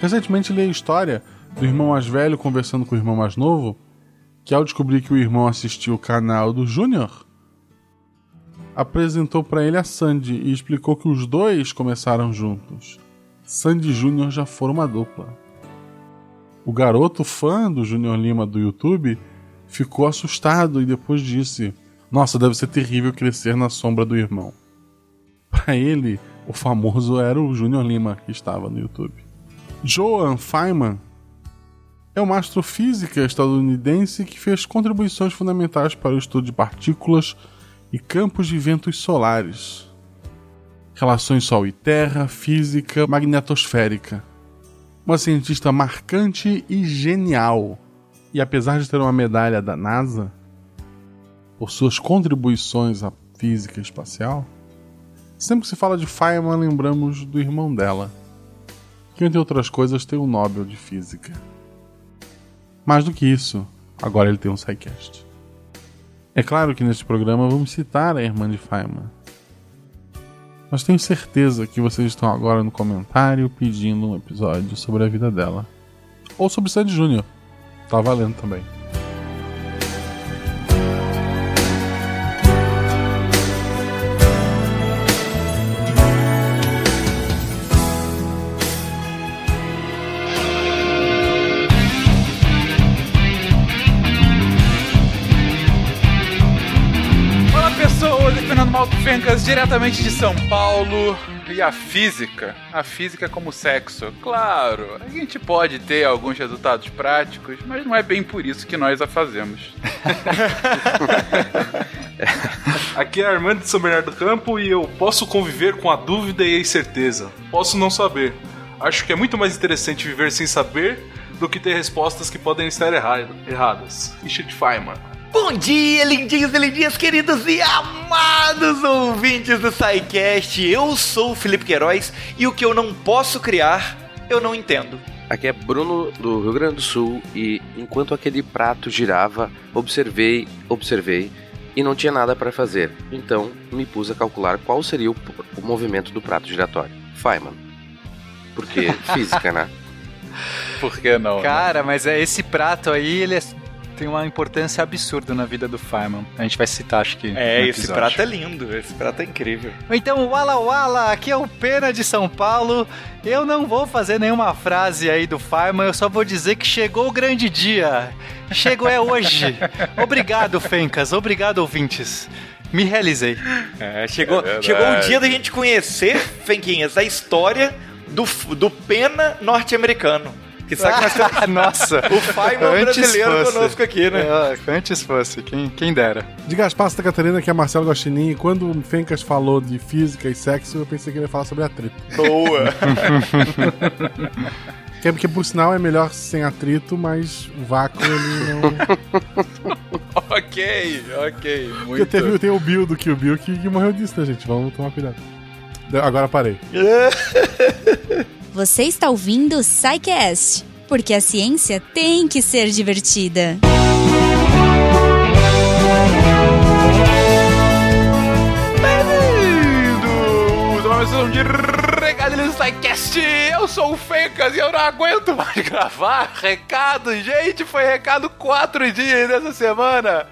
Recentemente li a história do irmão mais velho conversando com o irmão mais novo, que ao descobrir que o irmão assistiu o canal do Júnior, apresentou para ele a Sandy e explicou que os dois começaram juntos. Sandy e Júnior já foram uma dupla. O garoto fã do Júnior Lima do YouTube ficou assustado e depois disse: Nossa, deve ser terrível crescer na sombra do irmão. Para ele, o famoso era o Júnior Lima que estava no YouTube. Joan Feynman é uma astrofísica estadunidense que fez contribuições fundamentais para o estudo de partículas e campos de ventos solares, relações Sol e Terra, física magnetosférica. Uma cientista marcante e genial. E apesar de ter uma medalha da NASA por suas contribuições à física espacial, sempre que se fala de Feynman lembramos do irmão dela que, entre outras coisas, tem um Nobel de Física. Mais do que isso, agora ele tem um SciCast. É claro que neste programa vamos citar a irmã de Feynman. Mas tenho certeza que vocês estão agora no comentário pedindo um episódio sobre a vida dela. Ou sobre Sandy Jr. Tá valendo também. Diretamente de São Paulo. E a física? A física como sexo. Claro, a gente pode ter alguns resultados práticos, mas não é bem por isso que nós a fazemos. Aqui é Armando de São Bernardo do Campo e eu posso conviver com a dúvida e a incerteza. Posso não saber. Acho que é muito mais interessante viver sem saber do que ter respostas que podem estar erradas. Richard Feynman. Bom dia, lindinhos e lindinhas, queridos e amados ouvintes do SciCast. Eu sou o Felipe Queiroz e o que eu não posso criar, eu não entendo. Aqui é Bruno do Rio Grande do Sul e enquanto aquele prato girava, observei, observei e não tinha nada para fazer. Então me pus a calcular qual seria o, o movimento do prato giratório. Feynman. Porque física, né? Por que não? Né? Cara, né? mas é esse prato aí, ele é tem uma importância absurda na vida do Feynman. A gente vai citar, acho que. É, esse prato é lindo, esse prato é incrível. Então, Wala Wala, aqui é o Pena de São Paulo. Eu não vou fazer nenhuma frase aí do Feynman, eu só vou dizer que chegou o grande dia. Chegou é hoje. obrigado, Fencas, obrigado, ouvintes. Me realizei. É, chegou, é chegou o dia da gente conhecer, Fenquinhas, a história do, do Pena norte-americano. Que que nós temos... Nossa! O Feynman brasileiro fosse. conosco aqui, né? É, antes fosse, quem, quem dera. De Gaspar Santa Catarina, que é Marcelo Gostinin, quando o Fencas falou de física e sexo, eu pensei que ele ia falar sobre atrito. Boa! que é porque, por sinal, é melhor sem atrito, mas o vácuo ele não. ok, ok. Muito. Porque teve, tem o Bill do Kill Bill que, que morreu disso, né, gente? Vamos tomar cuidado. Agora parei. Você está ouvindo o SciCast, porque a ciência tem que ser divertida. Bem-vindos a mais um de Recadilhos do SciCast. Eu sou o Fecas e eu não aguento mais gravar recado. Gente, foi recado quatro dias nessa semana.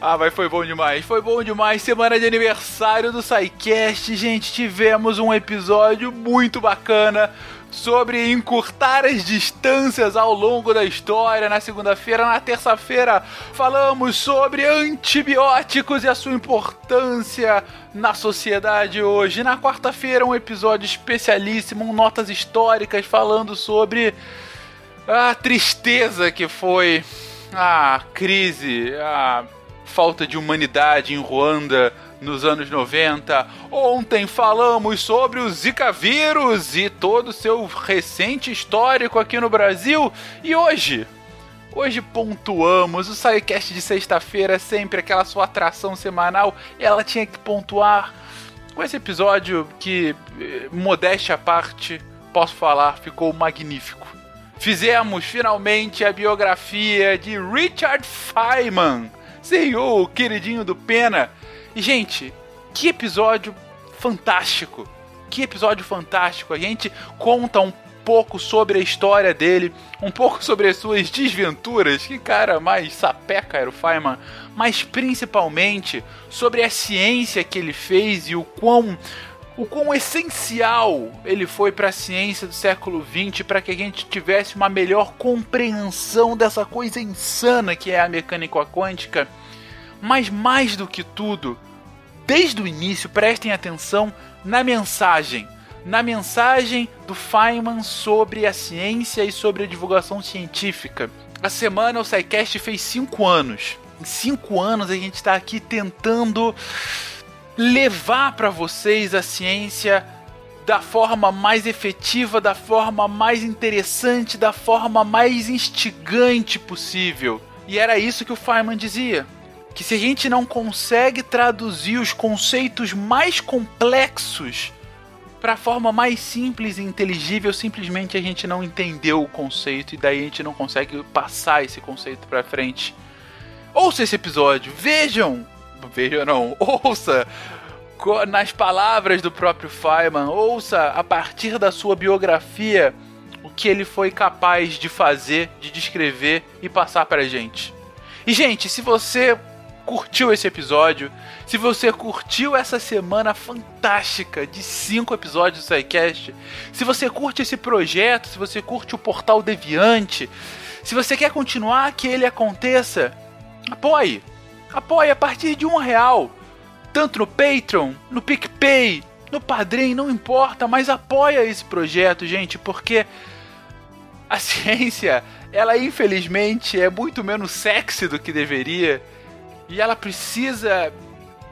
Ah, mas foi bom demais, foi bom demais. Semana de aniversário do SciCast, gente, tivemos um episódio muito bacana sobre encurtar as distâncias ao longo da história. Na segunda-feira, na terça-feira, falamos sobre antibióticos e a sua importância na sociedade hoje. Na quarta-feira, um episódio especialíssimo, um notas históricas falando sobre a tristeza que foi a crise, a falta de humanidade em Ruanda nos anos 90. Ontem falamos sobre o Zika vírus e todo o seu recente histórico aqui no Brasil. E hoje, hoje pontuamos. O SciCast de sexta-feira é sempre aquela sua atração semanal. Ela tinha que pontuar com esse episódio que, eh, modéstia à parte, posso falar, ficou magnífico. fizemos finalmente a biografia de Richard Feynman, CEO, queridinho do Pena. E, gente, que episódio fantástico! Que episódio fantástico! A gente conta um pouco sobre a história dele, um pouco sobre as suas desventuras, que cara mais sapeca era o Feynman, mas principalmente sobre a ciência que ele fez e o quão o quão essencial ele foi para a ciência do século XX para que a gente tivesse uma melhor compreensão dessa coisa insana que é a mecânica quântica. Mas mais do que tudo, desde o início, prestem atenção na mensagem. Na mensagem do Feynman sobre a ciência e sobre a divulgação científica. A semana o SciCast fez 5 anos. Em 5 anos a gente está aqui tentando levar para vocês a ciência da forma mais efetiva, da forma mais interessante, da forma mais instigante possível. E era isso que o Feynman dizia. Que se a gente não consegue traduzir os conceitos mais complexos para a forma mais simples e inteligível, simplesmente a gente não entendeu o conceito e daí a gente não consegue passar esse conceito para frente. Ouça esse episódio, vejam veja não, ouça nas palavras do próprio Feynman, ouça a partir da sua biografia o que ele foi capaz de fazer, de descrever e passar pra gente. E gente, se você curtiu esse episódio, se você curtiu essa semana fantástica de cinco episódios do SciCast, se você curte esse projeto, se você curte o Portal Deviante, se você quer continuar que ele aconteça, apoie. Apoie a partir de um real. Tanto no Patreon, no PicPay, no Padrim, não importa, mas apoia esse projeto, gente, porque a ciência, ela infelizmente é muito menos sexy do que deveria e ela precisa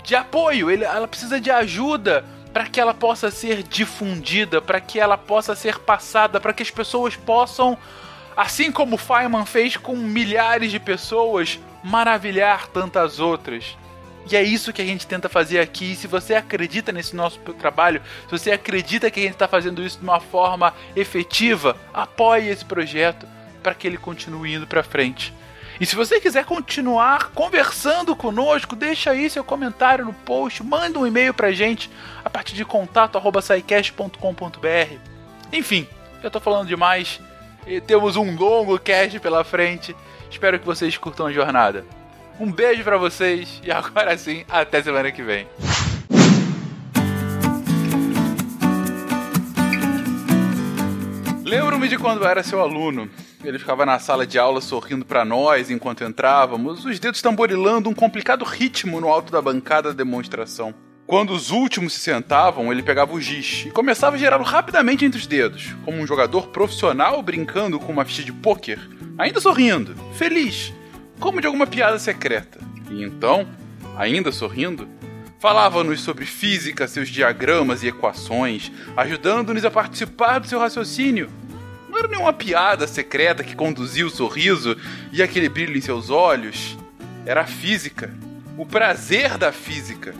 de apoio, ela precisa de ajuda para que ela possa ser difundida, para que ela possa ser passada, para que as pessoas possam, assim como Feynman fez com milhares de pessoas, maravilhar tantas outras. E é isso que a gente tenta fazer aqui. E se você acredita nesse nosso trabalho, se você acredita que a gente está fazendo isso de uma forma efetiva, apoie esse projeto para que ele continue indo para frente. E se você quiser continuar conversando conosco, deixa aí seu comentário no post, manda um e-mail pra gente a partir de contato@saicast.com.br. Enfim, já tô falando demais. Temos um longo cast pela frente. Espero que vocês curtam a jornada. Um beijo para vocês e agora sim, até semana que vem. Lembro-me de quando era seu aluno. Ele ficava na sala de aula sorrindo para nós enquanto entrávamos, os dedos tamborilando um complicado ritmo no alto da bancada da demonstração. Quando os últimos se sentavam, ele pegava o giz e começava a gerá-lo rapidamente entre os dedos, como um jogador profissional brincando com uma ficha de pôquer, ainda sorrindo, feliz, como de alguma piada secreta. E então, ainda sorrindo, falava-nos sobre física, seus diagramas e equações, ajudando-nos a participar do seu raciocínio. Não era nenhuma piada secreta que conduzia o sorriso e aquele brilho em seus olhos. Era a física, o prazer da física.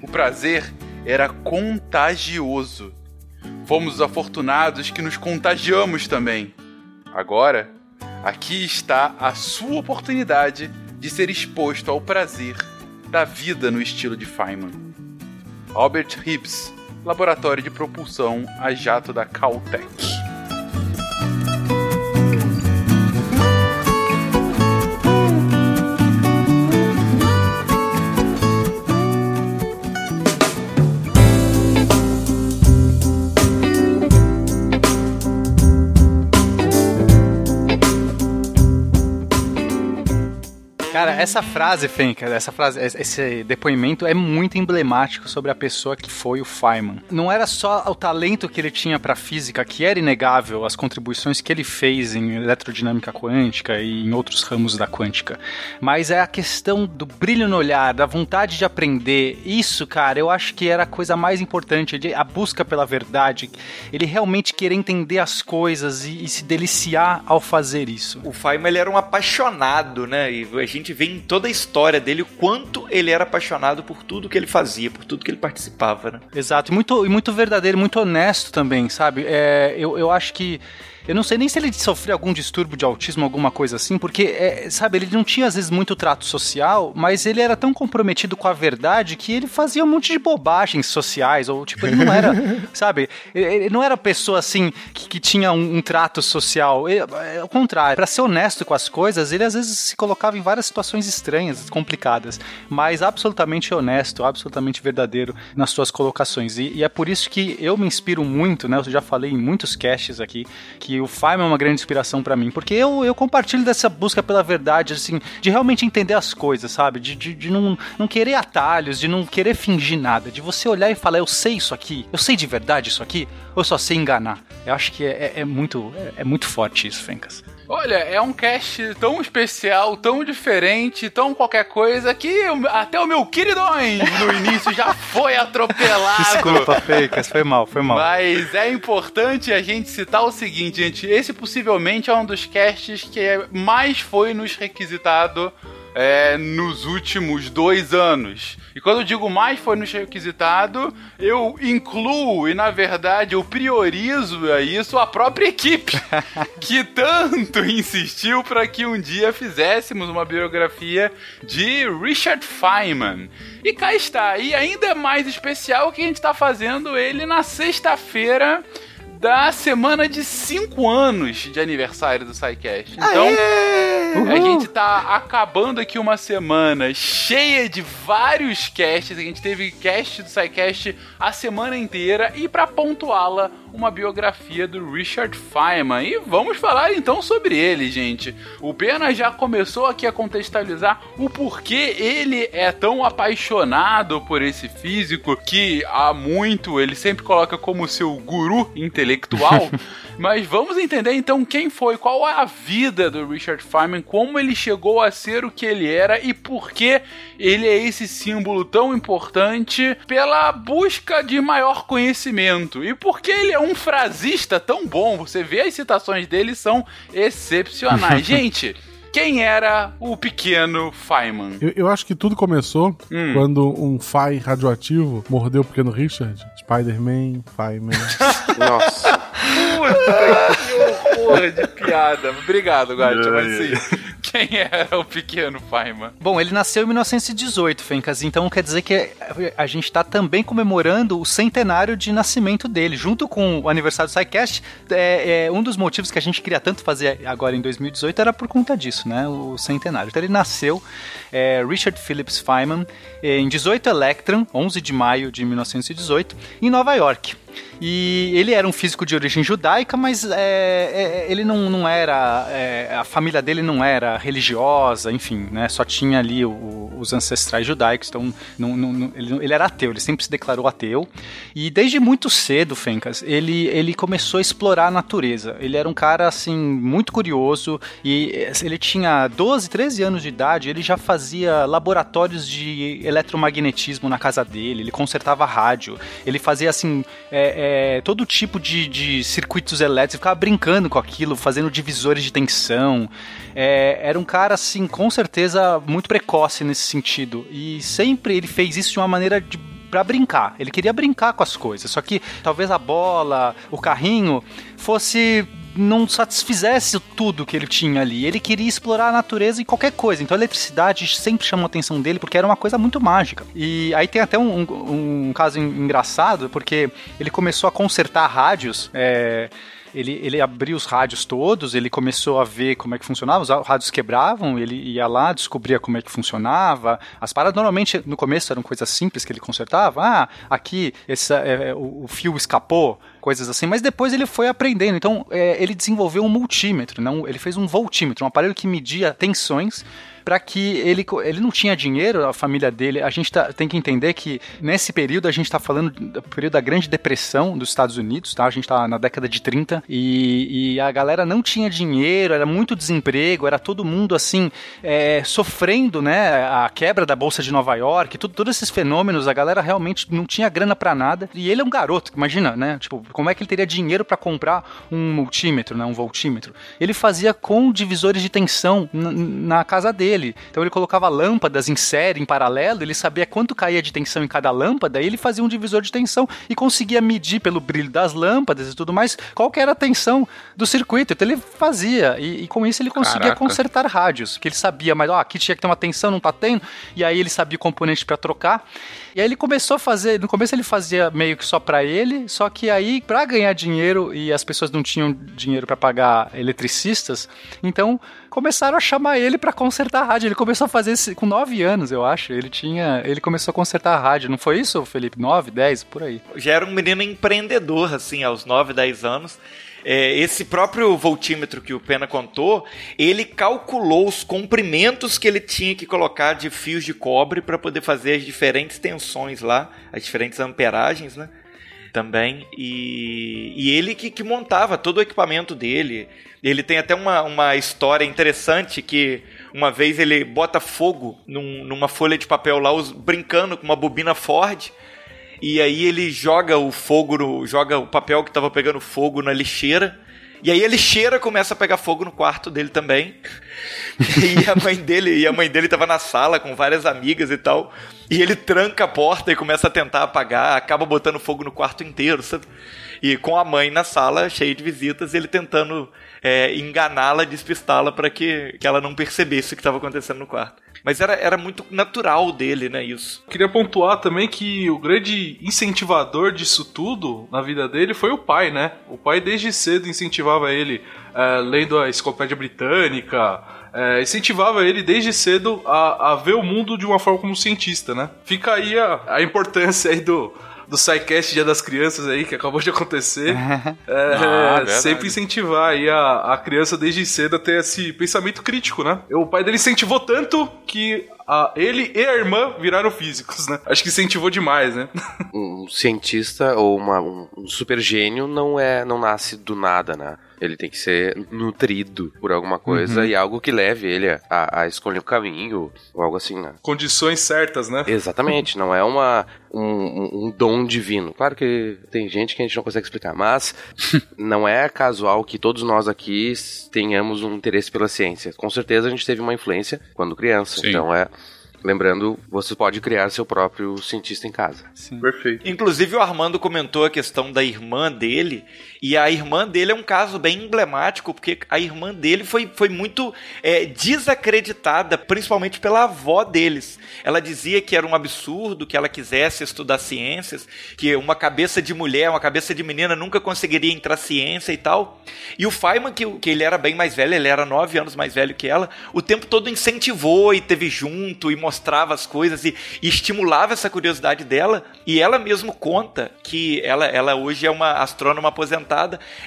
O prazer era contagioso. Fomos os afortunados que nos contagiamos também. Agora, Aqui está a sua oportunidade de ser exposto ao prazer da vida no estilo de Feynman. Albert Hibbs, Laboratório de Propulsão a Jato da Caltech. Cara, essa frase, Fenka, essa frase, esse depoimento é muito emblemático sobre a pessoa que foi o Feynman. Não era só o talento que ele tinha para física, que era inegável, as contribuições que ele fez em eletrodinâmica quântica e em outros ramos da quântica, mas é a questão do brilho no olhar, da vontade de aprender. Isso, cara, eu acho que era a coisa mais importante, a busca pela verdade. Ele realmente querer entender as coisas e, e se deliciar ao fazer isso. O Feynman ele era um apaixonado, né? E a gente gente vê em toda a história dele o quanto ele era apaixonado por tudo que ele fazia, por tudo que ele participava, né? Exato, e muito, e muito verdadeiro, muito honesto também, sabe? É, eu, eu acho que Eu não sei nem se ele sofreu algum distúrbio de autismo, alguma coisa assim, porque, é, sabe, ele não tinha às vezes muito trato social, mas ele era tão comprometido com a verdade que ele fazia um monte de bobagens sociais, ou tipo, ele não era, sabe, ele não era pessoa assim que, que tinha um, um, trato social. Ele, é, ao contrário, para ser honesto com as coisas, ele às vezes se colocava em várias situações estranhas, complicadas, mas absolutamente honesto, absolutamente verdadeiro nas suas colocações. E, e é por isso que eu me inspiro muito, né? Eu já falei em muitos casts aqui que o Feynman é uma grande inspiração para mim, porque eu, eu compartilho dessa busca pela verdade, assim, de realmente entender as coisas, sabe? De, de, de não, não querer atalhos, de não querer fingir nada, de você olhar e falar, eu sei isso aqui, eu sei de verdade isso aqui, ou só sei enganar. Eu acho que é, é, é muito, é, é muito forte isso, Fencas. Olha, é um cast tão especial, tão diferente, tão qualquer coisa que até o meu queridões no início já foi atropelado. Desculpa, Fencas, foi mal, foi mal. Mas é importante a gente citar o seguinte, gente. Esse possivelmente é um dos casts que mais foi nos requisitado é, nos últimos dois anos. E quando eu digo mais foi nos requisitado, eu incluo e na verdade eu priorizo isso a própria equipe que tanto insistiu para que um dia fizéssemos uma biografia de Richard Feynman. E cá está. E ainda é mais especial que a gente está fazendo ele na sexta-feira da semana de 5 anos de aniversário do SciCast. Então, a gente tá acabando aqui uma semana cheia de vários casts. A gente teve cast do SciCast a semana inteira e para pontuá-la, uma biografia do Richard Feynman. E vamos falar então sobre ele, gente. O Pena já começou aqui a contextualizar o porquê ele é tão apaixonado por esse físico que há muito ele sempre coloca como seu guru intelectual. Mas vamos entender então quem foi, qual é a vida do Richard Feynman, como ele chegou a ser o que ele era e por que ele é esse símbolo tão importante pela busca de maior conhecimento e por que ele é um frasista tão bom. Você vê as citações dele são excepcionais. Gente, quem era o pequeno Feynman? Eu, eu acho que tudo começou hum. quando um Fai radioativo mordeu o pequeno Richard. Spider-Man, Feynman. Nossa. Puta, que horror de piada. Obrigado, Guacha, mas sim. Quem era o pequeno Feynman? Bom, ele nasceu em 1918, Fencas, então quer dizer que a gente está também comemorando o centenário de nascimento dele, junto com o aniversário do SciCast. É, é, um dos motivos que a gente queria tanto fazer agora em 2018 era por conta disso, né? O centenário. Então ele nasceu, é, Richard Phillips Feynman, em 18 Electron, 11 de maio de 1918, em Nova York. E ele era um físico de origem judaica, mas é, é, ele não, não era. É, a família dele não era religiosa, enfim, né? Só tinha ali o, os ancestrais judaicos, então não, não, ele, ele, era ateu, ele sempre se declarou ateu. E desde muito cedo, Fencas, ele, ele começou a explorar a natureza. Ele era um cara, assim, muito curioso e ele tinha 12, 13 anos de idade, ele já fazia laboratórios de eletromagnetismo na casa dele, ele consertava rádio, ele fazia, assim. É, é, todo tipo de, de circuitos elétricos, ficava brincando com aquilo, fazendo divisores de tensão. É, era um cara, assim, com certeza muito precoce nesse sentido. E sempre ele fez isso de uma maneira de para brincar. Ele queria brincar com as coisas. Só que talvez a bola, o carrinho fosse não satisfizesse tudo que ele tinha ali. Ele queria explorar a natureza em qualquer coisa. Então a eletricidade sempre chamou a atenção dele porque era uma coisa muito mágica. E aí tem até um, um, um caso engraçado, porque ele começou a consertar rádios. É, ele, ele abriu os rádios todos, ele começou a ver como é que funcionava, os rádios quebravam, ele ia lá, descobria como é que funcionava. As paradas normalmente no começo eram coisas simples que ele consertava. Ah, aqui esse, é, é, o, o, fio escapou, coisas assim, mas depois ele foi aprendendo. Então é, ele desenvolveu um multímetro, não, ele fez um voltímetro, um aparelho que media tensões para que ele, ele não tinha dinheiro, a família dele. A gente tá, tem que entender que nesse período a gente está falando do período da Grande Depressão dos Estados Unidos, tá? A gente está na década de 30 e, e, a galera não tinha dinheiro, era muito desemprego, era todo mundo assim é, sofrendo, né? A quebra da bolsa de Nova York, tudo, todos esses fenômenos, a galera realmente não tinha grana para nada. E ele é um garoto, imagina, né? Tipo, como é que ele teria dinheiro para comprar um multímetro, né, um voltímetro? Ele fazia com divisores de tensão na casa dele. Então ele colocava lâmpadas em série, em paralelo, ele sabia quanto caía de tensão em cada lâmpada, e ele fazia um divisor de tensão e conseguia medir pelo brilho das lâmpadas e tudo mais qual que era a tensão do circuito. Então ele fazia, e, e com isso ele conseguia Caraca. consertar rádios, que ele sabia, mas ó, aqui tinha que ter uma tensão, não tá tendo, e aí ele sabia o componente para trocar. E aí ele começou a fazer, no começo ele fazia meio que só para ele, só que aí para ganhar dinheiro e as pessoas não tinham dinheiro para pagar eletricistas, então começaram a chamar ele para consertar a rádio. Ele começou a fazer isso com 9 anos, eu acho. Ele tinha, ele começou a consertar a rádio. Não foi isso, Felipe? 9, 10, por aí. Já era um menino empreendedor, assim, aos 9, 10 anos. É, esse próprio voltímetro que o Pena contou, ele calculou os comprimentos que ele tinha que colocar de fios de cobre para poder fazer as diferentes tensões lá, as diferentes amperagens, né? Também. E, e ele que, que montava todo o equipamento dele. Ele tem até uma, uma história interessante que uma vez ele bota fogo num- numa folha de papel lá, us- brincando com uma bobina Ford. E aí ele joga o fogo, no, joga o papel que tava pegando fogo na lixeira. E aí a lixeira começa a pegar fogo no quarto dele também. e a mãe dele, e a mãe dele tava na sala com várias amigas e tal. E ele tranca a porta e começa a tentar apagar, acaba botando fogo no quarto inteiro, sabe? E com a mãe na sala, cheia de visitas, ele tentando é, enganá-la, despistá-la para que, que ela não percebesse o que estava acontecendo no quarto. Mas era, era muito natural dele, né, isso. Queria pontuar também que o grande incentivador disso tudo na vida dele foi o pai, né? O pai desde cedo incentivava ele eh, lendo a enciclopédia britânica, eh, incentivava ele desde cedo a, a ver o mundo de uma forma como cientista, né? Fica aí a, a importância aí do, do SciCast Dia das Crianças aí, que acabou de acontecer. É, Ah, verdade. sempre incentivar aí a, a criança desde cedo a ter esse pensamento crítico, né? O pai dele incentivou tanto que a- ele e a irmã viraram físicos, né? Acho que incentivou demais, né? Um cientista ou uma- um, um super gênio não é, não nasce do nada, né? Ele tem que ser nutrido por alguma coisa e algo que leve ele a, a escolher o caminho ou algo assim, né? Condições certas, né? Exatamente, não é uma, um, um- dom divino. Claro que tem gente que a gente não consegue explicar, mas não é casual que todos nós aqui tenhamos um interesse pela ciência. Com certeza a gente teve uma influência quando criança, Sim. então é. Lembrando, você pode criar seu próprio cientista em casa. Perfeito. Inclusive o Armando comentou a questão da irmã dele, e a irmã dele é um caso bem emblemático, porque a irmã dele foi, foi muito é, desacreditada, principalmente pela avó deles. Ela dizia que era um absurdo que ela quisesse estudar ciências, que uma cabeça de mulher, uma cabeça de menina nunca conseguiria entrar ciência e tal. E o Feynman, que, que ele era bem mais velho, ele era nove anos mais velho que ela, o tempo todo incentivou e teve junto e mostrava as coisas e, e estimulava essa curiosidade dela. E ela mesmo conta que ela, ela hoje é uma astrônoma aposentada.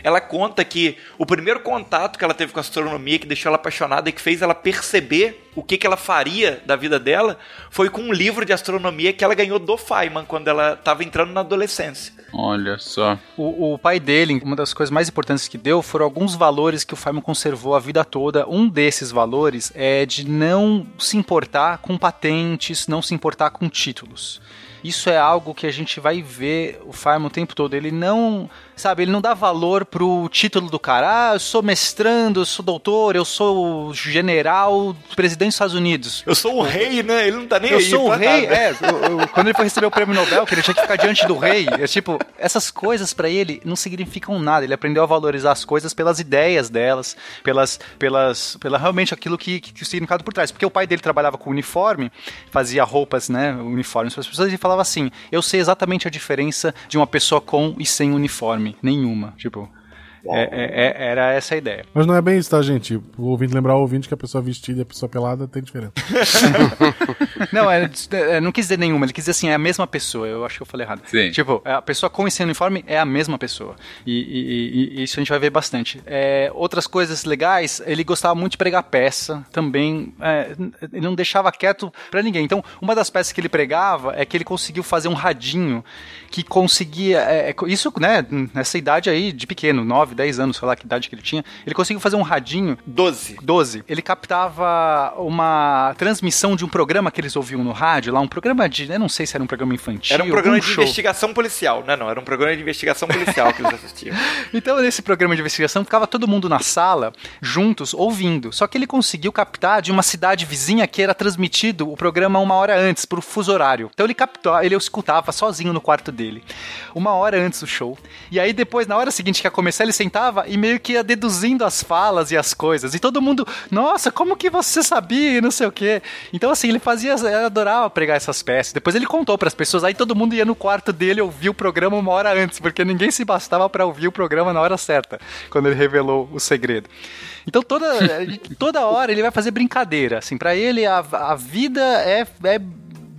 Ela conta que o primeiro contato que ela teve com a astronomia, que deixou ela apaixonada e que fez ela perceber o que, que ela faria da vida dela, foi com um livro de astronomia que ela ganhou do Feynman quando ela estava entrando na adolescência. Olha só. O, o pai dele, uma das coisas mais importantes que deu foram alguns valores que o Feynman conservou a vida toda. Um desses valores é de não se importar com patentes, não se importar com títulos. Isso é algo que a gente vai ver o Feynman o tempo todo. Ele não, sabe, ele não dá valor pro título do cara. Ah, eu sou mestrando, eu sou doutor, eu sou general presidente dos Estados Unidos. Eu sou o rei, né? Ele não tá nem Eu aí. sou o pra rei, nada. é. eu- eu- quando ele foi receber o prêmio Nobel, que ele tinha que ficar diante do rei, é tipo, essas coisas pra ele não significam nada. Ele aprendeu a valorizar as coisas pelas ideias delas, pelas, pelas, pela realmente aquilo que, que, que o significado por trás. Porque o pai dele trabalhava com uniforme, fazia roupas, né, uniformes para as pessoas e falava assim: eu sei exatamente a diferença de uma pessoa com e sem uniforme, nenhuma. Tipo. É- é- é- era essa a ideia. Mas não é bem isso, tá, gente? O ouvinte lembrar o ouvinte que a pessoa vestida e a pessoa pelada tem diferença. Não, é, é, não quis dizer nenhuma, ele quis dizer assim, é a mesma pessoa. Eu acho que eu falei errado. Sim. Tipo, a pessoa com e sem uniforme é a mesma pessoa. E, e- e- e isso a gente vai ver bastante. É, outras coisas legais, ele gostava muito de pregar peça também. é, ele não deixava quieto pra ninguém. Então, uma das peças que ele pregava é que ele conseguiu fazer um radinho que conseguia. isso, né, nessa idade aí de pequeno, 9, 9, 10 anos, sei lá que idade que ele tinha, ele conseguiu fazer um radinho 12. 12. Ele captava uma transmissão de um programa que eles ouviam no rádio, lá um programa de, eu não sei se era um programa infantil, Era um programa de show. investigação policial, né? Não, era um programa de investigação policial que eles assistiam. Então, nesse programa de investigação, ficava todo mundo na sala, juntos, ouvindo. Só que ele conseguiu captar de uma cidade vizinha que era transmitido o programa uma hora antes, por fuso horário. Então ele captou, ele escutava sozinho no quarto dele, uma hora antes do show. E aí depois, na hora seguinte que ia começar, ele sentava e meio que ia deduzindo as falas e as coisas. E todo mundo, nossa, como que você sabia e não sei o quê. Então assim, ele fazia, ele adorava pregar essas peças. Depois ele contou para as pessoas, aí todo mundo ia no quarto dele ouvir o programa uma hora antes, porque ninguém se bastava para ouvir o programa na hora certa, quando ele revelou o segredo. Então toda, toda hora ele vai fazer brincadeira, assim, para ele a, a vida é, é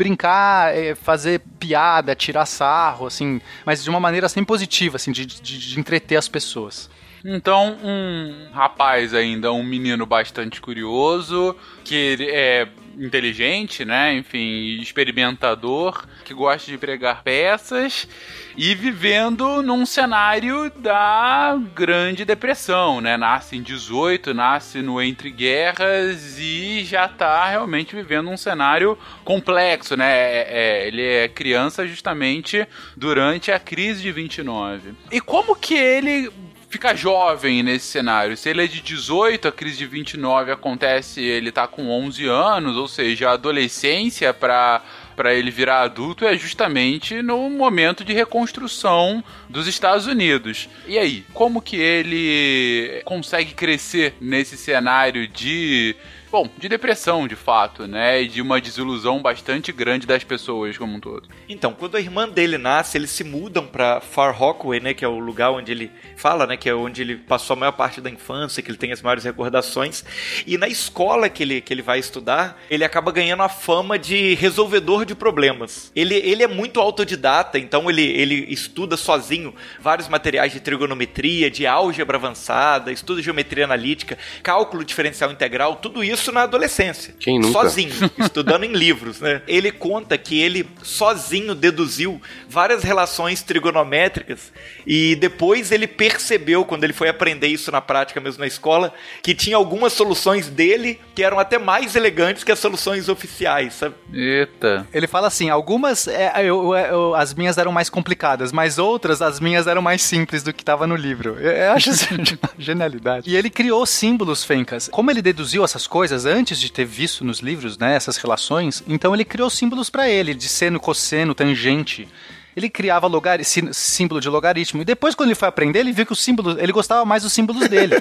brincar, é fazer piada, tirar sarro, assim, mas de uma maneira assim positiva, assim, de, de, de entreter as pessoas. Então, um rapaz ainda, um menino bastante curioso, que é inteligente, né? Enfim, experimentador, que gosta de pregar peças e vivendo num cenário da Grande Depressão, né? Nasce em 18, nasce no Entre Guerras e já tá realmente vivendo um cenário complexo, né? É, é, ele é criança justamente durante a crise de 29. E como que ele fica jovem nesse cenário. Se ele é de 18, a crise de 29 acontece, ele tá com 11 anos, ou seja, a adolescência para para ele virar adulto é justamente no momento de reconstrução dos Estados Unidos. E aí, como que ele consegue crescer nesse cenário de bom, de depressão, de fato, né? E de uma desilusão bastante grande das pessoas como um todo. Então, quando a irmã dele nasce, eles se mudam para Far Rockaway, né, que é o lugar onde ele fala, né, que é onde ele passou a maior parte da infância, que ele tem as maiores recordações. E na escola que ele, que ele vai estudar, ele acaba ganhando a fama de resolvedor de problemas. Ele, ele é muito autodidata, então ele, ele estuda sozinho vários materiais de trigonometria, de álgebra avançada, estuda geometria analítica, cálculo diferencial integral, tudo isso na adolescência. Quem nunca? Sozinho, estudando em livros, né? Ele conta que ele sozinho deduziu várias relações trigonométricas e depois ele percebeu, quando ele foi aprender isso na prática mesmo na escola, que tinha algumas soluções dele que eram até mais elegantes que as soluções oficiais, sabe? Eita. Ele fala assim, algumas é, eu- eu- as minhas eram mais complicadas, mas outras as minhas eram mais simples do que estava no livro. Eu, eu acho isso genialidade. E ele criou símbolos, Fencas. Como ele deduziu essas coisas antes de ter visto nos livros, né, essas relações, então ele criou símbolos para ele, de seno, cosseno, tangente. Ele criava logar, sí- símbolo de logaritmo. E depois, quando ele foi aprender, ele viu que os símbolos. Ele gostava mais dos símbolos dele.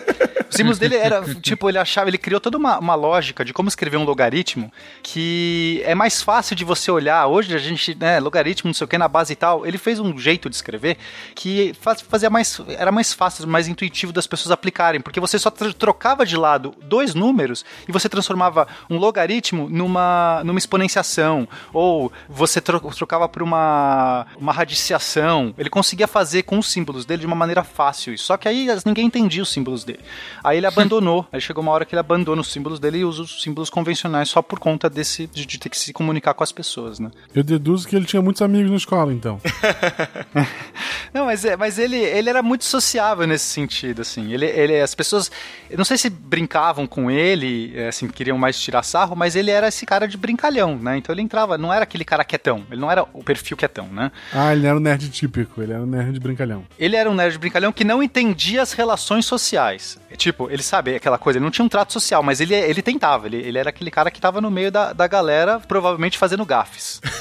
Os símbolos dele era. Tipo, ele achava. Ele criou toda uma, uma lógica de como escrever um logaritmo que é mais fácil de você olhar. Hoje a gente, né, logaritmo, não sei o que, na base e tal. Ele fez um jeito de escrever que faz- fazia mais. Era mais fácil, mais intuitivo das pessoas aplicarem. Porque você só tro- trocava de lado dois números e você transformava um logaritmo numa, numa exponenciação. Ou você tro- trocava por uma, uma radiciação. Ele conseguia fazer com os símbolos dele de uma maneira fácil. Só que aí ninguém entendia os símbolos dele. Aí ele abandonou. aí chegou uma hora que ele abandona os símbolos dele e usa os símbolos convencionais só por conta desse de, de ter que se comunicar com as pessoas, né? Eu deduzo que ele tinha muitos amigos na escola, então. Não, mas, é- mas ele, ele era muito sociável nesse sentido, assim. Ele, ele, as pessoas, eu não sei se brincavam com ele, é, assim, queriam mais tirar sarro, mas ele era esse cara de brincalhão, né? Então ele entrava, não era aquele cara quietão, ele não era o perfil quietão, né? Ah, ele era um nerd típico, ele era um nerd brincalhão. Ele era um nerd brincalhão que não entendia as relações sociais. Tipo, ele sabe aquela coisa, ele não tinha um trato social, mas ele, ele tentava, ele, ele era aquele cara que tava no meio da, da galera, provavelmente fazendo gafes.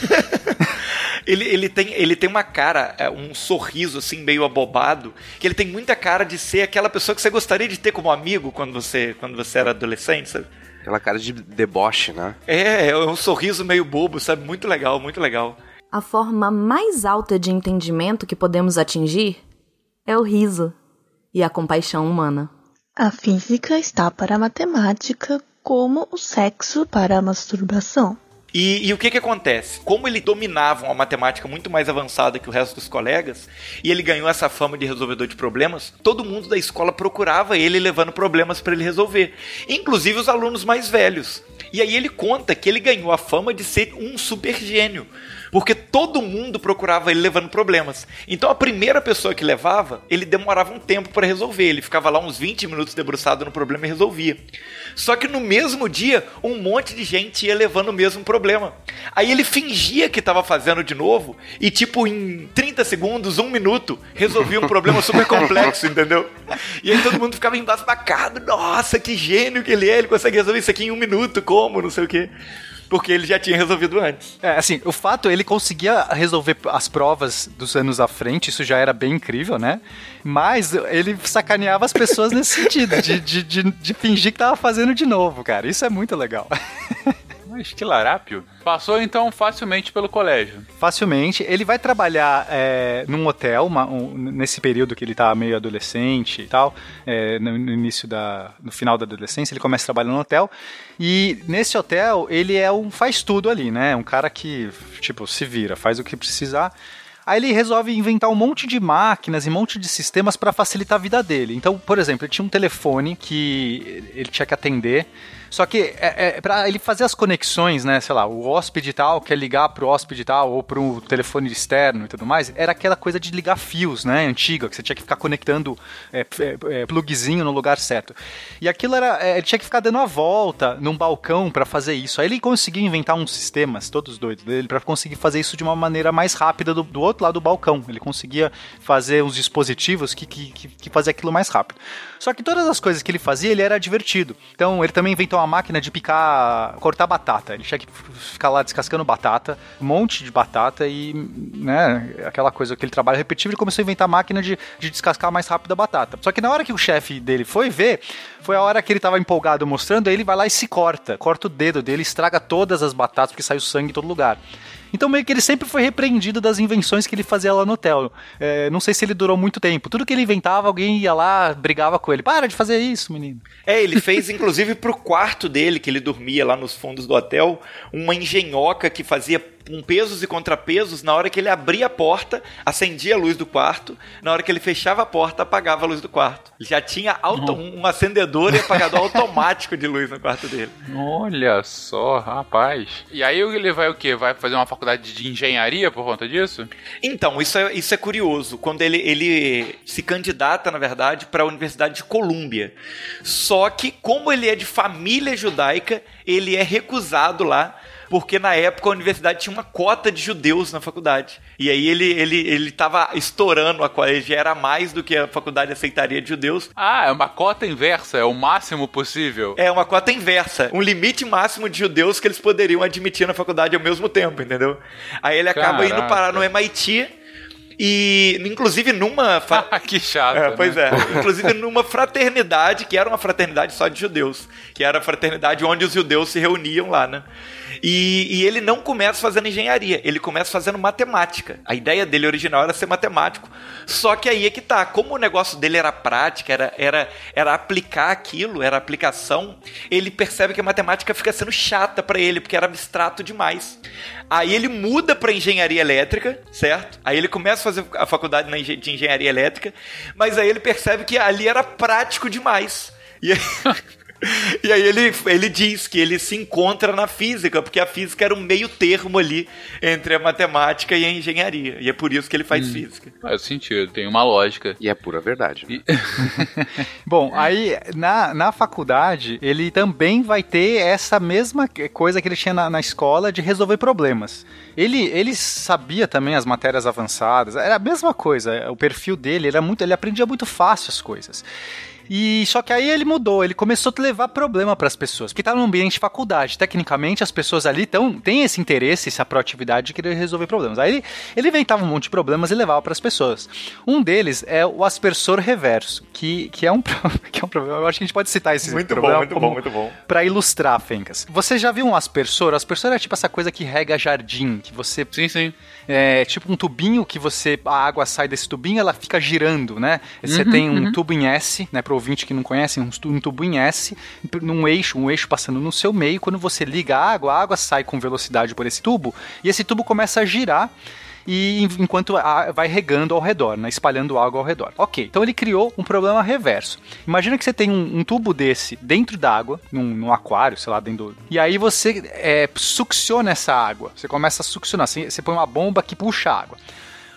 Ele, ele, tem, ele tem uma cara, é, um sorriso assim, meio abobado, que ele tem muita cara de ser aquela pessoa que você gostaria de ter como amigo quando você, quando você era adolescente, sabe? Aquela cara de deboche, né? É, é um sorriso meio bobo, sabe? Muito legal, muito legal. A forma mais alta de entendimento que podemos atingir é o riso e a compaixão humana. A física está para a matemática como o sexo para a masturbação. E, e o que que acontece? Como ele dominava uma matemática muito mais avançada que o resto dos colegas, e ele ganhou essa fama de resolvedor de problemas, todo mundo da escola procurava ele levando problemas para ele resolver, inclusive os alunos mais velhos. E aí ele conta que ele ganhou a fama de ser um super gênio, Porque todo mundo procurava ele levando problemas. Então a primeira pessoa que levava, ele demorava um tempo para resolver. Ele ficava lá uns 20 minutos debruçado no problema e resolvia. Só que no mesmo dia, um monte de gente ia levando o mesmo problema. Aí ele fingia que estava fazendo de novo e, tipo, em 30 segundos, um minuto, resolvia um problema super complexo, entendeu? E aí todo mundo ficava embasbacado. Nossa, que gênio que ele é! Ele consegue resolver isso aqui em um minuto, como? Não sei o quê porque ele já tinha resolvido antes. É, assim, o fato, ele conseguia resolver as provas dos anos à frente, isso já era bem incrível, né? Mas ele sacaneava as pessoas nesse sentido, de, de, de, de fingir que tava fazendo de novo, cara. Isso é muito legal. Mas que larápio. Passou então facilmente pelo colégio. Facilmente. Ele vai trabalhar é, num hotel, uma, um, nesse período que ele tá meio adolescente e tal, é, no, no, início da. no final da adolescência, ele começa a trabalhar no hotel. E nesse hotel, ele é um faz tudo ali, né? Um cara que, tipo, se vira, faz o que precisar. Aí ele resolve inventar um monte de máquinas e um monte de sistemas para facilitar a vida dele. Então, por exemplo, ele tinha um telefone que ele tinha que atender. Só que é, é para ele fazer as conexões, né? Sei lá, o hóspede tal quer ligar pro hóspede tal ou pro telefone externo e tudo mais, era aquela coisa de ligar fios, né? Antiga, que você tinha que ficar conectando é, é, é plugzinho no lugar certo. E aquilo era. É, ele tinha que ficar dando a volta num balcão para fazer isso. Aí ele conseguiu inventar uns sistemas, todos doidos dele, para conseguir fazer isso de uma maneira mais rápida do, do outro lado do balcão. Ele conseguia fazer uns dispositivos que, que, que, que aquilo mais rápido. Só que todas as coisas que ele fazia, ele era divertido. Então ele também inventou uma máquina de picar, cortar batata. Ele tinha que ficar lá descascando batata, um monte de batata e, né, aquela coisa, aquele trabalho repetitivo, ele começou a inventar máquina de, de descascar mais rápido a batata. Só que na hora que o chefe dele foi ver, foi a hora que ele tava empolgado mostrando, aí ele vai lá e se corta, corta o dedo dele, estraga todas as batatas porque saiu sangue em todo lugar. Então meio que ele sempre foi repreendido das invenções que ele fazia lá no hotel. É, não sei se ele durou muito tempo. Tudo que ele inventava, alguém ia lá, brigava com ele. Para de fazer isso, menino. É, ele fez inclusive pro quarto dele, que ele dormia lá nos fundos do hotel, uma engenhoca que fazia com pesos e contrapesos, na hora que ele abria a porta, acendia a luz do quarto, na hora que ele fechava a porta, apagava a luz do quarto. Ele já tinha auto, um acendedor e apagador automático de luz no quarto dele. Olha só, rapaz. E aí ele vai o quê? Vai fazer uma faculdade de engenharia por conta disso? Então, isso é, isso é curioso. Quando ele, ele se candidata, na verdade, para a Universidade de Colômbia. Só que, como ele é de família judaica, ele é recusado lá porque na época a universidade tinha uma cota de judeus na faculdade. E aí ele ele ele tava estourando a cota, já era mais do que a faculdade aceitaria de judeus. Ah, é uma cota inversa, é o máximo possível. É uma cota inversa, um limite máximo de judeus que eles poderiam admitir na faculdade ao mesmo tempo, entendeu? Aí ele acaba Caraca. indo parar no MIT e, inclusive, numa. Fa... que chato. É, né? Pois é. inclusive, numa fraternidade, que era uma fraternidade só de judeus. Que era a fraternidade onde os judeus se reuniam lá, né? E, e, ele não começa fazendo engenharia, ele começa fazendo matemática. A ideia dele original era ser matemático. Só que aí é que tá, como o negócio dele era prática, era, era, era aplicar aquilo, era aplicação, ele percebe que a matemática fica sendo chata para ele, porque era abstrato demais. Aí ele muda para engenharia elétrica, certo? Aí ele começa a fazer a faculdade de engenharia elétrica, mas aí ele percebe que ali era prático demais. E aí... E aí ele, ele diz que ele se encontra na física, porque a física era um meio termo ali entre a matemática e a engenharia. E é por isso que ele faz hum, física. Faz sentido, tem uma lógica. E é pura verdade. E... Bom, aí na, na faculdade ele também vai ter essa mesma coisa que ele tinha na, na escola de resolver problemas. Ele, ele sabia também as matérias avançadas, era a mesma coisa. O perfil dele era muito, ele aprendia muito fácil as coisas. E só que aí ele mudou, ele começou a levar problema para as pessoas, porque tá num ambiente de faculdade. Tecnicamente, as pessoas ali tão, têm esse interesse, essa proatividade de querer resolver problemas. Aí ele, ele inventava um monte de problemas e levava para as pessoas. Um deles é o aspersor reverso, que, que, é um, que é um problema. Eu acho que a gente pode citar esse muito problema. Bom, muito bom, muito bom. Para ilustrar, Fencas. Você já viu um aspersor? O aspersor é tipo essa coisa que rega jardim, que você. Sim, sim. É tipo um tubinho que você. A água sai desse tubinho, ela fica girando, né? Você uhum, tem um uhum. tubo em S, né? Pro ouvinte que não conhece, um, tubo em S, num eixo, um eixo passando no seu meio. Quando você liga a água, a água sai com velocidade por esse tubo e esse tubo começa a girar e en- enquanto vai regando ao redor, né, espalhando água ao redor. Ok, então ele criou um problema reverso. Imagina que você tem um, um tubo desse dentro d'água, num, num aquário, sei lá, dentro do... E aí você é, succiona essa água. Você começa a succionar. Você, você põe uma bomba que puxa a água.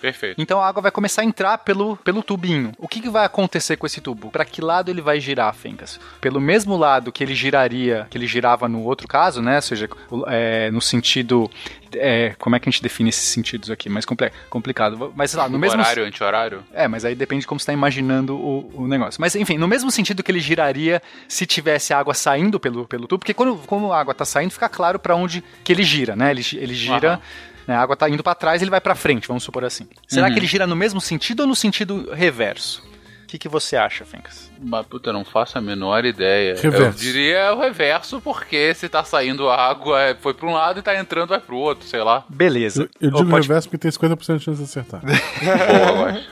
Perfeito. Então a água vai começar a entrar pelo, pelo tubinho. O que, que vai acontecer com esse tubo? Para que lado ele vai girar, Fencas? Pelo mesmo lado que ele giraria, que ele girava no outro caso, né? Ou seja, é, no sentido. é, como é que a gente define esses sentidos aqui? Mais complicado. Mas sei lá, no mesmo. Horário, anti-horário? É, mas aí depende de como você está imaginando o, o negócio. Mas enfim, no mesmo sentido que ele giraria se tivesse água saindo pelo, pelo tubo, porque quando, como a água está saindo, fica claro para onde que ele gira, né? Ele, ele gira. Aham. Né, a água está indo para trás, ele vai para frente, vamos supor assim. Será Uhum. que ele gira no mesmo sentido ou no sentido reverso? O que, que você acha, Fencas? Mas, puta, eu não faço a menor ideia. Reverso. Eu diria o reverso, porque se tá saindo água, é, foi pra um lado e tá entrando, vai pro outro, sei lá. Beleza. Eu, eu digo pode- reverso porque tem 50% de chance de acertar. Boa, eu acho.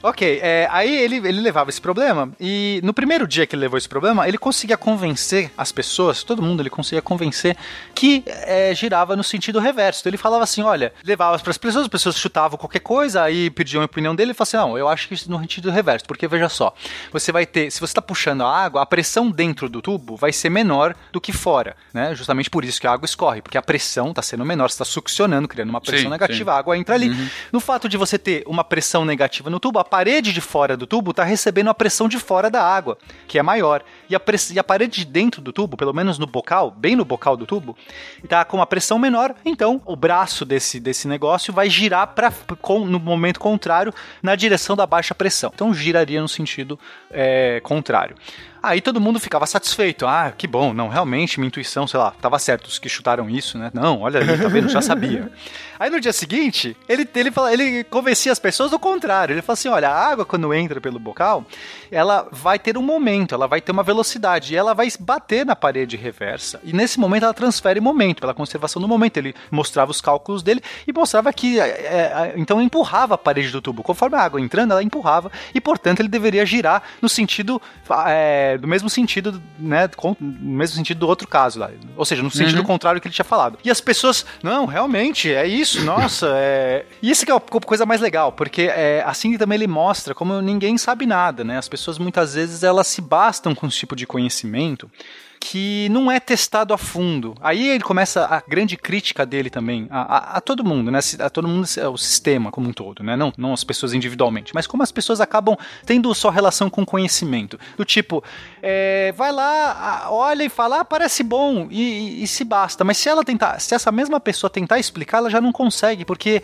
Ok, é, aí ele, ele levava esse problema e no primeiro dia que ele levou esse problema, ele conseguia convencer as pessoas, todo mundo, ele conseguia convencer que é, girava no sentido reverso. Então ele falava assim, olha, levava para as pessoas, as pessoas chutavam qualquer coisa, aí pediam a opinião dele e falava assim, não, eu acho que isso no sentido reverso, porque veja só, você vai ter, se você está puxando a água, a pressão dentro do tubo vai ser menor do que fora, né? Justamente por isso que a água escorre, porque a pressão está sendo menor, você está succionando, criando uma pressão Sim, negativa, a água entra ali. No fato de você ter uma pressão negativa no tubo, a parede de fora do tubo está recebendo a pressão de fora da água, que é maior. E a, e a parede de dentro do tubo, pelo menos no bocal, bem no bocal do tubo, está com uma pressão menor. Então, o braço desse, desse negócio vai girar pra, com, no momento contrário na direção da baixa pressão. Então, giraria no sentido é, contrário. Aí todo mundo ficava satisfeito. Ah, que bom, não, realmente, minha intuição, sei lá, tava certo, os que chutaram isso, né? Não, olha ali, tá vendo? Já sabia. Aí no dia seguinte, ele, ele, fala, ele convencia as pessoas do contrário. Ele fala assim: olha, a água quando entra pelo bocal, ela vai ter um momento, ela vai ter uma velocidade, e ela vai bater na parede reversa. E nesse momento ela transfere momento, pela conservação do momento. Ele mostrava os cálculos dele e mostrava que. é, é, então empurrava a parede do tubo. Conforme a água entrando, ela empurrava, e portanto ele deveria girar no sentido. é, do mesmo sentido, né? com- no mesmo sentido do outro caso lá. Ou seja, no sentido contrário que ele tinha falado. E as pessoas, não, realmente, é isso, nossa, é. Isso que é a co- coisa mais legal, porque é, assim também ele mostra como ninguém sabe nada, né? As pessoas muitas vezes elas se bastam com esse tipo de conhecimento que não é testado a fundo. Aí ele começa a grande crítica dele também, a, a- a todo mundo, né? A todo mundo, o sistema como um todo, né? Não, não as pessoas individualmente, mas como as pessoas acabam tendo só relação com conhecimento. Do tipo, é, vai lá, olha e fala, ah, parece bom, e, e- e se basta. Mas se ela tentar, se essa mesma pessoa tentar explicar, ela já não consegue, porque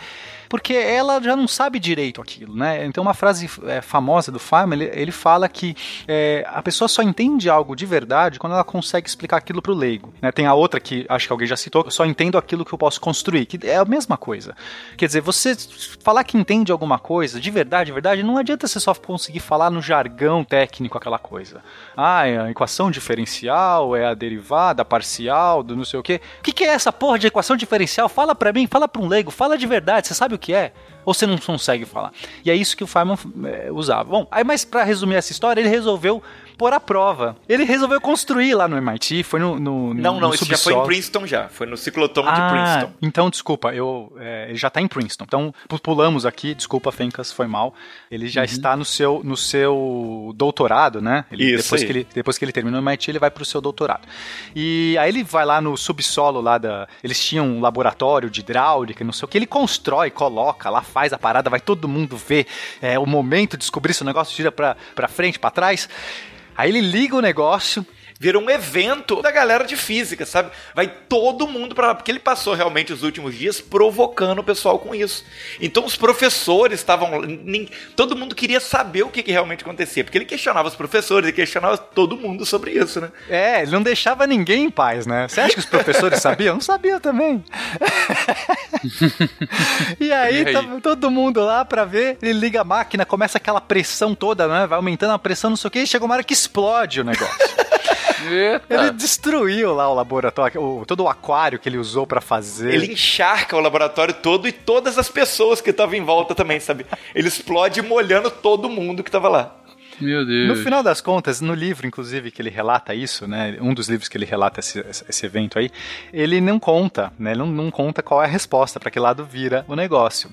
porque ela já não sabe direito aquilo, né? Então uma frase é, famosa do Feynman, ele, ele fala que é, a pessoa só entende algo de verdade quando ela consegue explicar aquilo para o leigo. Né? Tem a outra que acho que alguém já citou, eu só entendo aquilo que eu posso construir, que é a mesma coisa. Quer dizer, você falar que entende alguma coisa de verdade, de verdade, não adianta você só conseguir falar no jargão técnico aquela coisa. Ah, é a equação diferencial, é a derivada parcial, do não sei o quê. O que, que é essa porra de equação diferencial? Fala pra mim, fala pra um leigo, fala de verdade, você sabe o que é? Ou você não consegue falar? E é isso que o Feynman é, usava. Bom, aí, mas pra resumir essa história, ele resolveu pôr à prova. Ele resolveu construir lá no MIT, foi no, no Não, no não, isso já foi em. Princeton já. Foi no ciclotão de Ah, Princeton. então desculpa, eu, é, ele já está em Princeton. Então pu- pulamos aqui, desculpa, Fencas, foi mal. Ele já está no seu, no seu doutorado, né? Ele, Isso depois aí. que ele depois que ele terminou o MIT, ele vai para o seu doutorado. E aí ele vai lá no subsolo lá da, eles tinham um laboratório de hidráulica, não sei o que, ele constrói, coloca lá, faz a parada, vai todo mundo ver é, o momento, descobrir se o negócio gira para frente, para trás. Aí ele liga o negócio, Vira um evento da galera de física, sabe? Vai todo mundo pra lá, porque ele passou realmente os últimos dias provocando o pessoal com isso. Então os professores estavam. Todo mundo queria saber o que, que realmente acontecia, porque ele questionava os professores, ele questionava todo mundo sobre isso, né? É, ele não deixava ninguém em paz, né? Você acha que os professores sabiam? Não sabiam também. e aí, E aí? tava todo mundo lá pra ver, ele liga a máquina, começa aquela pressão toda, né? Vai aumentando a pressão, não sei o que, e chega uma hora que explode o negócio. Eita. Ele destruiu lá o laboratório, o- todo o aquário que ele usou pra fazer. Ele encharca o laboratório todo e todas as pessoas que estavam em volta também, sabe? Ele explode molhando todo mundo que tava lá. Meu Deus. No final das contas, no livro, inclusive, que ele relata isso, né? Um dos livros que ele relata esse, esse evento aí, ele não conta, né? Ele não, não conta qual é a resposta, para que lado vira o negócio.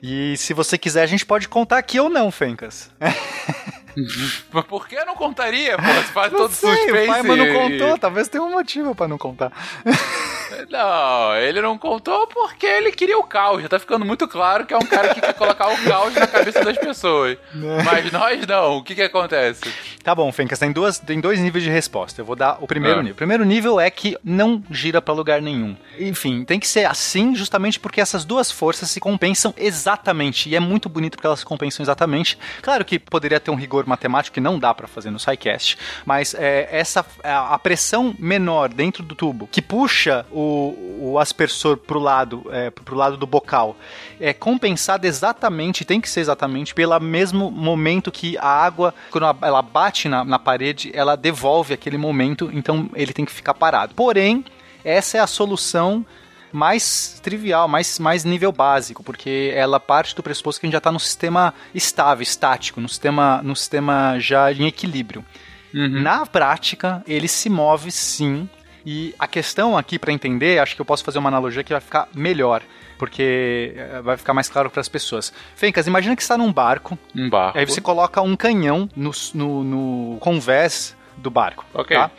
E se você quiser, a gente pode contar aqui ou não, Fencas. Mas por que eu não contaria? Pô, você faz Não todo sei, suspense. o pai mas não contou, talvez tenha um motivo pra não contar. Não, ele não contou porque ele queria o caos. Já tá ficando muito claro que é um cara que quer colocar o caos na cabeça das pessoas. Mas nós não. O que que acontece? Tá bom, Fencas, tem, duas, tem dois níveis de resposta. Eu vou dar o primeiro Ah. nível. O primeiro nível é que não gira pra lugar nenhum. Enfim, tem que ser assim justamente porque essas duas forças se compensam exatamente. E é muito bonito porque elas se compensam exatamente. Claro que poderia ter um rigor matemático que não dá pra fazer no SciCast, mas é, essa a a pressão menor dentro do tubo que puxa o, o aspersor pro lado, é, pro lado do bocal é compensada exatamente, tem que ser exatamente, pelo mesmo momento que a água, quando ela- ela bate na, na parede, ela devolve aquele momento, então ele tem que ficar parado. Porém, essa é a solução mais trivial, mais, mais nível básico, porque ela parte do pressuposto que a gente já está no sistema estável, estático, no sistema, no sistema já em equilíbrio. Na prática, ele se move sim. E a questão aqui para entender, acho que eu posso fazer uma analogia que vai ficar melhor, porque eh, vai ficar mais claro para as pessoas. Fencas, imagina que está num barco, Um barco. aí você coloca um canhão no, no, no convés do barco. Ok. tá?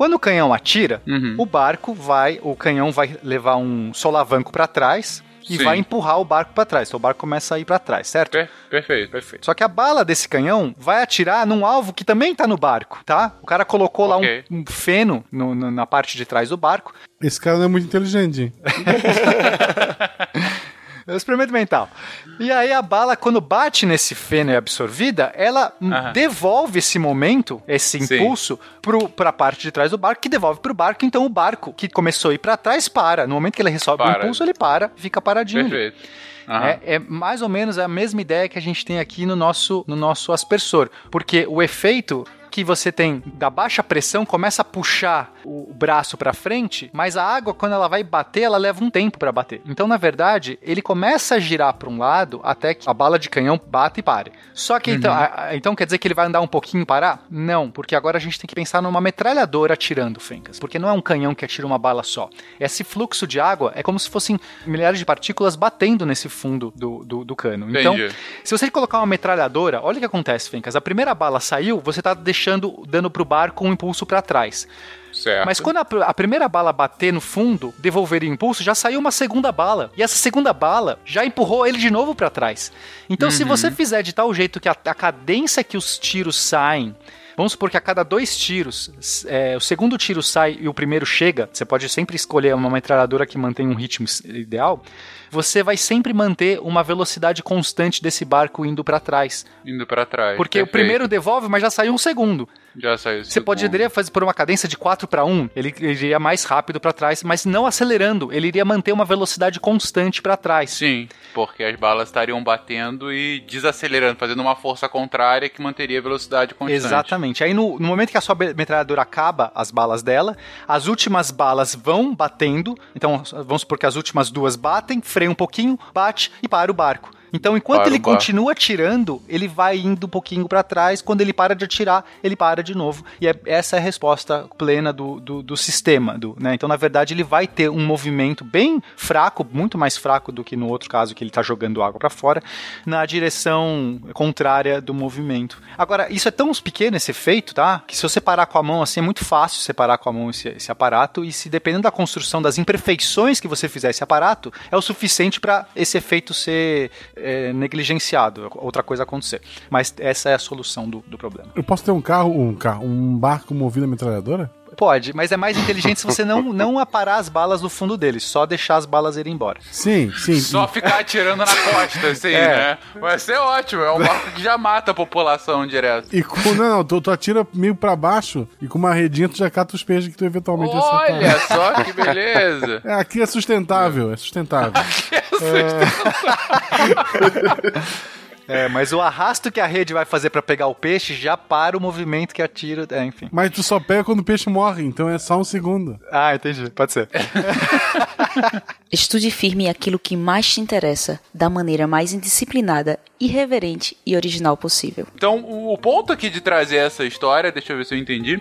Quando o canhão atira, Uhum. o barco vai, o canhão vai levar um solavanco para trás e Sim. vai empurrar o barco para trás. Então o barco começa a ir para trás, certo? Per- perfeito. Perfeito. Só que a bala desse canhão vai atirar num alvo que também tá no barco, tá? O cara colocou lá um, um feno no- no- na parte de trás do barco. Esse cara não é muito inteligente. É um experimento mental. E aí a bala, quando bate nesse feno e é absorvida, ela Aham. devolve esse momento, esse Sim. impulso, pro, pra parte de trás do barco, que devolve pro barco. Então o barco, que começou a ir pra trás, para. No momento que ele resolve o Para. impulso, ele para, fica paradinho. ali. Perfeito. Aham. É, é mais ou menos a mesma ideia que a gente tem aqui no nosso, no nosso aspersor. Porque o efeito que você tem da baixa pressão começa a puxar o braço para frente, mas a água quando ela vai bater, ela leva um tempo para bater. Então, na verdade, ele começa a girar para um lado até que a bala de canhão bate e pare. Só que então, a- a- então quer dizer que ele vai andar um pouquinho e parar? Não, porque agora a gente tem que pensar numa metralhadora atirando, Fencas, porque não é um canhão que atira uma bala só. Esse fluxo de água é como se fossem milhares de partículas batendo nesse fundo do, do, do cano. Então, Entendi. se você colocar uma metralhadora, olha o que acontece, Fencas. A primeira bala saiu, você tá deixando, dando pro barco um impulso para trás. Certo. Mas quando a, a primeira bala bater no fundo, devolver o impulso, já saiu uma segunda bala. E essa segunda bala já empurrou ele de novo para trás. Então, se você fizer de tal jeito que a, a cadência que os tiros saem. Vamos supor que a cada dois tiros, é, o segundo tiro sai e o primeiro chega. Você pode sempre escolher uma metralhadora que mantém um ritmo ideal. Você vai sempre manter uma velocidade constante desse barco indo para trás. Indo pra trás. Porque o perfeito. primeiro devolve, mas já saiu um segundo. Já saiu. Você poderia fazer por uma cadência de 4 para 1, ele iria mais rápido para trás, mas não acelerando, ele iria manter uma velocidade constante para trás. Sim, porque as balas estariam batendo e desacelerando, fazendo uma força contrária que manteria a velocidade constante. Exatamente. Aí no, no momento que a sua metralhadora acaba as balas dela, as últimas balas vão batendo. Então vamos supor que as últimas duas batem, freia um pouquinho, bate e para o barco. Então, enquanto Para ele continua atirando, ele vai indo um pouquinho para trás. Quando ele para de atirar, ele para de novo. E é- essa é a resposta plena do, do, do sistema. Do, né? Então, na verdade, ele vai ter um movimento bem fraco, muito mais fraco do que no outro caso que ele está jogando água para fora, na direção contrária do movimento. Agora, isso é tão pequeno esse efeito, tá? Que se você parar com a mão assim, é muito fácil separar com a mão esse, esse aparato. E se dependendo da construção das imperfeições que você fizer esse aparato, é o suficiente para esse efeito ser é, negligenciado, outra coisa acontecer. Mas essa é a solução do, do problema. Eu posso ter um carro, um carro, um barco movido a metralhadora? Pode, mas é mais inteligente se você não, não aparar as balas no fundo dele, só deixar as balas irem embora. Sim, sim. Só ficar atirando na costa, assim, É. né? Vai ser ótimo, é um barco que já mata a população direto. E com, não, não, tu, tu atira meio pra baixo e com uma redinha tu já cata os peixes que tu eventualmente acertar. Olha só que beleza. É, aqui é sustentável, é sustentável. É, mas o arrasto que a rede vai fazer pra pegar o peixe já para o movimento que atira. É, enfim. Mas tu só pega quando o peixe morre, então é só um segundo. Ah, entendi. Pode ser. Estude firme aquilo que mais te interessa, da maneira mais indisciplinada, irreverente e original possível. Então, o ponto aqui de trazer essa história, deixa eu ver se eu entendi,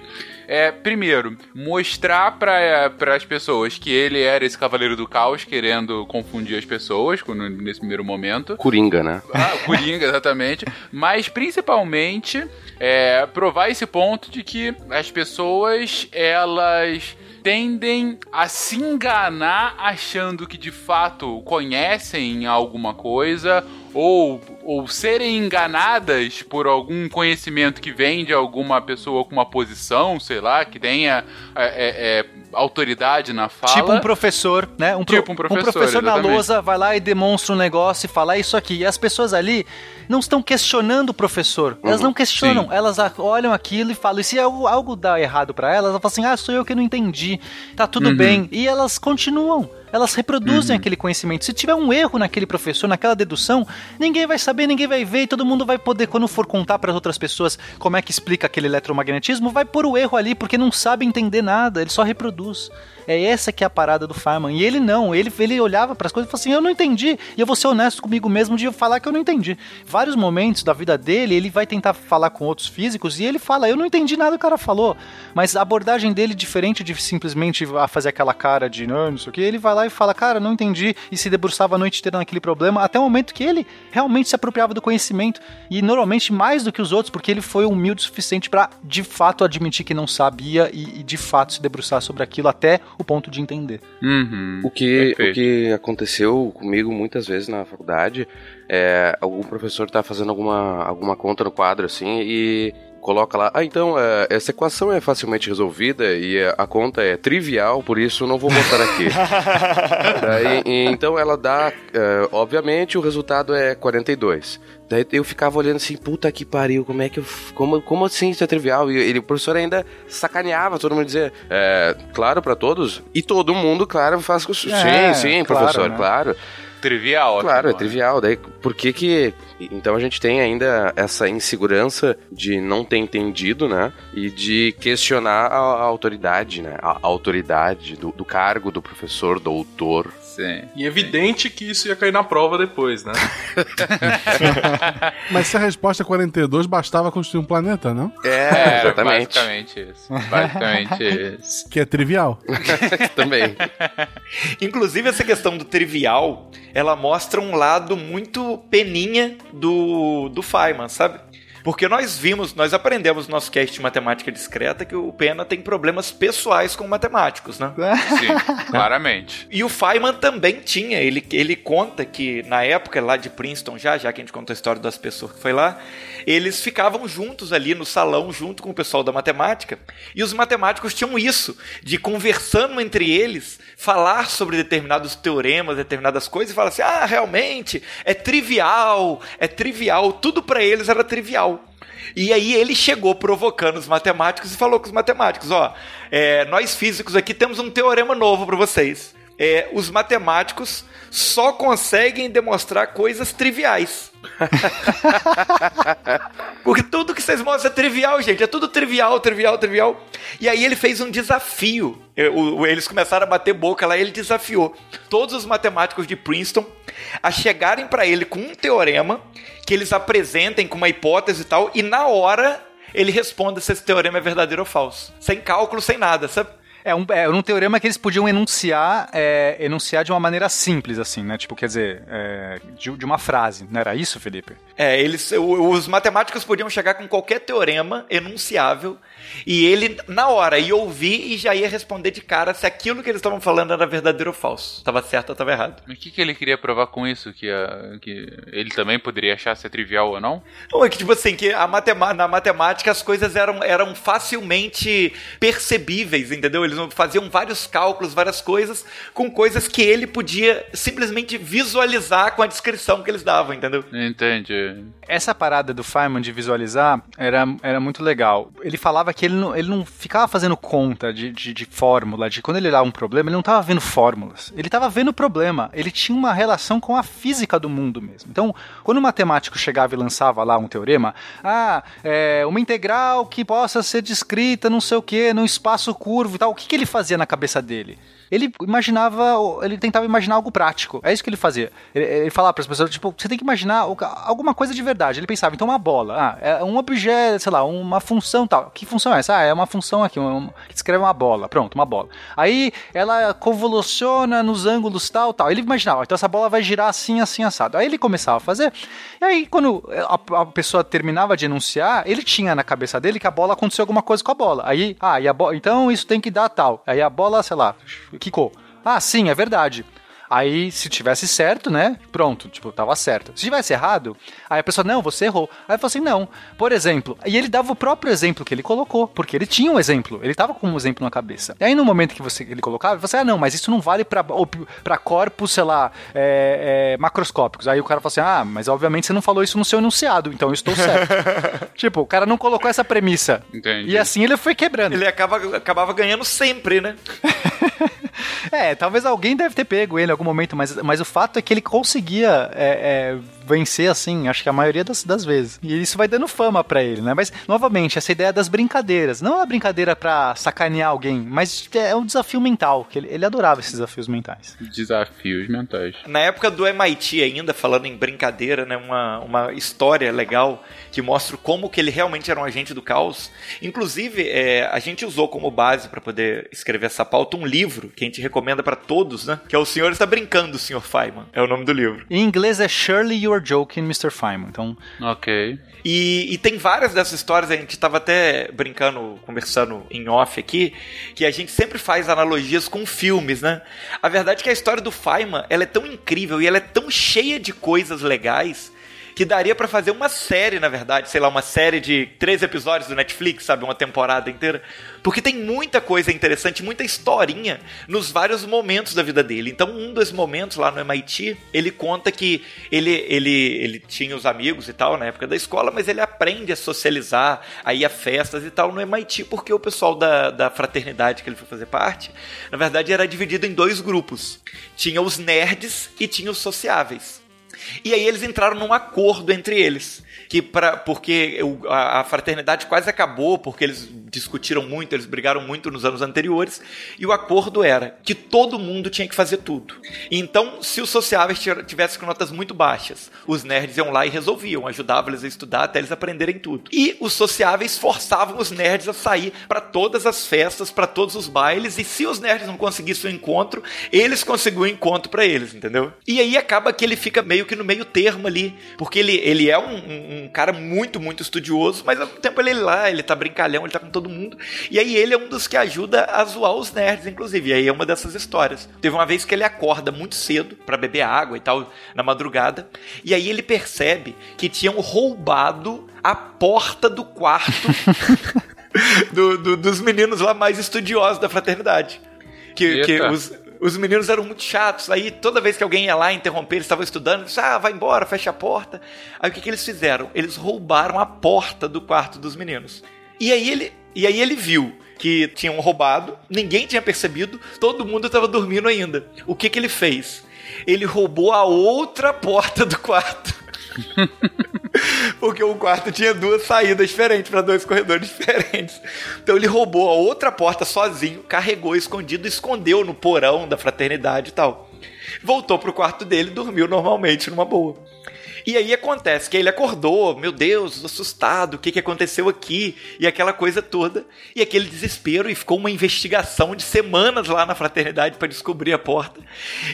é, primeiro, mostrar para as pessoas que ele era esse cavaleiro do caos, querendo confundir as pessoas nesse primeiro momento. Coringa, né? Ah, Coringa, exatamente. Mas, principalmente, é, provar esse ponto de que as pessoas, elas tendem a se enganar achando que de fato conhecem alguma coisa ou, ou serem enganadas por algum conhecimento que vem de alguma pessoa com uma posição, sei lá, que tenha é, é, é, autoridade na fala. Tipo um professor, né? Um, Tipo um professor, um professor na exatamente. lousa vai lá e demonstra um negócio e fala "É isso aqui. E as pessoas ali não estão questionando o professor. Elas não questionam. Sim. Elas olham aquilo e falam. E se algo, algo dá errado pra elas, elas falam assim: ah, sou eu que não entendi. Tá tudo Uhum. bem. E elas continuam. Elas reproduzem aquele conhecimento. Se tiver um erro naquele professor, naquela dedução, ninguém vai saber, ninguém vai ver, e todo mundo vai poder, quando for contar para outras pessoas como é que explica aquele eletromagnetismo, vai pôr o erro ali, porque não sabe entender nada, ele só reproduz. É essa que é a parada do Feynman. E ele não, ele, ele olhava para as coisas e falava assim: eu não entendi. E eu vou ser honesto comigo mesmo de falar que eu não entendi. Vários momentos da vida dele, ele vai tentar falar com outros físicos e ele fala: eu não entendi nada que o cara falou. Mas a abordagem dele, diferente de simplesmente fazer aquela cara de não, não sei o que, ele vai lá e fala: cara, não entendi. E se debruçava a noite inteira naquele problema, até o momento que ele realmente se apropriava do conhecimento. E normalmente mais do que os outros, porque ele foi humilde o suficiente para de fato admitir que não sabia e, e de fato se debruçar sobre aquilo até o ponto de entender. Uhum. O que, Perfeito. o que aconteceu comigo muitas vezes na faculdade é algum professor tá fazendo alguma, alguma conta no quadro assim e coloca lá, ah, então é, essa equação é facilmente resolvida e é, a conta é trivial, por isso não vou botar aqui. Daí, e- então ela dá, é, obviamente o resultado é 42. Daí eu ficava olhando assim, puta que pariu, como é que eu. f- Como, como assim isso é trivial? E ele, o professor ainda sacaneava, todo mundo dizia, é, claro pra todos. E todo mundo, claro, faz com. Sim, É, sim, claro, professor, né? claro. Trivial. Claro, é assim, trivial. Daí, por que que... Então a gente tem ainda essa insegurança de não ter entendido, né? E de questionar a, a autoridade, né? A, a autoridade do, do cargo do professor, doutor. Sim. E é evidente que isso ia cair na prova depois, né? Mas se a resposta é 42, bastava construir um planeta, não? É, exatamente. basicamente isso. Basicamente isso. Que é trivial. Também. Inclusive, essa questão do trivial, ela mostra um lado muito peninha do, do Feynman, sabe? Porque nós vimos, nós aprendemos no nosso cast de matemática discreta que o Pena tem problemas pessoais com matemáticos, né? Sim, claramente. E o Feynman também tinha. Ele, ele conta que na época lá de Princeton, já, já que a gente conta a história das pessoas que foi lá, eles ficavam juntos ali no salão, junto com o pessoal da matemática. E os matemáticos tinham isso, de conversando entre eles, falar sobre determinados teoremas, determinadas coisas, e falar assim: ah, realmente, é trivial, é trivial. Tudo para eles era trivial. E aí ele chegou provocando os matemáticos e falou com os matemáticos: ó, é, nós físicos aqui temos um teorema novo para vocês. É, os matemáticos só conseguem demonstrar coisas triviais. Porque tudo que vocês mostram é trivial, gente. É tudo trivial, trivial, trivial. E aí ele fez um desafio. O- Eles começaram a bater boca lá ele desafiou todos os matemáticos de Princeton a chegarem para ele com um teorema que eles apresentem com uma hipótese e tal, e na hora ele responda se esse teorema é verdadeiro ou falso. Sem cálculo, sem nada, sabe? É um, é um teorema que eles podiam enunciar, é, enunciar de uma maneira simples, assim, né? Tipo, quer dizer, é, de, de uma frase. Não era isso, Felipe? É, eles, os matemáticos podiam chegar com qualquer teorema enunciável e ele, na hora, ia ouvir e já ia responder de cara se aquilo que eles estavam falando era verdadeiro ou falso. Tava certo ou tava errado. Mas o que, que ele queria provar com isso? Que, a- que ele também poderia achar ser trivial ou não? Não, é que, tipo assim, que a matema- na matemática as coisas eram, eram facilmente percebíveis, entendeu? Eles faziam vários cálculos, várias coisas, com coisas que ele podia simplesmente visualizar com a descrição que eles davam, entendeu? Entendi. Essa parada do Feynman de visualizar era, era muito legal. Ele falava que ele não, ele não ficava fazendo conta de, de, de fórmula, de quando ele olhava um problema, ele não estava vendo fórmulas. Ele estava vendo o problema. Ele tinha uma relação com a física do mundo mesmo. Então, quando o matemático chegava e lançava lá um teorema, ah, é, uma integral que possa ser descrita não sei o que, num espaço curvo e tal, o que, que ele fazia na cabeça dele? Ele imaginava, ele tentava imaginar algo prático. É isso que ele fazia. Ele, ele falava para as pessoas, tipo, você tem que imaginar alguma coisa de verdade. Ele pensava, então uma bola, ah, é um objeto, sei lá, uma função tal. Que função é essa? Ah, é uma função aqui, uma, que descreve uma bola. Pronto, uma bola. Aí ela convoluciona nos ângulos tal, tal. Ele imaginava, então essa bola vai girar assim, assim, assado. Aí ele começava a fazer, e aí quando a, a pessoa terminava de enunciar, ele tinha na cabeça dele que a bola aconteceu alguma coisa com a bola. Aí, ah, e a bola, então isso tem que dar tal. Aí a bola, sei lá, quicou. Ah, sim, é verdade. Aí, se tivesse certo, né? Pronto, tipo, tava certo. Se tivesse errado, aí a pessoa, não, você errou. Aí eu falei assim, não. Por exemplo, e ele dava o próprio exemplo que ele colocou, porque ele tinha um exemplo, ele tava com um exemplo na cabeça. E aí, no momento que você, ele colocava, você, ah, não, mas isso não vale pra, pra corpos, sei lá, é, é, macroscópicos. Aí o cara falou assim, ah, mas obviamente você não falou isso no seu enunciado, então eu estou certo. tipo, o cara não colocou essa premissa. Entendi. E assim ele foi quebrando. Ele acaba, acabava ganhando sempre, né? é, talvez alguém deve ter pego ele em algum momento, mas, mas o fato é que ele conseguia é, é, vencer, assim, acho que a maioria das, das vezes. E isso vai dando fama para ele, né? Mas, novamente, essa ideia das brincadeiras. Não é uma brincadeira para sacanear alguém, mas é um desafio mental, que ele, ele adorava esses desafios mentais. Desafios mentais. Na época do MIT ainda, falando em brincadeira, né? Uma, uma história legal que mostra como que ele realmente era um agente do caos. Inclusive, é, a gente usou como base para poder escrever essa pauta um livro que a gente recomenda para todos, né? Que é O Senhor Está Brincando, Sr. Feynman. É o nome do livro. Em inglês é Surely You're Joking, Mr. Feynman. Então... Ok. E, e, tem várias dessas histórias, a gente estava até brincando, conversando em off aqui, que a gente sempre faz analogias com filmes, né? A verdade é que a história do Feynman, ela é tão incrível e ela é tão cheia de coisas legais que daria para fazer uma série, na verdade, sei lá, uma série de três episódios do Netflix, sabe, uma temporada inteira, porque tem muita coisa interessante, muita historinha nos vários momentos da vida dele. Então, um dos momentos lá no MIT, ele conta que ele, ele, ele tinha os amigos e tal na época da escola, mas ele aprende a socializar, a ir a festas e tal no MIT, porque o pessoal da, da fraternidade que ele foi fazer parte, na verdade, era dividido em dois grupos. Tinha os nerds e tinha os sociáveis. E aí eles entraram num acordo entre eles que para porque a, a fraternidade quase acabou porque eles discutiram muito, eles brigaram muito nos anos anteriores e o acordo era que todo mundo tinha que fazer tudo. Então, se os sociáveis tivessem notas muito baixas, os nerds iam lá e resolviam, ajudavam eles a estudar até eles aprenderem tudo. E os sociáveis forçavam os nerds a sair para todas as festas, para todos os bailes e se os nerds não conseguissem o um encontro, eles conseguiam o um encontro para eles, entendeu? E aí acaba que ele fica meio que no meio termo ali, porque ele, ele é um, um um cara muito, muito estudioso, mas ao mesmo tempo ele é lá, ele tá brincalhão, ele tá com todo mundo. E aí ele é um dos que ajuda a zoar os nerds, inclusive. E aí é uma dessas histórias. Teve uma vez que ele acorda muito cedo para beber água e tal, na madrugada. E aí ele percebe que tinham roubado a porta do quarto do, do, dos meninos lá mais estudiosos da fraternidade. Que, que os, os meninos eram muito chatos. Aí toda vez que alguém ia lá interromper, eles estavam estudando, ah, vai embora, fecha a porta. Aí o que, que eles fizeram? Eles roubaram a porta do quarto dos meninos. E aí ele, e aí ele viu que tinham roubado, ninguém tinha percebido, todo mundo estava dormindo ainda. O que, que ele fez? Ele roubou a outra porta do quarto. Porque o quarto tinha duas saídas diferentes para dois corredores diferentes. Então ele roubou a outra porta sozinho, carregou escondido, escondeu no porão da fraternidade e tal. Voltou pro quarto dele, dormiu normalmente numa boa. E aí acontece que ele acordou, meu Deus, assustado, o que, que aconteceu aqui? E aquela coisa toda. E aquele desespero, e ficou uma investigação de semanas lá na fraternidade para descobrir a porta.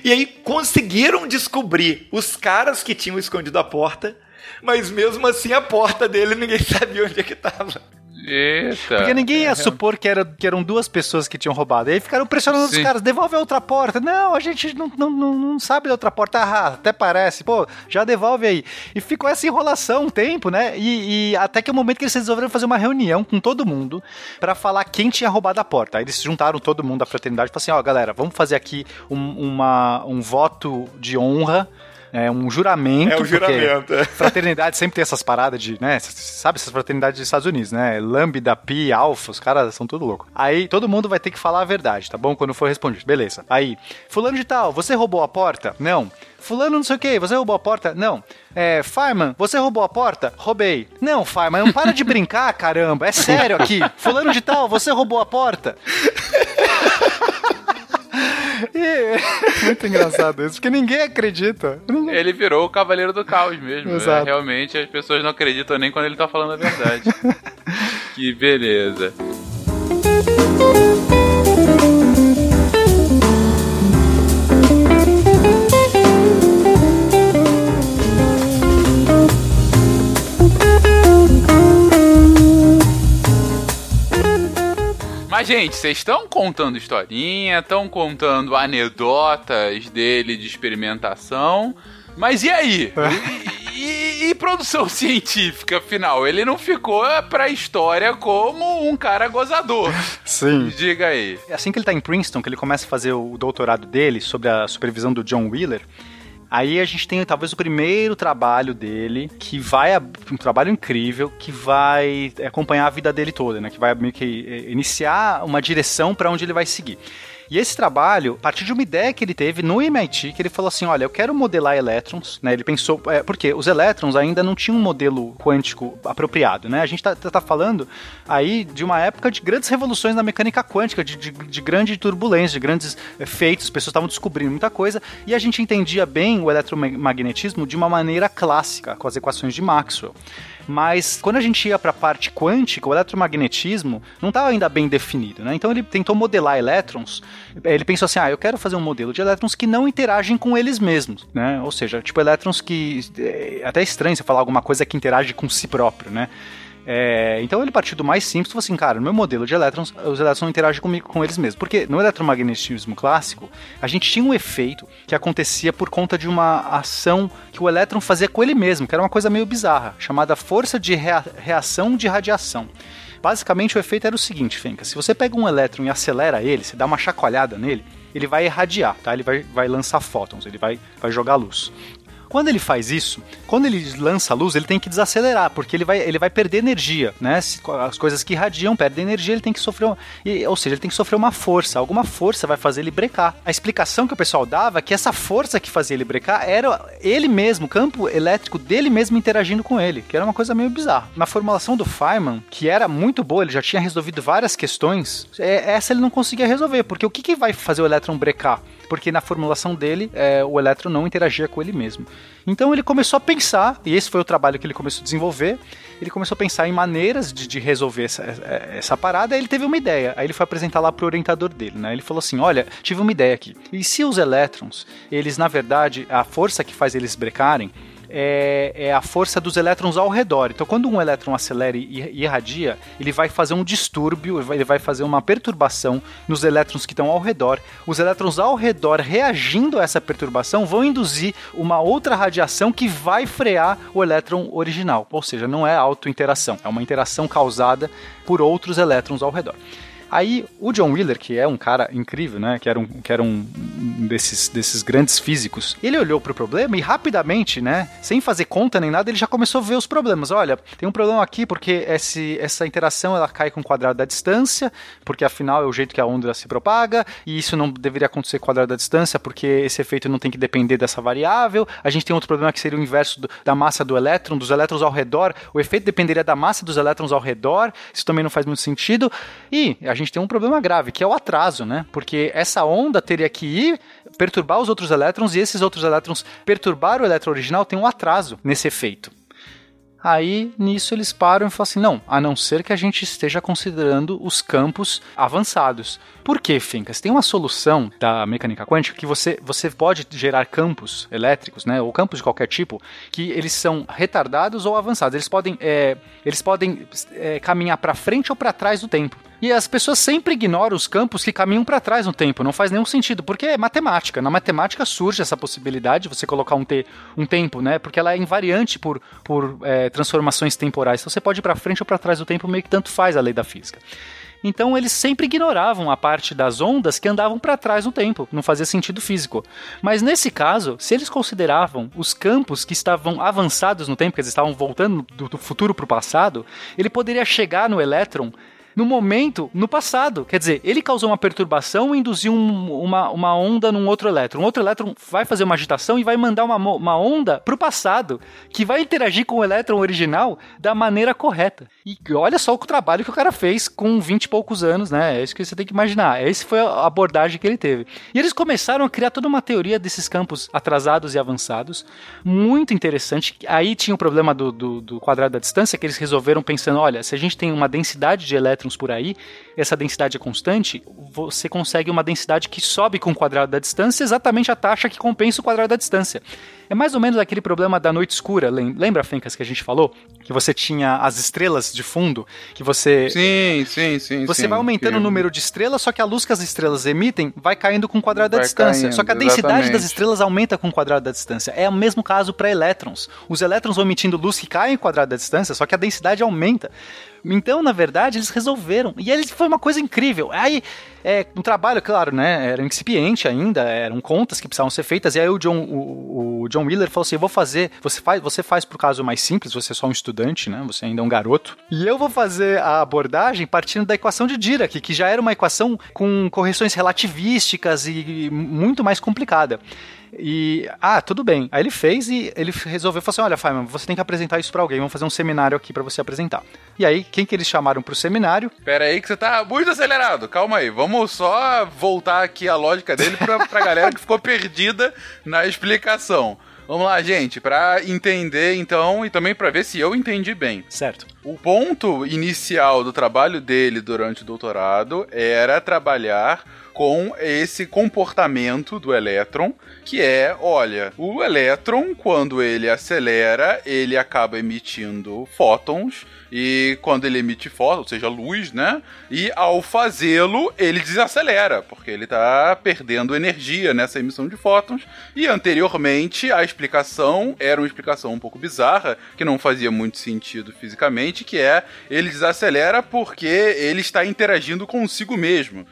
E aí conseguiram descobrir os caras que tinham escondido a porta, mas mesmo assim a porta dele ninguém sabia onde é que estava. Eita. Porque ninguém ia É, supor que, era, que eram duas pessoas que tinham roubado. Aí ficaram pressionando Sim. os caras, devolve a outra porta. Não, a gente não, não, não, não sabe da outra porta. Ah, até parece. Pô, já devolve aí. E ficou essa enrolação um tempo, né? E, e até que o momento que eles resolveram fazer uma reunião com todo mundo pra falar quem tinha roubado a porta. Aí eles juntaram todo mundo da fraternidade e falaram assim, ó, galera, vamos fazer aqui um, uma, um voto de honra é um juramento. É um juramento, é. Fraternidade sempre tem essas paradas de, né? Sabe essas fraternidades dos Estados Unidos, né? Lambda, Pi, Alpha, os caras são tudo louco. Aí todo mundo vai ter que falar a verdade, tá bom? Quando for respondido. Beleza. Aí, fulano de tal, você roubou a porta? Não. Fulano não sei o que, você roubou a porta? Não. É, Fireman, você roubou a porta? Roubei. Não, Fireman, não para de brincar, caramba. É sério aqui. Fulano de tal, você roubou a porta? E- Muito engraçado isso, porque ninguém acredita. Ele virou o Cavaleiro do Caos mesmo. né? Realmente as pessoas não acreditam nem quando ele tá falando a verdade. que beleza. Mas, gente, vocês estão contando historinha, estão contando anedotas dele de experimentação. Mas e aí? E, e- e produção científica, afinal? Ele não ficou pra história como um cara gozador. Sim. Diga aí. Assim que ele tá em Princeton, que ele começa a fazer o doutorado dele sob a supervisão do John Wheeler, aí a gente tem talvez o primeiro trabalho dele, que vai, um trabalho incrível, que vai é, acompanhar a vida dele toda, né? Que vai meio que é, iniciar uma direção para onde ele vai seguir. E esse trabalho, a partir de uma ideia que ele teve no MIT, que ele falou assim, olha, eu quero modelar elétrons, né? Ele pensou, é, porque os elétrons ainda não tinham um modelo quântico apropriado, né? A gente tá, tá- tá falando aí de uma época de grandes revoluções na mecânica quântica, de, de, de grande turbulência, de grandes efeitos, as pessoas estavam descobrindo muita coisa, e a gente entendia bem o eletromagnetismo de uma maneira clássica, com as equações de Maxwell. Mas quando a gente ia para a parte quântica, o eletromagnetismo não estava ainda bem definido, né? Então ele tentou modelar elétrons. Ele pensou assim: ah, eu quero fazer um modelo de elétrons que não interagem com eles mesmos, né? Ou seja, tipo elétrons que é até estranho você falar alguma coisa que interage com si próprio, né? É, então ele partiu do mais simples falou assim, cara, no meu modelo de elétrons, os elétrons interagem comigo, com eles mesmos. Porque no eletromagnetismo clássico, a gente tinha um efeito que acontecia por conta de uma ação que o elétron fazia com ele mesmo, que era uma coisa meio bizarra, chamada força de rea- reação de radiação. Basicamente o efeito era o seguinte, Fenka, se você pega um elétron e acelera ele, você dá uma chacoalhada nele, ele vai irradiar, tá? Ele vai, vai lançar fótons, ele vai, vai jogar luz. Quando ele faz isso, quando ele lança a luz, ele tem que desacelerar, porque ele vai, ele vai perder energia, né? As coisas que irradiam perdem energia, ele tem que sofrer, ou seja, ele tem que sofrer uma força, alguma força vai fazer ele brecar. A explicação que o pessoal dava é que essa força que fazia ele brecar era ele mesmo, o campo elétrico dele mesmo interagindo com ele, que era uma coisa meio bizarra. Na formulação do Feynman, que era muito boa, ele já tinha resolvido várias questões, é- essa ele não conseguia resolver, porque o que, que vai fazer o elétron brecar? Porque na formulação dele é, o elétron não interagia com ele mesmo. Então ele começou a pensar, e esse foi o trabalho que ele começou a desenvolver, ele começou a pensar em maneiras de, de resolver essa, essa parada, aí ele teve uma ideia, aí ele foi apresentar lá pro orientador dele, né? Ele falou assim, olha, tive uma ideia aqui, e se os elétrons, eles na verdade, a força que faz eles brecarem, é, é, a força dos elétrons ao redor. Então, quando um elétron acelera e, irradia, ele vai fazer um distúrbio, ele vai fazer uma perturbação nos elétrons que estão ao redor. Os elétrons ao redor, reagindo a essa perturbação, vão induzir uma outra radiação que vai frear o elétron original. Ou seja, não é autointeração, é uma interação causada por outros elétrons ao redor. Aí o John Wheeler, que é um cara incrível, né? Que era um, que era um desses, desses grandes físicos, ele olhou para o problema e rapidamente, né? Sem fazer conta nem nada, ele já começou a ver os problemas. Olha, tem um problema aqui porque esse, essa interação ela cai com o quadrado da distância, porque afinal é o jeito que a onda se propaga, e isso não deveria acontecer com o quadrado da distância, porque esse efeito não tem que depender dessa variável. A gente tem outro problema que seria o inverso do, da massa do elétron, dos elétrons ao redor. O efeito dependeria da massa dos elétrons ao redor. Isso também não faz muito sentido. E a gente tem um problema grave, que é o atraso, né? Porque essa onda teria que ir perturbar os outros elétrons e esses outros elétrons perturbar o elétron original tem um atraso nesse efeito. Aí nisso eles param e falam assim: não, a não ser que a gente esteja considerando os campos avançados. Por quê, Fincas? Tem uma solução da mecânica quântica que você, você pode gerar campos elétricos, né, ou campos de qualquer tipo, que eles são retardados ou avançados. Eles podem, é, eles podem é, caminhar para frente ou para trás do tempo. E as pessoas sempre ignoram os campos que caminham para trás no tempo. Não faz nenhum sentido, porque é matemática. Na matemática surge essa possibilidade de você colocar um, te, um tempo, né? Porque ela é invariante por, por é, transformações temporais. Então você pode ir para frente ou para trás do tempo, meio que tanto faz a lei da física. Então eles sempre ignoravam a parte das ondas que andavam para trás no tempo, não fazia sentido físico. Mas nesse caso, se eles consideravam os campos que estavam avançados no tempo, que eles estavam voltando do, futuro para o passado, ele poderia chegar no elétron no momento, no passado. Quer dizer, ele causou uma perturbação e induziu um, uma, uma onda num outro elétron. Um outro elétron vai fazer uma agitação e vai mandar uma, uma onda pro passado, que vai interagir com o elétron original da maneira correta. E olha só o trabalho que o cara fez com 20 e poucos anos, né? É isso que você tem que imaginar. Essa foi a abordagem que ele teve. E eles começaram a criar toda uma teoria desses campos atrasados e avançados, muito interessante. Aí tinha o problema do, do, do quadrado da distância, que eles resolveram pensando: olha, se a gente tem uma densidade de elétrons por aí, essa densidade é constante, você consegue uma densidade que sobe com o quadrado da distância, exatamente a taxa que compensa o quadrado da distância. É mais ou menos aquele problema da noite escura, lembra, Fencas, que a gente falou? Que você tinha as estrelas de fundo, que você... Sim, sim, sim. Você sim, vai aumentando que... o número de estrelas, só que a luz que as estrelas emitem vai caindo com o quadrado vai da distância. Caindo, só que a densidade exatamente. das estrelas aumenta com o quadrado da distância. É o mesmo caso para elétrons. Os elétrons vão emitindo luz que cai em quadrado da distância, só que a densidade aumenta. Então, na verdade, eles resolveram. E eles foi uma coisa incrível. Aí, é, um trabalho, claro, né? Era incipiente ainda, eram contas que precisavam ser feitas. E aí o John, o, o John Wheeler falou assim: eu vou fazer. Você faz, você faz pro caso mais simples, você é só um estudante, né? Você ainda é um garoto. E eu vou fazer a abordagem partindo da equação de Dirac, que já era uma equação com correções relativísticas e muito mais complicada. E, ah, tudo bem. Aí ele fez e ele resolveu, falou assim, olha, Feynman, você tem que apresentar isso para alguém, vamos fazer um seminário aqui para você apresentar. E aí, quem que eles chamaram pro seminário? Pera aí que você tá muito acelerado, calma aí, vamos só voltar aqui a lógica dele pra, pra galera que ficou perdida na explicação. Vamos lá, gente, para entender então e também para ver se eu entendi bem. Certo. O ponto inicial do trabalho dele durante o doutorado era trabalhar com esse comportamento do elétron, que é, olha, o elétron, quando ele acelera, ele acaba emitindo fótons, e quando ele emite fótons, ou seja, luz, né? E ao fazê-lo, ele desacelera, porque ele está perdendo energia nessa emissão de fótons. E anteriormente, a explicação era uma explicação um pouco bizarra, que não fazia muito sentido fisicamente, que é ele desacelera porque ele está interagindo consigo mesmo.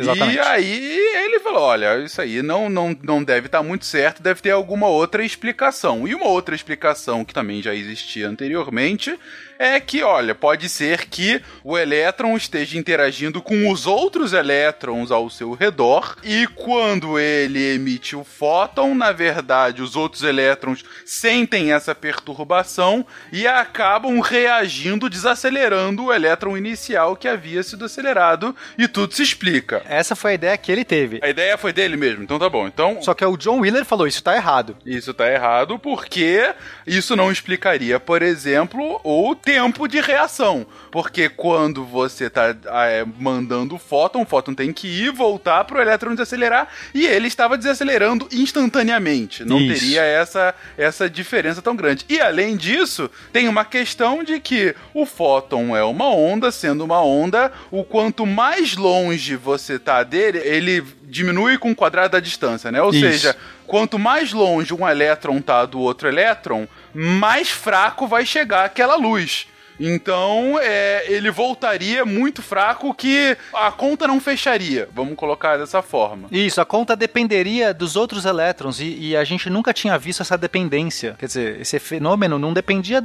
Exatamente. E aí ele falou: olha, isso aí não, não, não deve estar tá muito certo, deve ter alguma outra explicação. E uma outra explicação que também já existia anteriormente é que, olha, pode ser que o elétron esteja interagindo com os outros elétrons ao seu redor e quando ele emite o fóton, na verdade, os outros elétrons sentem essa perturbação e acabam reagindo, desacelerando o elétron inicial que havia sido acelerado e tudo se explica. Essa foi a ideia que ele teve. A ideia foi dele mesmo, então tá bom. Então, só que o John Wheeler falou isso tá errado. Isso tá errado porque isso não explicaria, por exemplo, o tempo de reação. Porque quando você está é, mandando o fóton, o fóton tem que ir voltar para o elétron desacelerar e ele estava desacelerando instantaneamente. Não Isso. teria essa, essa diferença tão grande. E além disso, tem uma questão de que o fóton é uma onda, sendo uma onda, o quanto mais longe você está dele, ele diminui com o quadrado da distância, né? Ou Isso. seja, quanto mais longe um elétron tá do outro elétron, mais fraco vai chegar aquela luz. Então, é, ele voltaria muito fraco que a conta não fecharia, vamos colocar dessa forma. Isso, a conta dependeria dos outros elétrons e, e a gente nunca tinha visto essa dependência. Quer dizer, esse fenômeno não dependia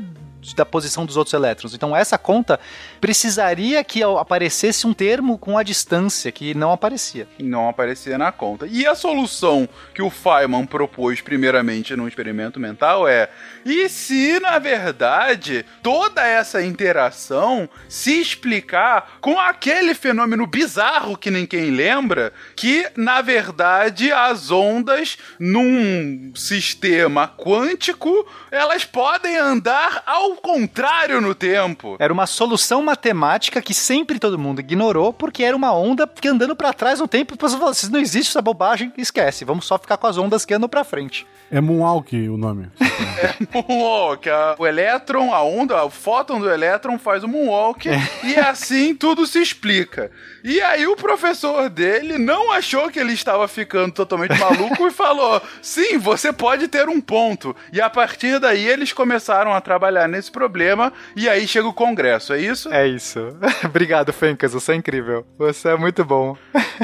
da posição dos outros elétrons. Então essa conta precisaria que aparecesse um termo com a distância que não aparecia. Não aparecia na conta. E a solução que o Feynman propôs primeiramente no experimento mental é: e se na verdade toda essa interação se explicar com aquele fenômeno bizarro que ninguém lembra, que na verdade as ondas num sistema quântico elas podem andar ao ao contrário no tempo. Era uma solução matemática que sempre todo mundo ignorou, porque era uma onda que andando pra trás no tempo, você falou, se não existe essa bobagem, esquece, vamos só ficar com as ondas que andam pra frente. É Moonwalk o nome. Moonwalk. a- O elétron, a onda, o fóton do elétron faz o moonwalk e assim tudo se explica. E aí o professor dele não achou que ele estava ficando totalmente maluco e falou: sim, você pode ter um ponto. E a partir daí eles começaram a trabalhar nesse problema e aí chega o congresso, é isso? É isso. Obrigado, Fencas, você é incrível. Você é muito bom.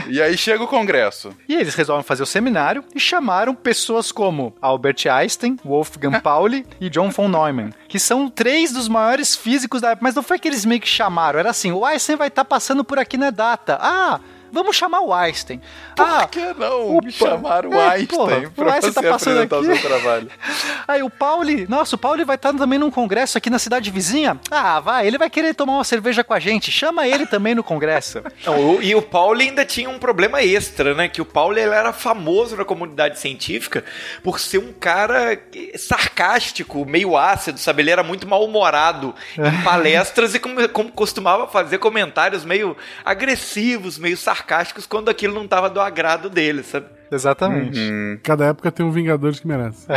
E aí chega o congresso. E eles resolvem fazer o seminário e chamaram pessoas como Albert Einstein, Wolfgang Pauli e John von Neumann, que são três dos maiores físicos da época. Mas não foi que eles meio que chamaram, era assim: o Einstein vai estar passando por aqui na data. Ah! Vamos chamar o Einstein. ah, Por que não me chamaram o É, Einstein porra, o Einstein você tá passando apresentar o aqui. seu trabalho? Aí o Pauli, nossa, o Pauli vai estar também num congresso aqui na cidade vizinha. Ah, vai, ele vai querer tomar uma cerveja com a gente. Chama ele também no congresso. Não, o- e o Paulo ainda tinha um problema extra, né? Que o Paulo ele era famoso na comunidade científica por ser um cara sarcástico, meio ácido, sabe? Ele era muito mal-humorado em palestras e como, como costumava fazer comentários meio agressivos, meio sarcásticos quando aquilo não estava do agrado dele, sabe? Exatamente. Cada época tem um Vingadores que merece.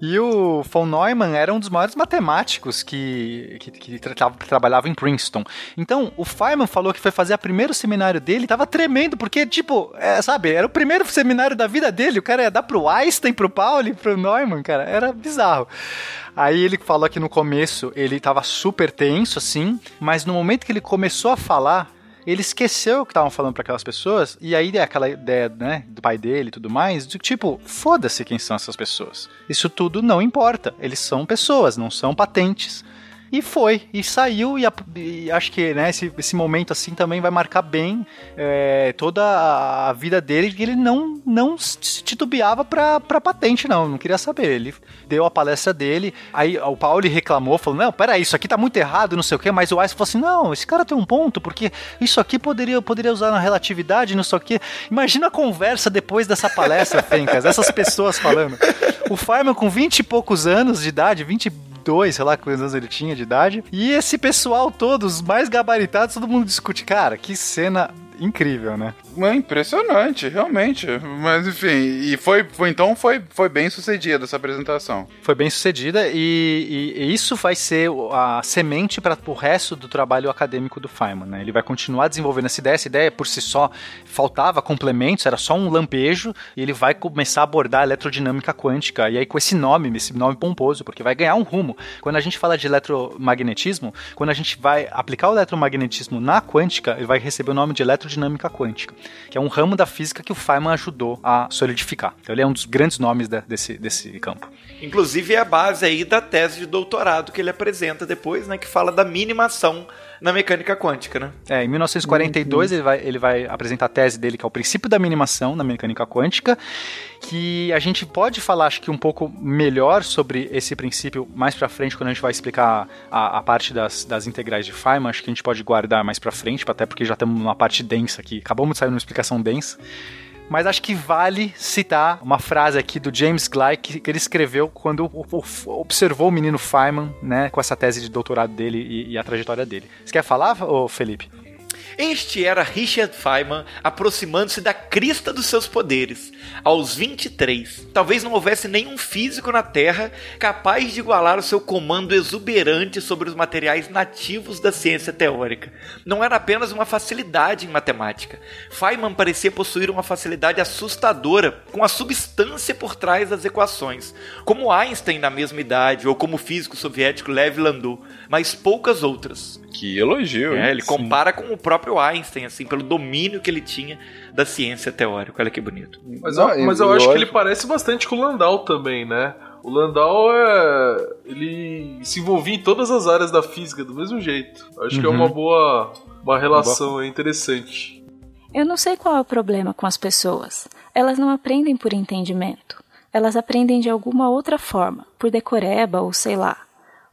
E o von Neumann era um dos maiores matemáticos que, que, que tra- trabalhava em Princeton. Então, o Feynman falou que foi fazer o primeiro seminário dele, tava tremendo, porque, tipo, é, sabe, era o primeiro seminário da vida dele, o cara ia dar pro Einstein, pro Pauli, pro Neumann, cara, era bizarro. Aí ele falou que no começo ele tava super tenso, assim, mas no momento que ele começou a falar, ele esqueceu o que estavam falando para aquelas pessoas, e aí é aquela ideia, né, do pai dele e tudo mais, de tipo, foda-se quem são essas pessoas. Isso tudo não importa. Eles são pessoas, não são patentes. E foi, e saiu, e, a- e acho que né, esse, esse momento assim também vai marcar bem é, toda a, vida dele, que ele não, não se titubeava pra, pra patente, não, não queria saber. Ele deu a palestra dele, aí o Pauli reclamou, falou: Não, peraí, isso aqui tá muito errado, não sei o quê, mas o Einstein falou assim: Não, esse cara tem um ponto, porque isso aqui poderia, poderia usar na relatividade, não sei o quê. Imagina a conversa depois dessa palestra, Fencas, essas pessoas falando. O Feynman com 20 e poucos anos de idade, 22, sei lá quantos anos ele tinha de idade, e esse pessoal todo, os mais gabaritados, todo mundo discute. Cara, que cena incrível, né? É impressionante, realmente. Mas enfim, e foi, foi- então foi, foi bem sucedida essa apresentação. Foi bem sucedida e, e- e isso vai ser a semente para o resto do trabalho acadêmico do Feynman. Né? Ele vai continuar desenvolvendo essa ideia. Essa ideia por si só faltava complementos, era só um lampejo e ele vai começar a abordar a eletrodinâmica quântica. E aí com esse nome, esse nome pomposo, porque vai ganhar um rumo. Quando a gente fala de eletromagnetismo, quando a gente vai aplicar o eletromagnetismo na quântica, ele vai receber o nome de eletrodinâmica quântica, que é um ramo da física que o Feynman ajudou a solidificar. Então ele é um dos grandes nomes de- desse, desse campo. Inclusive é a base aí da tese de doutorado que ele apresenta depois, né? Que fala da minimação na mecânica quântica, né? É, em 1942 ele, vai, ele vai apresentar a tese dele, que é o princípio da minimação na mecânica quântica, que a gente pode falar, acho que um pouco melhor sobre esse princípio mais pra frente, quando a gente vai explicar a, a parte das, das integrais de Feynman, acho que a gente pode guardar mais pra frente, até porque já estamos numa parte densa aqui, acabamos de sair numa explicação densa. Mas acho que vale citar uma frase aqui do James Gleick que, ele escreveu quando observou o menino Feynman, né, com essa tese de doutorado dele e, e a trajetória dele. Você quer falar, ô Felipe? Este era Richard Feynman aproximando-se da crista dos seus poderes, aos 23. Talvez não houvesse nenhum físico na Terra capaz de igualar o seu comando exuberante sobre os materiais nativos da ciência teórica. Não era apenas uma facilidade em matemática. Feynman parecia possuir uma facilidade assustadora com a substância por trás das equações, como Einstein na mesma idade ou como o físico soviético Lev Landau, mas poucas outras. Que elogio? É, ele compara com o próprio Einstein, assim, pelo domínio que ele tinha da ciência teórica. Olha que bonito. Mas, Não, eu, mas eu e acho que ele parece bastante com o Landau também, né? O Landau é. Ele se envolvia em todas as áreas da física do mesmo jeito. Acho que é Uhum. uma boa. Uma relação interessante. Eu não sei qual é o problema com as pessoas. Elas não aprendem por entendimento. Elas aprendem de alguma outra forma, por decoreba ou sei lá.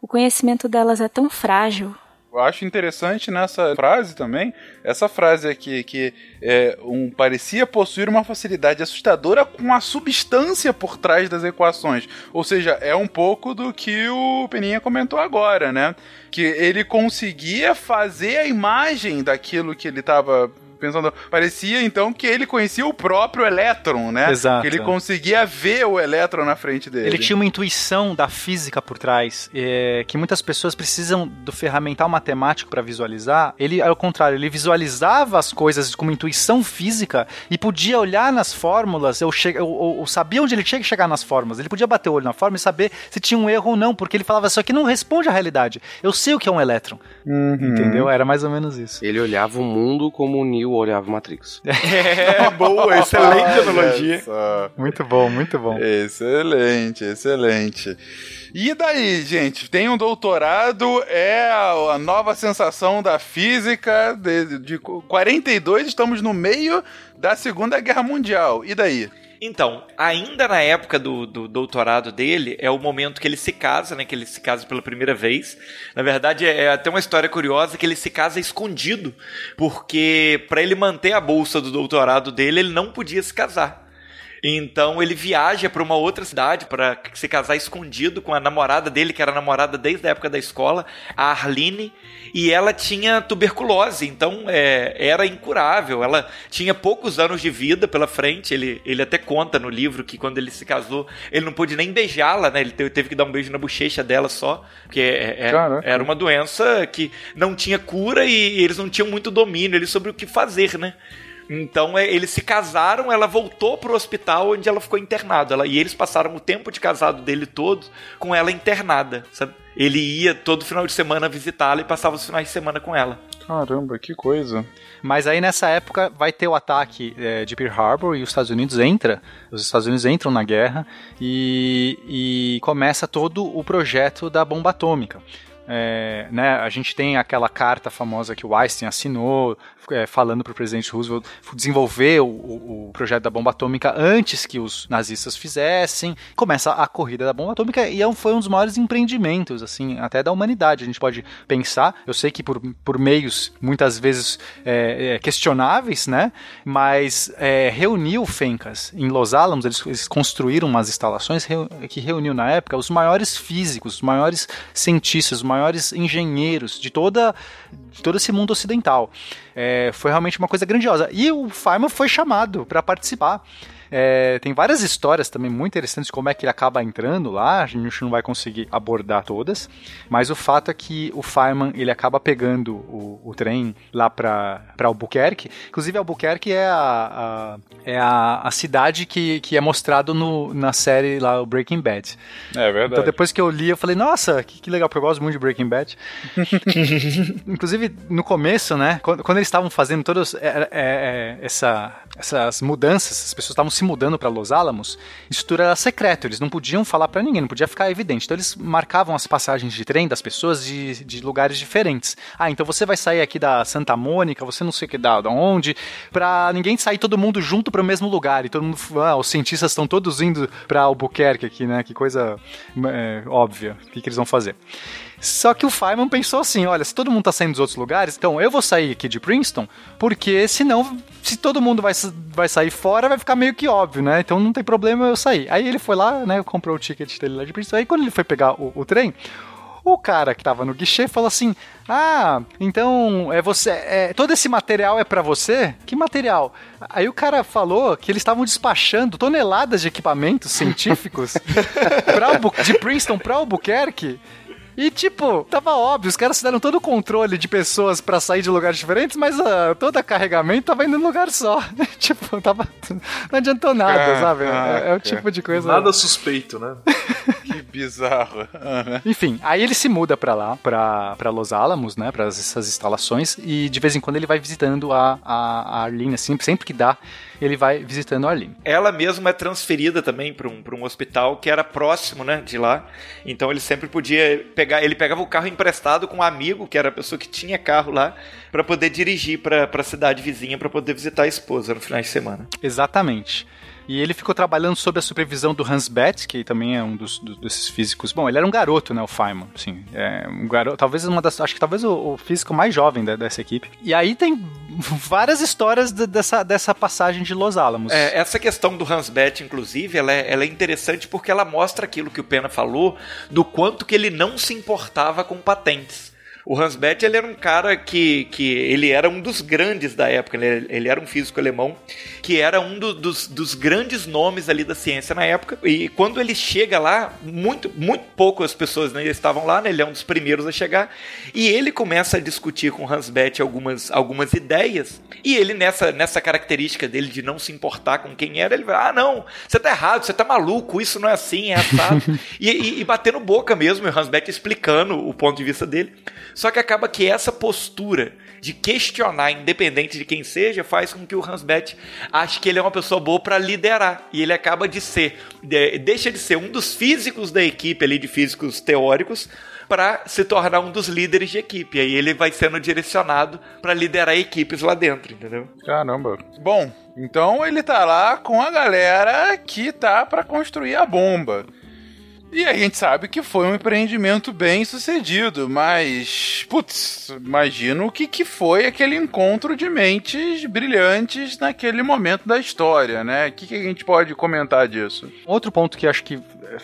O conhecimento delas é tão frágil. Eu acho interessante nessa frase também, essa frase aqui, que é, um, parecia possuir uma facilidade assustadora com a substância por trás das equações. Ou seja, é um pouco do que o Peninha comentou agora, né? Que ele conseguia fazer a imagem daquilo que ele estava pensando. Parecia então que ele conhecia o próprio elétron, né? Exato. Que ele conseguia ver o elétron na frente dele. Ele tinha uma intuição da física por trás, é, que muitas pessoas precisam do ferramental matemático para visualizar. Ele, ao contrário, ele visualizava as coisas com uma intuição física e podia olhar nas fórmulas, eu, che eu, eu, eu sabia onde ele tinha que chegar nas fórmulas. Ele podia bater o olho na fórmula e saber se tinha um erro ou não, porque ele falava, isso aqui não responde à realidade. Eu sei o que é um elétron. Uhum. Entendeu? Era mais ou menos isso. Ele olhava o mundo como o Neo olhava Matrix. É, boa, excelente analogia. Muito bom, muito bom. Excelente, excelente. E daí, gente? Tem um doutorado, é a, a nova sensação da física. De, de 42, estamos no meio da Segunda Guerra Mundial. E daí? Então, ainda na época do, do, doutorado dele, é o momento que ele se casa, né? Que ele se casa pela primeira vez. Na verdade, é, é até uma história curiosa que ele se casa escondido, porque para ele manter a bolsa do doutorado dele, ele não podia se casar. Então ele viaja para uma outra cidade para se casar escondido com a namorada dele, que era namorada desde a época da escola, a Arline, e ela tinha tuberculose, então é, era incurável. Ela tinha poucos anos de vida pela frente. Ele, ele até conta no livro que quando ele se casou, ele não pôde nem beijá-la, né? Ele teve que dar um beijo na bochecha dela só, porque é, é, era uma doença que não tinha cura e eles não tinham muito domínio sobre o que fazer, né? Então é, eles se casaram, ela voltou pro hospital onde ela ficou internada. Ela, e eles passaram o tempo de casado dele todo com ela internada, sabe? Ele ia todo final de semana visitá-la e passava os finais de semana com ela. Caramba, que coisa. Mas aí nessa época vai ter o ataque é, de Pearl Harbor e os Estados Unidos entra, os Estados Unidos entram na guerra e, e começa todo o projeto da bomba atômica. É, né, a gente tem aquela carta famosa que o Einstein assinou, é, falando para o presidente Roosevelt desenvolver o, o, o, projeto da bomba atômica antes que os nazistas fizessem. Começa a corrida da bomba atômica e é foi um dos maiores empreendimentos, assim, até da humanidade. A gente pode pensar, eu sei que por, por meios muitas vezes é, é questionáveis, né? Mas é, reuniu Fencas em Los Alamos, eles, eles construíram umas instalações que reuniu na época os maiores físicos, os maiores cientistas, os maiores engenheiros de toda de todo esse mundo ocidental. É, foi realmente uma coisa grandiosa. E o Feynman foi chamado para participar. É, tem várias histórias também muito interessantes como é que ele acaba entrando lá, a gente não vai conseguir abordar todas, mas o fato é que o Feynman ele acaba pegando o, o trem lá para Albuquerque, inclusive Albuquerque é a, a é a, a, cidade que, que é mostrado no, na série lá, o Breaking Bad. É verdade. Então depois que eu li, eu falei, nossa, que, que legal, porque eu gosto muito de Breaking Bad. inclusive, no começo, né, quando, quando eles estavam fazendo todas é, é, é, essa, essas mudanças, as pessoas estavam se mudando para Los Alamos, isso tudo era secreto, eles não podiam falar para ninguém, não podia ficar evidente. Então eles marcavam as passagens de trem das pessoas de, de lugares diferentes. Ah, então você vai sair aqui da Santa Mônica, você não sei que da, da onde, para ninguém sair todo mundo junto para o mesmo lugar. E todo mundo, ah, os cientistas estão todos indo para Albuquerque aqui, né? Que coisa é, óbvia. O que, que eles vão fazer? Só que o Feynman pensou assim: olha, se todo mundo tá saindo dos outros lugares, então eu vou sair aqui de Princeton, porque senão, se todo mundo vai, vai sair fora, vai ficar meio que óbvio, né? Então não tem problema eu sair. Aí ele foi lá, né? Comprou o ticket dele lá de Princeton. Aí quando ele foi pegar o, o trem, o cara que tava no guichê falou assim: Ah, então é você. É, todo esse material é para você? Que material? Aí o cara falou que eles estavam despachando toneladas de equipamentos científicos pra, de Princeton para Albuquerque e, tipo, tava óbvio, os caras deram todo o controle de pessoas para sair de lugares diferentes, mas uh, todo o carregamento tava indo num lugar só. tipo, tava. Não adiantou nada, sabe? É, é, o tipo de coisa. Nada suspeito, né? que bizarro. Enfim, aí ele se muda pra lá, pra, pra Los Alamos, né? Pra essas instalações, e de vez em quando ele vai visitando a, a, a Arlene, assim, sempre que dá ele vai visitando a Arlene. Ela mesma é transferida também para um, um hospital que era próximo, né, de lá. Então ele sempre podia pegar, ele pegava o carro emprestado com um amigo, que era a pessoa que tinha carro lá, para poder dirigir para a cidade vizinha para poder visitar a esposa no final de semana. Exatamente. E ele ficou trabalhando sob a supervisão do Hans Betz, que também é um dos, dos, desses físicos. Bom, ele era um garoto, né, o Feynman, sim. É um garoto, talvez uma das, acho que talvez o, o físico mais jovem dessa equipe. E aí tem várias histórias de, dessa, dessa passagem de Los Alamos. É, essa questão do Hans Betz, inclusive, ela é, ela é interessante porque ela mostra aquilo que o Pena falou, do quanto que ele não se importava com patentes. O Hans Bethe, ele era um cara que, que ele era um dos grandes da época, ele, ele era um físico alemão, que era um do, dos, dos grandes nomes ali da ciência na época. E quando ele chega lá, muito, muito poucas pessoas né, estavam lá, né, ele é um dos primeiros a chegar, e ele começa a discutir com o Hans Bethe algumas, algumas ideias, e ele, nessa, nessa característica dele de não se importar com quem era, ele vai, ah, não, você tá errado, você tá maluco, isso não é assim, é assado. e, e, e batendo boca mesmo, e o Hans Bethe explicando o ponto de vista dele. Só que acaba que essa postura de questionar, independente de quem seja, faz com que o Hans Bethe ache que ele é uma pessoa boa para liderar. E ele acaba de ser, de, deixa de ser um dos físicos da equipe ali, de físicos teóricos, para se tornar um dos líderes de equipe. Aí ele vai sendo direcionado para liderar equipes lá dentro, entendeu? Caramba. Bom, então ele tá lá com a galera que tá para construir a bomba. E a gente sabe que foi um empreendimento bem sucedido, mas, putz, imagino o que, que foi aquele encontro de mentes brilhantes naquele momento da história, né? O que, que a gente pode comentar disso? Outro ponto que acho que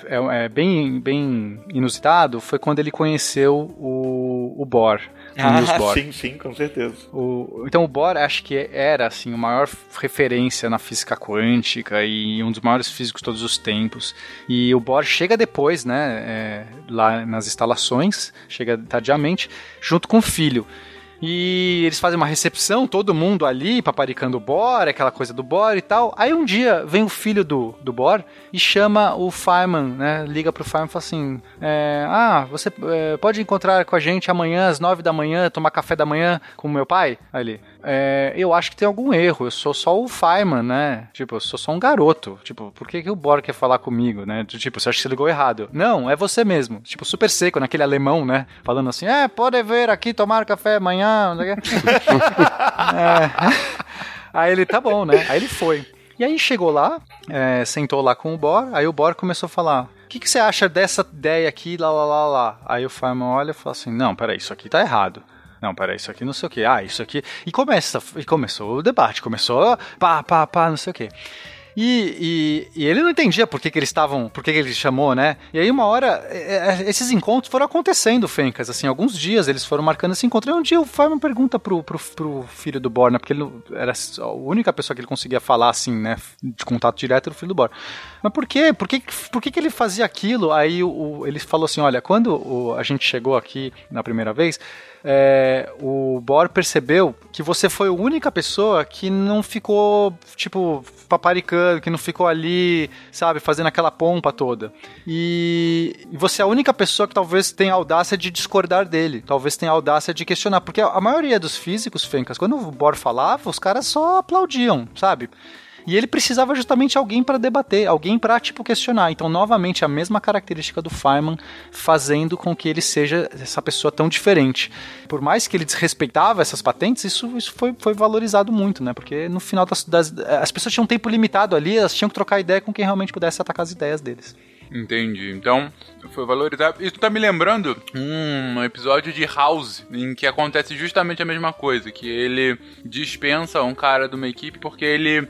é, é bem, bem inusitado foi quando ele conheceu o, o Bohr. Ah, sim, sim, com certeza. O, então o Bohr acho que era assim, a maior referência na física quântica e um dos maiores físicos de todos os tempos. E o Bohr chega depois, né, é, lá nas instalações, chega tardiamente, junto com o filho. E eles fazem uma recepção, todo mundo ali, paparicando o Bor, aquela coisa do Bor e tal. Aí um dia vem o filho do, do Bor e chama o Feynman, né? Liga pro Feynman e fala assim: é, Ah, você é, pode encontrar com a gente amanhã às nove da manhã, tomar café da manhã com o meu pai? Ele, é, eu acho que tem algum erro, eu sou só o Feynman, né? Tipo, eu sou só um garoto. Tipo, por que, que o Bor quer falar comigo, né? Tipo, você acha que você ligou errado? Não, é você mesmo. Tipo, super seco, naquele alemão, né? Falando assim: É, pode vir aqui tomar café amanhã é. Aí ele, tá bom, né? Aí ele foi. E aí chegou lá, é, sentou lá com o Bor, aí o Bor começou a falar: O que, que você acha dessa ideia aqui, lá, lá, lá, lá? Aí o Feynman olha e fala assim: Não, peraí, isso aqui tá errado. Não, peraí, isso aqui não sei o que. Ah, isso aqui. E começa, e começou o debate, começou pá, pá, pá, não sei o que. E, e, e, ele não entendia por que, que eles estavam, por que, que ele chamou, né? E aí uma hora, é, é, esses encontros foram acontecendo, Fencas, assim, alguns dias eles foram marcando esse encontro. E um dia o Feynman pergunta pro, pro, pro filho do Borna, porque ele era a única pessoa que ele conseguia falar, assim, né, de contato direto do filho do Borna. Mas por quê? Por que, por que, que ele fazia aquilo? Aí o, ele falou assim, olha, quando o, a gente chegou aqui na primeira vez, é, o Bor percebeu que você foi a única pessoa que não ficou, tipo, paparicando, que não ficou ali, sabe, fazendo aquela pompa toda. E, você é a única pessoa que talvez tenha audácia de discordar dele, talvez tenha audácia de questionar, porque a maioria dos físicos, Fencas, quando o Bor falava, os caras só aplaudiam, sabe? E ele precisava justamente alguém para debater, alguém para tipo questionar. Então, novamente, a mesma característica do Feynman fazendo com que ele seja essa pessoa tão diferente. Por mais que ele desrespeitava essas patentes, isso, isso foi, foi valorizado muito, né? Porque no final das, das as pessoas tinham um tempo limitado ali, elas tinham que trocar ideia com quem realmente pudesse atacar as ideias deles. Entendi. Então, foi valorizado. Isso tá me lembrando um episódio de House, em que acontece justamente a mesma coisa, que ele dispensa um cara de uma equipe porque ele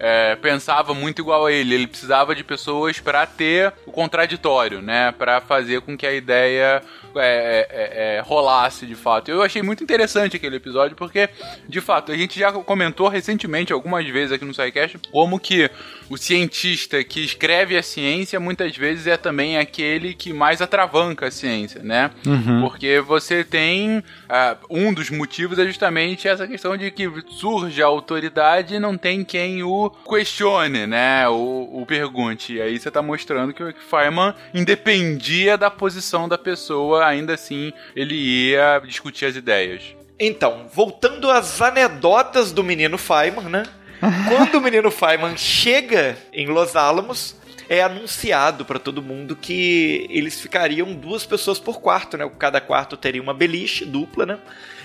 é, pensava muito igual a ele. Ele precisava de pessoas para ter o contraditório, né? Para fazer com que a ideia é, é, é, é, rolasse de fato. Eu achei muito interessante aquele episódio porque, de fato, a gente já comentou recentemente algumas vezes aqui no SciCast como que o cientista que escreve a ciência muitas vezes é também aquele que mais atravanca a ciência, né? Uhum. Porque você tem uh, um dos motivos é justamente essa questão de que surge a autoridade e não tem quem o questione, né? O, o pergunte. E aí você tá mostrando que o Feynman independia da posição da pessoa, ainda assim ele ia discutir as ideias. Então, voltando às anedotas do menino Feynman, né? Quando o menino Feynman chega em Los Alamos, é anunciado para todo mundo que eles ficariam duas pessoas por quarto, né? Cada quarto teria uma beliche dupla, né?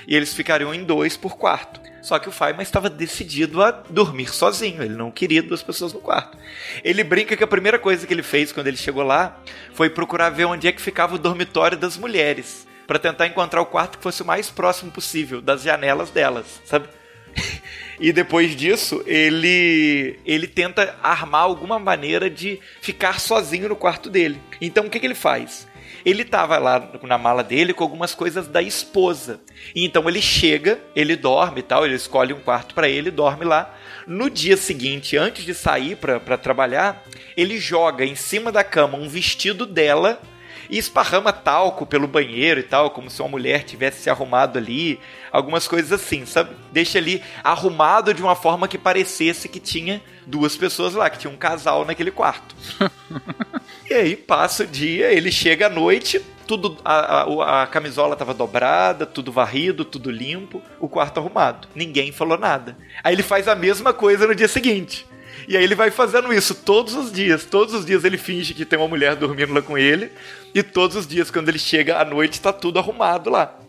E eles ficariam em dois por quarto. Só que o Feynman estava decidido a dormir sozinho, ele não queria duas pessoas no quarto. Ele brinca que a primeira coisa que ele fez quando ele chegou lá foi procurar ver onde é que ficava o dormitório das mulheres, para tentar encontrar o quarto que fosse o mais próximo possível das janelas delas, sabe? E depois disso, ele ele tenta armar alguma maneira de ficar sozinho no quarto dele. Então o que, que ele faz? Ele estava lá na mala dele com algumas coisas da esposa. E então ele chega, ele dorme e tal, ele escolhe um quarto para ele, dorme lá. No dia seguinte, antes de sair para trabalhar, ele joga em cima da cama um vestido dela e esparrama talco pelo banheiro e tal, como se uma mulher tivesse se arrumado ali, algumas coisas assim, sabe? Deixa ali arrumado de uma forma que parecesse que tinha duas pessoas lá, que tinha um casal naquele quarto. e aí passa o dia, ele chega à noite, tudo a, a, a camisola estava dobrada, tudo varrido, tudo limpo, o quarto arrumado. Ninguém falou nada. Aí ele faz a mesma coisa no dia seguinte. E aí ele vai fazendo isso todos os dias. Todos os dias ele finge que tem uma mulher dormindo lá com ele. E todos os dias, quando ele chega à noite, tá tudo arrumado lá.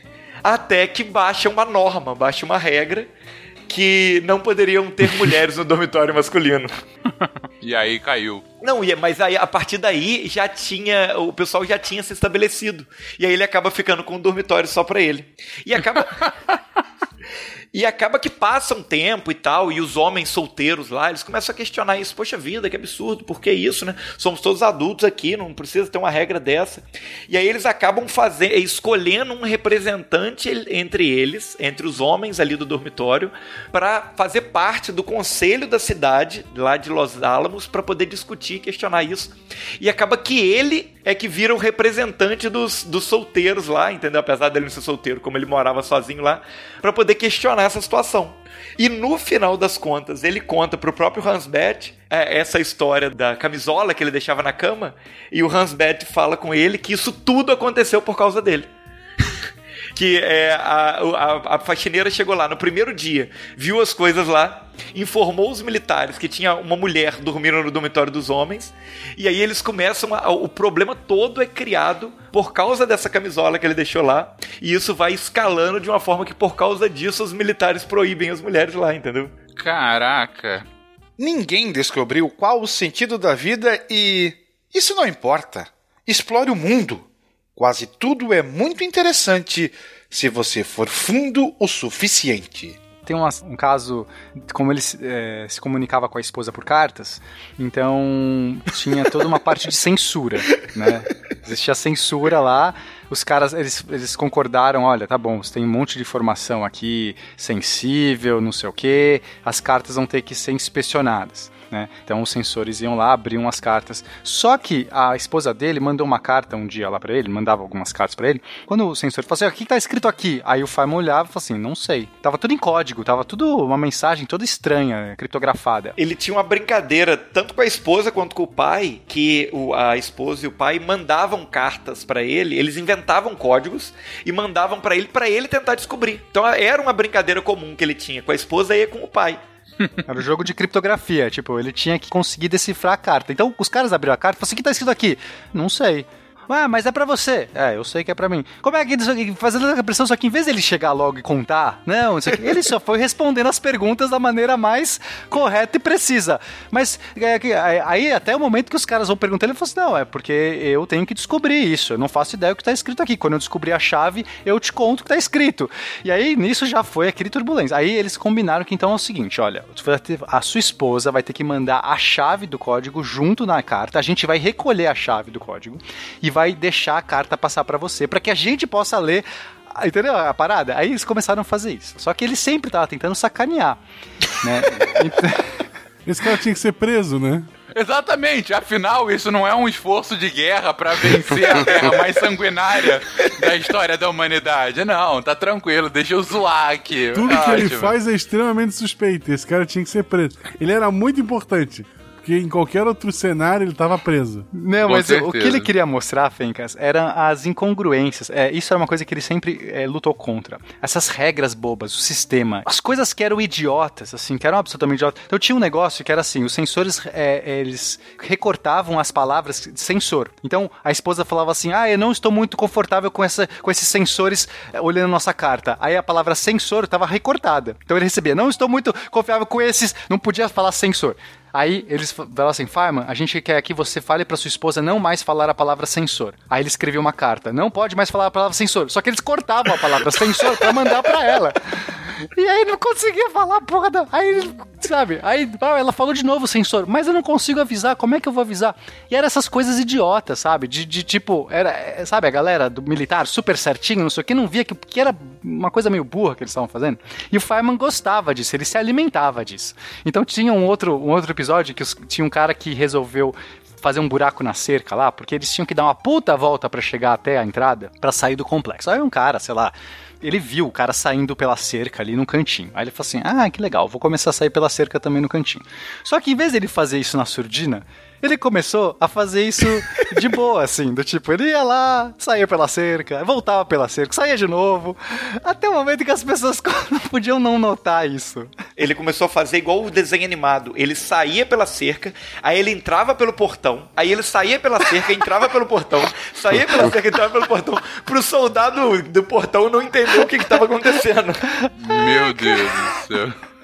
Até que baixa uma norma, baixa uma regra que não poderiam ter mulheres no dormitório masculino. E aí caiu. Não, mas aí a partir daí já tinha. O pessoal já tinha se estabelecido. E aí ele acaba ficando com um dormitório só pra ele. E acaba. E acaba que passa um tempo e tal, e os homens solteiros lá, eles começam a questionar isso. Poxa vida, que absurdo, por que isso, né? Somos todos adultos aqui, não precisa ter uma regra dessa. E aí eles acabam fazendo, escolhendo um representante entre eles, entre os homens ali do dormitório, para fazer parte do conselho da cidade, lá de Los Alamos, para poder discutir e questionar isso. E acaba que ele é que vira o representante dos, dos solteiros lá, entendeu? Apesar dele não ser solteiro, como ele morava sozinho lá, para poder questionar essa situação. E no final das contas, ele conta pro próprio Hansbeth é, essa história da camisola que ele deixava na cama, e o Hansbeth fala com ele que isso tudo aconteceu por causa dele. Que é, a, a, a, faxineira chegou lá no primeiro dia, viu as coisas lá, informou os militares que tinha uma mulher dormindo no dormitório dos homens, e aí eles começam. A, o problema todo é criado por causa dessa camisola que ele deixou lá, e isso vai escalando de uma forma que, por causa disso, os militares proíbem as mulheres lá, entendeu? Caraca. Ninguém descobriu qual o sentido da vida e. Isso não importa. Explore o mundo. Quase tudo é muito interessante se você for fundo o suficiente. Tem um caso, como ele é, se comunicava com a esposa por cartas, então tinha toda uma parte de censura, né? Existia censura lá, os caras, eles, eles concordaram, olha, tá bom, você tem um monte de informação aqui sensível, não sei o quê, as cartas vão ter que ser inspecionadas né? Então os sensores iam lá, abriam as cartas. Só que a esposa dele mandou uma carta um dia lá para ele, mandava algumas cartas para ele. Quando o sensor falou assim: "O que tá escrito aqui?" Aí o Feynman olhava e falou assim: "Não sei". Tava tudo em código, tava tudo uma mensagem toda estranha, criptografada. Ele tinha uma brincadeira tanto com a esposa quanto com o pai, que o, a esposa e o pai mandavam cartas para ele, eles inventavam códigos e mandavam para ele para ele tentar descobrir. Então era uma brincadeira comum que ele tinha com a esposa e com o pai. Era um jogo de criptografia, tipo, ele tinha que conseguir decifrar a carta. Então, os caras abriram a carta e falaram assim, o que tá escrito aqui? Não sei. Ah, mas é pra você. É, eu sei que é pra mim. Como é que fazendo a pressão, só que em vez dele chegar logo e contar, não, ele só foi respondendo as perguntas da maneira mais correta e precisa. Mas é, é, aí até o momento que os caras vão perguntar, ele falou assim: não, é porque eu tenho que descobrir isso. Eu não faço ideia do que tá escrito aqui. Quando eu descobrir a chave, eu te conto o que tá escrito. E aí nisso já foi aquele turbulência. Aí eles combinaram que então é o seguinte: olha, a sua esposa vai ter que mandar a chave do código junto na carta. A gente vai recolher a chave do código e vai deixar a carta passar para você, para que a gente possa ler Entendeu a parada? Aí eles começaram a fazer isso. Só que ele sempre tava tentando sacanear. né? Então... Esse cara tinha que ser preso, né? Exatamente, afinal, isso não é um esforço de guerra para vencer a guerra mais sanguinária da história da humanidade. Não, tá tranquilo, deixa eu zoar aqui. Tudo que ele faz é extremamente suspeito. Esse cara tinha que ser preso. Ele era muito importante. Porque em qualquer outro cenário ele tava preso. Não, Com mas o- o que certeza. ele queria mostrar, Fencas, eram as incongruências. É, isso era uma coisa que ele sempre é, lutou contra. Essas regras bobas, o sistema. As coisas que eram idiotas, assim, que eram absolutamente idiotas. Então tinha um negócio que era assim, os sensores, é, eles recortavam as palavras de sensor. Então a esposa falava assim, ah, eu não estou muito confortável com, essa, com esses sensores é, olhando nossa carta. Aí a palavra sensor estava recortada. Então ele recebia, não estou muito confiável com esses, não podia falar sensor. Aí eles fa- falaram assim, Fireman, a gente quer que você fale pra sua esposa não mais falar a palavra sensor. Aí ele escreveu uma carta, não pode mais falar a palavra sensor. Só que eles cortavam a palavra sensor pra mandar pra ela. E aí não conseguia falar porra da... Aí, sabe, aí ela falou de novo sensor, mas eu não consigo avisar, como é que eu vou avisar? E eram essas coisas idiotas, sabe? De, de tipo, era, é, sabe, a galera do militar super certinho, não sei o que, não via que, que era uma coisa meio burra que eles estavam fazendo. E o Fireman gostava disso, ele se alimentava disso. Então tinha um outro, um outro episódio que os- tinha um cara que resolveu fazer um buraco na cerca lá, porque eles tinham que dar uma puta volta pra chegar até a entrada, pra sair do complexo. Aí um cara, sei lá, ele viu o cara saindo pela cerca ali no cantinho. Aí ele falou assim: Ah, que legal, vou começar a sair pela cerca também no cantinho. Só que em vez dele fazer isso na surdina, ele começou a fazer isso de boa, assim, do tipo, ele ia lá, saía pela cerca, voltava pela cerca, saía de novo, até o momento que as pessoas não podiam não notar isso. Ele começou a fazer igual o desenho animado. Ele saía pela cerca, aí ele entrava pelo portão, aí ele saía pela cerca, entrava pelo portão, saía pela cerca, entrava pelo portão, pro soldado do portão não entender o que estava acontecendo. Meu Deus do céu.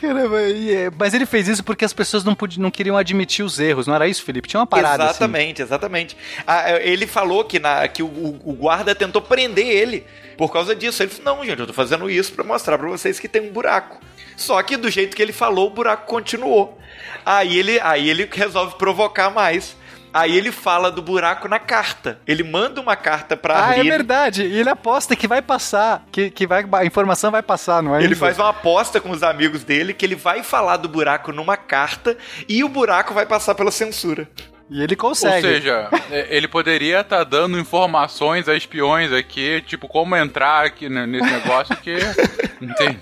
Caramba, é- mas ele fez isso porque as pessoas não, podiam, não queriam admitir os erros, não era isso, Felipe? Tinha uma parada assim. exatamente, exatamente. Ah, é, ele falou que, na, que o, o- guarda tentou prender ele por causa disso. Ele falou: Não, gente, eu tô fazendo isso pra mostrar pra vocês que tem um buraco. Só que do jeito que ele falou, o buraco continuou. Aí ele, aí ele resolve provocar mais. Aí ele fala do buraco na carta. Ele manda uma carta pra Ah, é verdade. E ele aposta que vai passar, que, que vai, a informação vai passar, não é? Ele isso? faz uma aposta com os amigos dele que ele vai falar do buraco numa carta e o buraco vai passar pela censura. E ele Ou consegue. seja, é, ele poderia estar dando informações a espiões aqui, tipo, como entrar aqui ne- nesse negócio que. Entende?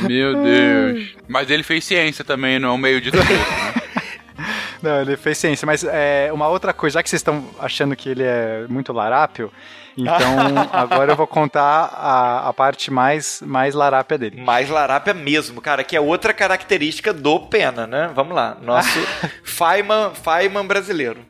Meu Deus. Mas ele fez ciência também, não é um meio de tudo. Não, ele fez ciência, mas é, uma outra coisa, já que vocês estão achando que ele é muito larápio, então agora eu vou contar a, a parte mais, mais larápia dele. Mais larápia mesmo, cara, que é outra característica do Pena, né? Vamos lá, nosso Feynman, Feynman brasileiro.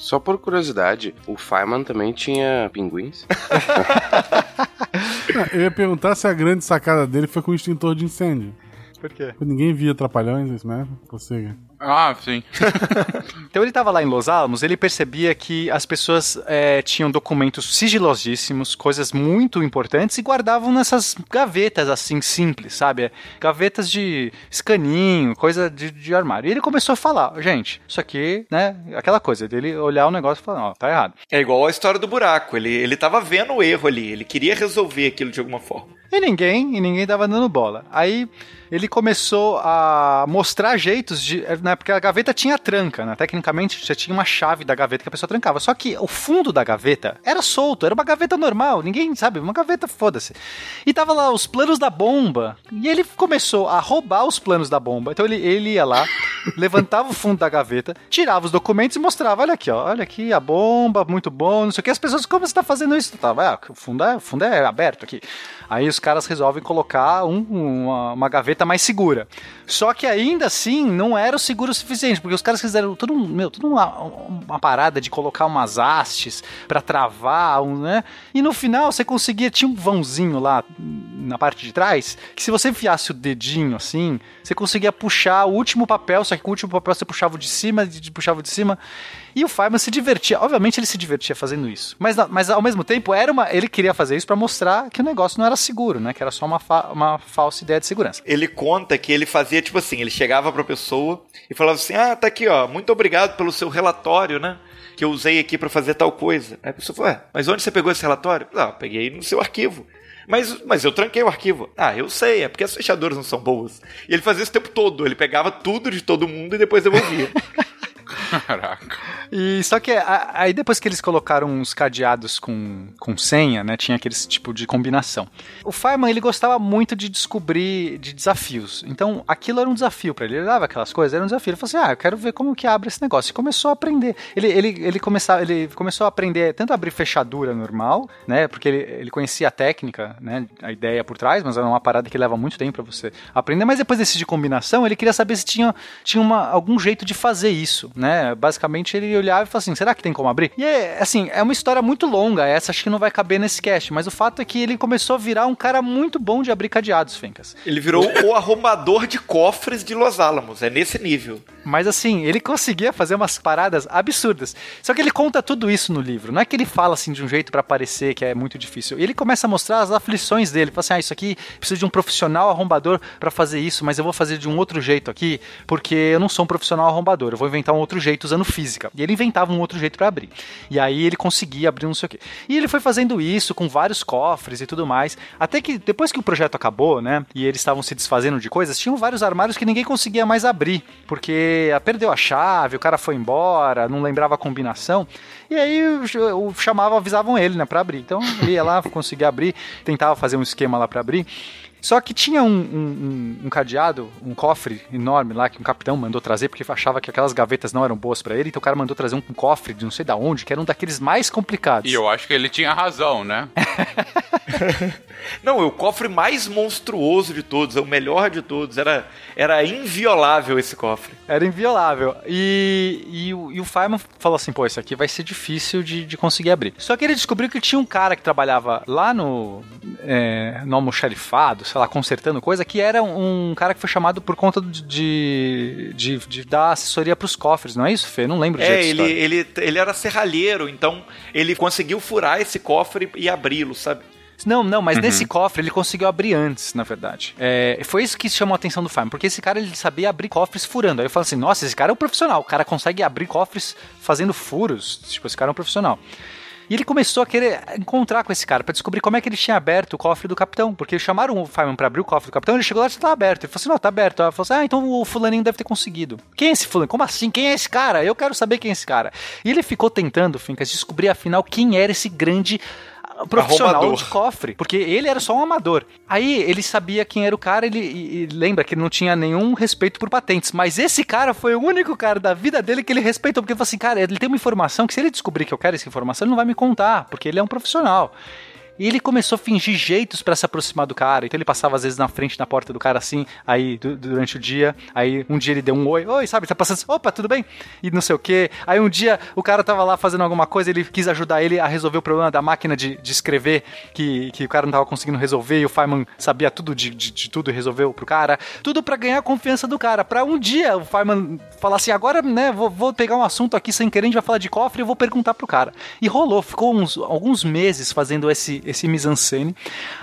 Só por curiosidade, o Fireman também tinha pinguins? Eu ia perguntar se a grande sacada dele foi com o extintor de incêndio. Por quê? Ninguém via Trapalhões, isso mesmo? Você. Ah, sim. Então ele estava lá em Los Alamos, ele percebia que as pessoas é, tinham documentos sigilosíssimos, coisas muito importantes e guardavam nessas gavetas assim simples, sabe? Gavetas de escaninho, coisa de, de armário. E ele começou a falar, gente, isso aqui, né? Aquela coisa dele olhar o negócio e falar, ó, tá errado. É igual a história do buraco. Ele, ele tava vendo o erro ali, ele queria resolver aquilo de alguma forma. E ninguém, e ninguém dava dando bola. Aí ele começou a mostrar jeitos de. Né, porque a gaveta tinha tranca, né? Tecnicamente você tinha uma chave da gaveta que a pessoa trancava. Só que o fundo da gaveta era solto, era uma gaveta normal, ninguém sabe, uma gaveta foda-se. E tava lá os planos da bomba. E ele começou a roubar os planos da bomba. Então ele, ele ia lá, levantava o fundo da gaveta, tirava os documentos e mostrava: olha aqui, ó, olha aqui a bomba, muito bom, não sei o que. As pessoas, como você tá fazendo isso? Tava, ah, o fundo é, o fundo é aberto aqui. Aí os caras resolvem colocar um- uma, uma gaveta mais segura. Só que ainda assim não era o seguro suficiente, porque os caras fizeram tudo, meu, tudo uma, uma parada de colocar umas hastes pra travar, um, né? E no final você conseguia, tinha um vãozinho lá na parte de trás, que se você enfiasse o dedinho assim, você conseguia puxar o último papel, só que com o último papel você puxava o de cima, de, de- puxava o de cima. E o Feynman se divertia, obviamente ele se divertia fazendo isso. Mas, mas ao mesmo tempo, era uma, ele queria fazer isso pra mostrar que o negócio não era seguro, né? Que era só uma, fa- uma falsa ideia de segurança. Ele conta que ele fazia tipo assim: ele chegava pra pessoa e falava assim: Ah, tá aqui, ó, muito obrigado pelo seu relatório, né? Que eu usei aqui pra fazer tal coisa. Aí a pessoa falou: Ué, mas onde você pegou esse relatório? Ah, peguei no seu arquivo. Mas, mas eu tranquei o arquivo. Ah, eu sei, é porque as fechaduras não são boas. E ele fazia isso o tempo todo. Ele pegava tudo de todo mundo e depois devolvia. Caraca. E só que aí depois que eles colocaram uns cadeados com, com senha, né, tinha aquele tipo de combinação. O Fireman, ele gostava muito de descobrir de desafios. Então, aquilo era um desafio pra ele. Ele dava aquelas coisas, era um desafio. Ele falou assim: "Ah, eu quero ver como que abre esse negócio". E começou a aprender. Ele ele ele começava, ele começou a aprender tanto a abrir fechadura normal, né, porque ele, ele conhecia a técnica, né, a ideia por trás, mas era uma parada que leva muito tempo pra você aprender, mas depois desse de combinação, ele queria saber se tinha tinha uma, algum jeito de fazer isso, né? Basicamente ele olhava e falava assim: será que tem como abrir? E é, assim, é uma história muito longa, essa acho que não vai caber nesse cast, mas o fato é que ele começou a virar um cara muito bom de abrir cadeados, Fencas. Ele virou o arrombador de cofres de Los Alamos, é nesse nível. Mas assim, ele conseguia fazer umas paradas absurdas. Só que ele conta tudo isso no livro. Não é que ele fala assim de um jeito pra parecer que é muito difícil. Ele começa a mostrar as aflições dele. Fala assim: ah, isso aqui precisa de um profissional arrombador pra fazer isso, mas eu vou fazer de um outro jeito aqui, porque eu não sou um profissional arrombador. Eu vou inventar um outro jeito usando física. E ele inventava um outro jeito pra abrir. E aí ele conseguia abrir não sei o quê. E ele foi fazendo isso com vários cofres e tudo mais. Até que depois que o projeto acabou, né? E eles estavam se desfazendo de coisas, tinham vários armários que ninguém conseguia mais abrir. Porque perdeu a chave, o cara foi embora, não lembrava a combinação. E aí o, chamava, avisavam ele, né, pra abrir. Então ele ia lá, conseguia abrir, tentava fazer um esquema lá pra abrir. Só que tinha um, um- um- cadeado, um cofre enorme lá que um capitão mandou trazer porque achava que aquelas gavetas não eram boas pra ele. Então o cara mandou trazer um, um cofre de não sei da onde, que era um daqueles mais complicados. E eu acho que ele tinha razão, né? Não, é o cofre mais monstruoso de todos, é o melhor de todos. Era, era inviolável esse cofre. Era inviolável. E, e, o- e o Fireman falou assim: pô, isso aqui vai ser difícil de, de conseguir abrir. Só que ele descobriu que tinha um cara que trabalhava lá no, é, no almoxarifado, sei lá, consertando coisa, que era um cara que foi chamado por conta de, de, de dar assessoria pros cofres, não é isso, Fê? Não lembro É, direito. ele, da história. ele, ele era serralheiro, então ele conseguiu furar esse cofre e abri-lo, sabe? Não, não, mas Uhum. nesse cofre ele conseguiu abrir antes, na verdade. É, foi isso que chamou a atenção do Fireman, porque esse cara ele sabia abrir cofres furando. Aí eu falo assim: nossa, esse cara é um profissional, o cara consegue abrir cofres fazendo furos. Tipo, esse cara é um profissional. E ele começou a querer encontrar com esse cara pra descobrir como é que ele tinha aberto o cofre do capitão. Porque chamaram o Fireman pra abrir o cofre do capitão, ele chegou lá e tá aberto. Ele falou assim: não, tá aberto. Ela falou assim: ah, então o fulaninho deve ter conseguido. Quem é esse fulano? Como assim? Quem é esse cara? Eu quero saber quem é esse cara. E ele ficou tentando, Fincas, descobrir afinal quem era esse grande profissional Arrombador. de cofre, porque ele era só um amador. Aí ele sabia quem era o cara, ele e, e lembra que ele não tinha nenhum respeito por patentes, mas esse cara foi o único cara da vida dele que ele respeitou, porque ele falou assim, cara, ele tem uma informação que se ele descobrir que eu quero essa informação, ele não vai me contar, porque ele é um profissional. E ele começou a fingir jeitos pra se aproximar do cara. Então ele passava às vezes na frente da porta do cara assim, aí du- durante o dia. Aí um dia ele deu um oi, oi, sabe? Tá passando, opa, tudo bem? E não sei o quê. Aí um dia o cara tava lá fazendo alguma coisa, ele quis ajudar ele a resolver o problema da máquina de, de escrever, que, que o cara não tava conseguindo resolver. E o Feynman sabia tudo de, de, de tudo e resolveu pro cara. Tudo pra ganhar a confiança do cara. Pra um dia o Feynman falar assim: agora, né, vou, vou pegar um assunto aqui sem querer, a gente vai falar de cofre e vou perguntar pro cara. E rolou, ficou uns, alguns meses fazendo esse, esse mise-en-scène,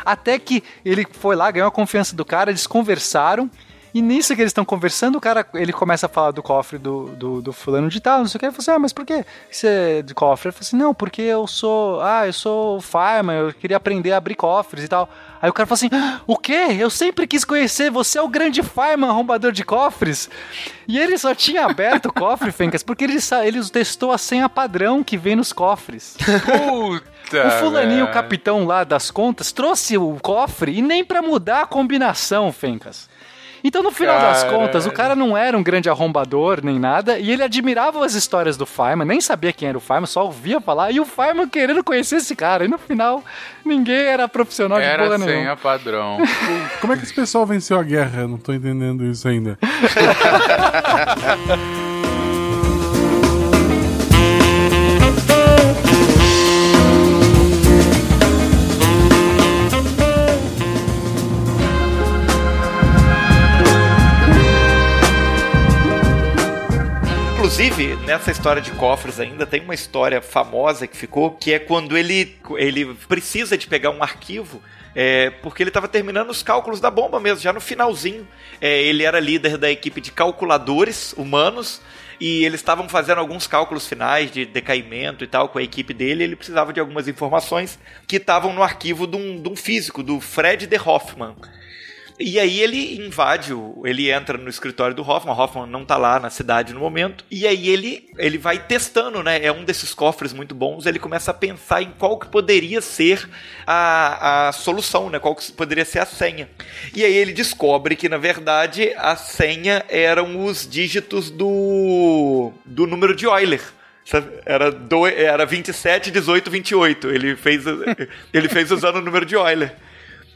até que ele foi lá, ganhou a confiança do cara, eles conversaram. E nisso que eles estão conversando, o cara ele começa a falar do cofre do, do, do fulano de tal, não sei o que. Ele falou assim: Ah, mas por que você é de cofre? Ele falou assim: Não, porque eu sou. Ah, eu sou fireman, eu queria aprender a abrir cofres e tal. Aí o cara falou assim: "Ah, O quê? Eu sempre quis conhecer, você é o grande fireman arrombador de cofres. E ele só tinha aberto o cofre, Fencas, porque ele, ele testou a senha padrão que vem nos cofres. Puta. O fulaninho, o capitão lá das contas, trouxe o cofre e nem pra mudar a combinação, Fencas. Então, no final das contas, o cara não era um grande arrombador nem nada, e ele admirava as histórias do Fireman, nem sabia quem era o Fireman, só ouvia falar, e o Fireman querendo conhecer esse cara. E no final, ninguém era profissional de Era porra nenhuma. senha padrão. Como é que esse pessoal venceu a guerra? Eu não tô entendendo isso ainda. nessa história de cofres ainda tem uma história famosa que ficou, que é quando ele, ele precisa de pegar um arquivo, é, porque ele estava terminando os cálculos da bomba mesmo, já no finalzinho. É, ele era líder da equipe de calculadores humanos, e eles estavam fazendo alguns cálculos finais de decaimento e tal com a equipe dele, ele precisava de algumas informações que estavam no arquivo de um, de um físico, do Fred de Hoffman. E aí ele invade, o, ele entra no escritório do Hoffman, o Hoffman não tá lá na cidade no momento, e aí ele, ele vai testando, né? É um desses cofres muito bons, ele começa a pensar em qual que poderia ser a, a solução, né? Qual que poderia ser a senha. E aí ele descobre que, na verdade, a senha eram os dígitos do, do número de Euler. Era, do, era 27, 18, 28. Ele fez, ele fez usando o número de Euler.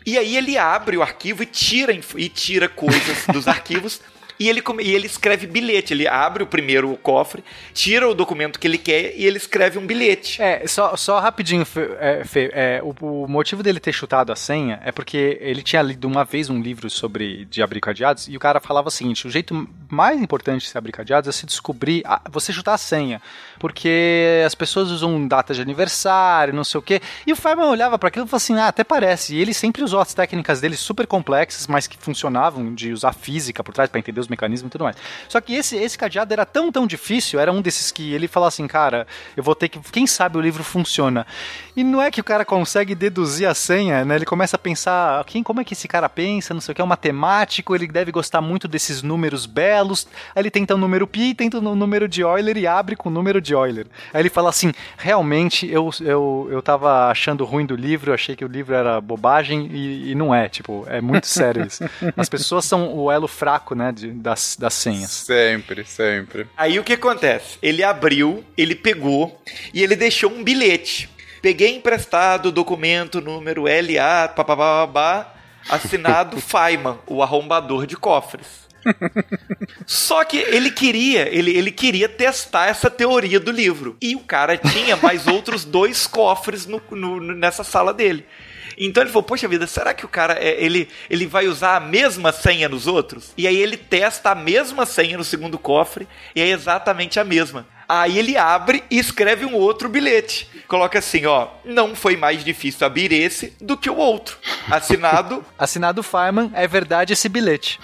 E aí ele abre o arquivo e tira, e tira coisas dos arquivos e ele, e ele escreve bilhete. Ele abre o primeiro cofre, tira o documento que ele quer e ele escreve um bilhete. É, só, só rapidinho, Fê, é, Fê, é, o, o, motivo dele ter chutado a senha é porque ele tinha lido uma vez um livro sobre de abrir cadeados e o cara falava o seguinte: o jeito mais importante de se abrir cadeados é se descobrir, a, você chutar a senha. Porque as pessoas usam data de aniversário, não sei o quê. E o Feynman olhava para aquilo e falou assim: ah, até parece. E ele sempre usou as técnicas dele super complexas, mas que funcionavam, de usar física por trás para entender os mecanismos e tudo mais. Só que esse, esse cadeado era tão, tão difícil, era um desses que ele falou assim, cara, eu vou ter que. Quem sabe o livro funciona. E não é que o cara consegue deduzir a senha, né? Ele começa a pensar, quem, como é que esse cara pensa, não sei o que, é um matemático, ele deve gostar muito desses números belos. Aí ele tenta o um número pi, tenta o um número de Euler e abre com o número de Euler. Aí ele fala assim: realmente eu, eu, eu tava achando ruim do livro, achei que o livro era bobagem e, e não é. Tipo, é muito sério isso. As pessoas são o elo fraco, né, de, das, das senhas. Sempre, sempre. Aí o que acontece? Ele abriu, ele pegou e ele deixou um bilhete. Peguei emprestado o documento número LA, papapá, assinado Feynman, o arrombador de cofres. Só que ele queria, ele, ele queria testar essa teoria do livro. E o cara tinha mais outros dois cofres no, no, nessa sala dele. Então ele falou, poxa vida, será que o cara é, ele, ele vai usar a mesma senha nos outros? E aí ele testa a mesma senha no segundo cofre e é exatamente a mesma. Aí ele abre e escreve um outro bilhete. Coloca assim, ó, não foi mais difícil abrir esse do que o outro. Assinado. Assinado Feynman, é verdade esse bilhete.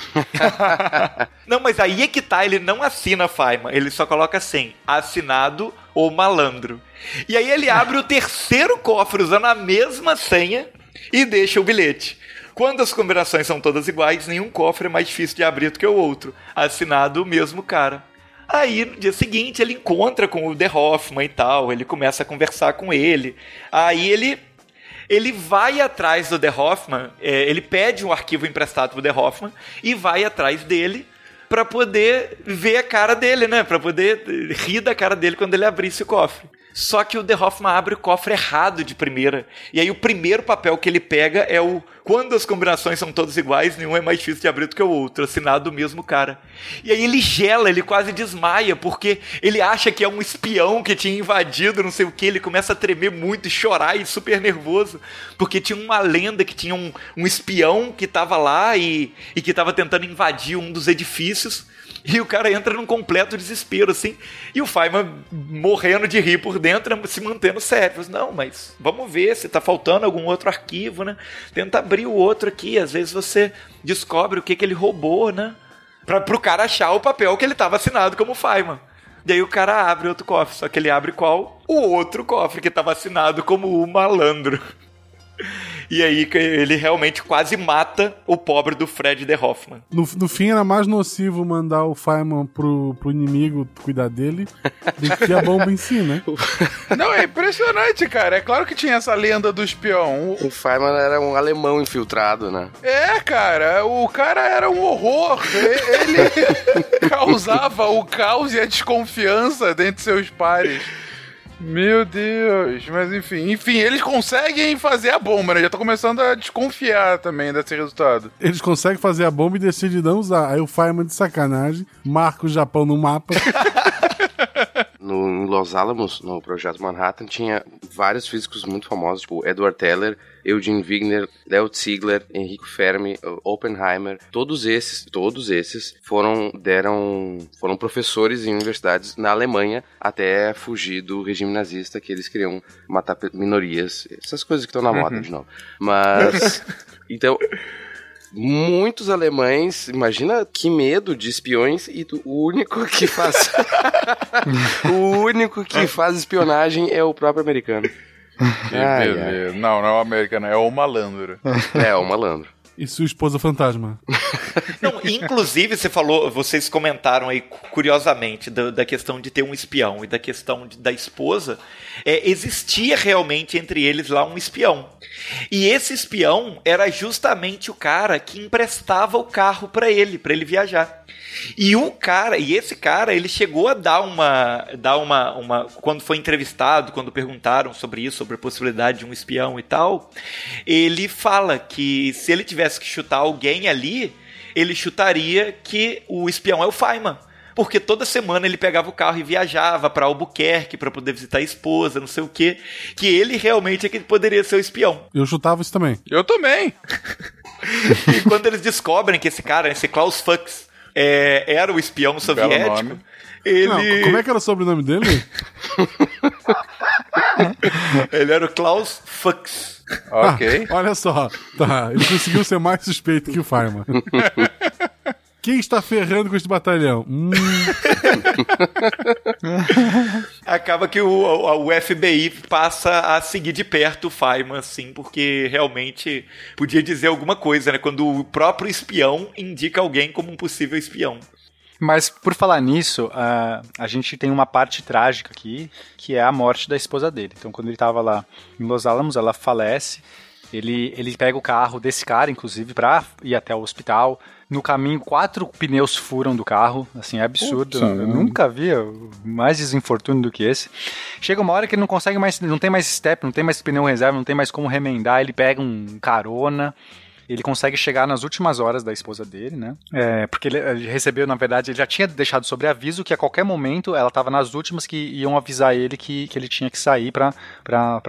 não, mas aí é que tá, ele não assina Feynman, ele só coloca assim, assinado o malandro. E aí ele abre o terceiro cofre usando a mesma senha e deixa o bilhete. Quando as combinações são todas iguais, nenhum cofre é mais difícil de abrir do que o outro. Assinado o mesmo cara. Aí, no dia seguinte, ele encontra com o The Hoffman e tal, ele começa a conversar com ele. Aí ele ele vai atrás do The Hoffman, é, ele pede um arquivo emprestado pro The Hoffman e vai atrás dele para poder ver a cara dele, né? Para poder rir da cara dele quando ele abrisse o cofre. Só que o The Hoffman abre o cofre errado de primeira. E aí o primeiro papel que ele pega é o quando as combinações são todas iguais, nenhum é mais difícil de abrir do que o outro, assinado do mesmo cara. E aí ele gela, ele quase desmaia, porque ele acha que é um espião que tinha invadido, não sei o que, ele começa a tremer muito chorar e super nervoso, porque tinha uma lenda que tinha um, um espião que estava lá e, e que estava tentando invadir um dos edifícios. E o cara entra num completo desespero, assim. E o Feynman morrendo de rir por dentro, se mantendo sério. Não, mas vamos ver se tá faltando algum outro arquivo, né? Tenta abrir o outro aqui. Às vezes você descobre o que, que ele roubou, né? Pra, pro cara achar o papel que ele tava assinado como Feynman. E aí o cara abre outro cofre. Só que ele abre qual? O outro cofre que tava assinado como o malandro. E aí ele realmente quase mata o pobre do Fred de Hoffman. No, no fim era mais nocivo mandar o Feynman pro, pro inimigo cuidar dele do que a bomba em si, né? Não, é impressionante, cara. É claro que tinha essa lenda do espião. O, o Feynman era um alemão infiltrado, né? É, cara. O cara era um horror. Ele causava o caos e a desconfiança dentre seus pares. Meu Deus, mas enfim, enfim, eles conseguem fazer a bomba, né? Já tô começando a desconfiar também desse resultado. Eles conseguem fazer a bomba e decidem não usar. Aí o Feynman de sacanagem marca o Japão no mapa. no, em Los Alamos, no projeto Manhattan, tinha vários físicos muito famosos, tipo Edward Teller, Eugene Wigner, Leo Ziegler, Enrico Fermi, Oppenheimer, todos esses, todos esses foram deram foram professores em universidades na Alemanha até fugir do regime nazista que eles queriam matar minorias, essas coisas que estão na moda uhum. de novo. Mas então muitos alemães, imagina que medo de espiões e o único que faz o único que faz espionagem é o próprio americano. Que ai, beleza. Ai. Não, não é o americano, é o malandro. É, o malandro. E sua esposa fantasma? Não, inclusive, você falou, vocês comentaram aí curiosamente da, da questão de ter um espião e da questão de, da esposa. É, existia realmente entre eles lá um espião. E esse espião era justamente o cara que emprestava o carro para ele, para ele viajar. E o cara, e esse cara, ele chegou a dar uma, dar uma, uma, quando foi entrevistado, quando perguntaram sobre isso, sobre a possibilidade de um espião e tal, ele fala que se ele tivesse que chutar alguém ali, ele chutaria que o espião é o Feynman porque toda semana ele pegava o carro e viajava para Albuquerque para poder visitar a esposa, não sei o quê, que ele realmente é que poderia ser o espião. Eu chutava isso também. Eu também. e quando eles descobrem que esse cara, esse Klaus Fuchs, é, era o espião soviético, ele. Não, como é que era o sobrenome dele? ele era o Klaus Fuchs. Ok. Ah, olha só, tá. Ele conseguiu ser mais suspeito que o Feynman. Quem está ferrando com este batalhão? Hum. Acaba que o, o, o, FBI passa a seguir de perto o Feynman, assim, porque realmente podia dizer alguma coisa, né? Quando o próprio espião indica alguém como um possível espião. Mas por falar nisso, uh, a gente tem uma parte trágica aqui, que é a morte da esposa dele. Então, quando ele estava lá em Los Alamos, ela falece. Ele, ele pega o carro desse cara, inclusive, para ir até o hospital. No caminho, quatro pneus furam do carro. Assim, é absurdo. Eu nunca vi mais desinfortúnio do que esse. Chega uma hora que ele não consegue mais, não tem mais step, não tem mais pneu reserva, não tem mais como remendar. Ele pega um carona ele consegue chegar nas últimas horas da esposa dele, né? É, porque ele, ele, recebeu, na verdade, ele já tinha deixado sobre aviso que a qualquer momento ela estava nas últimas que iam avisar ele que, que ele tinha que sair pra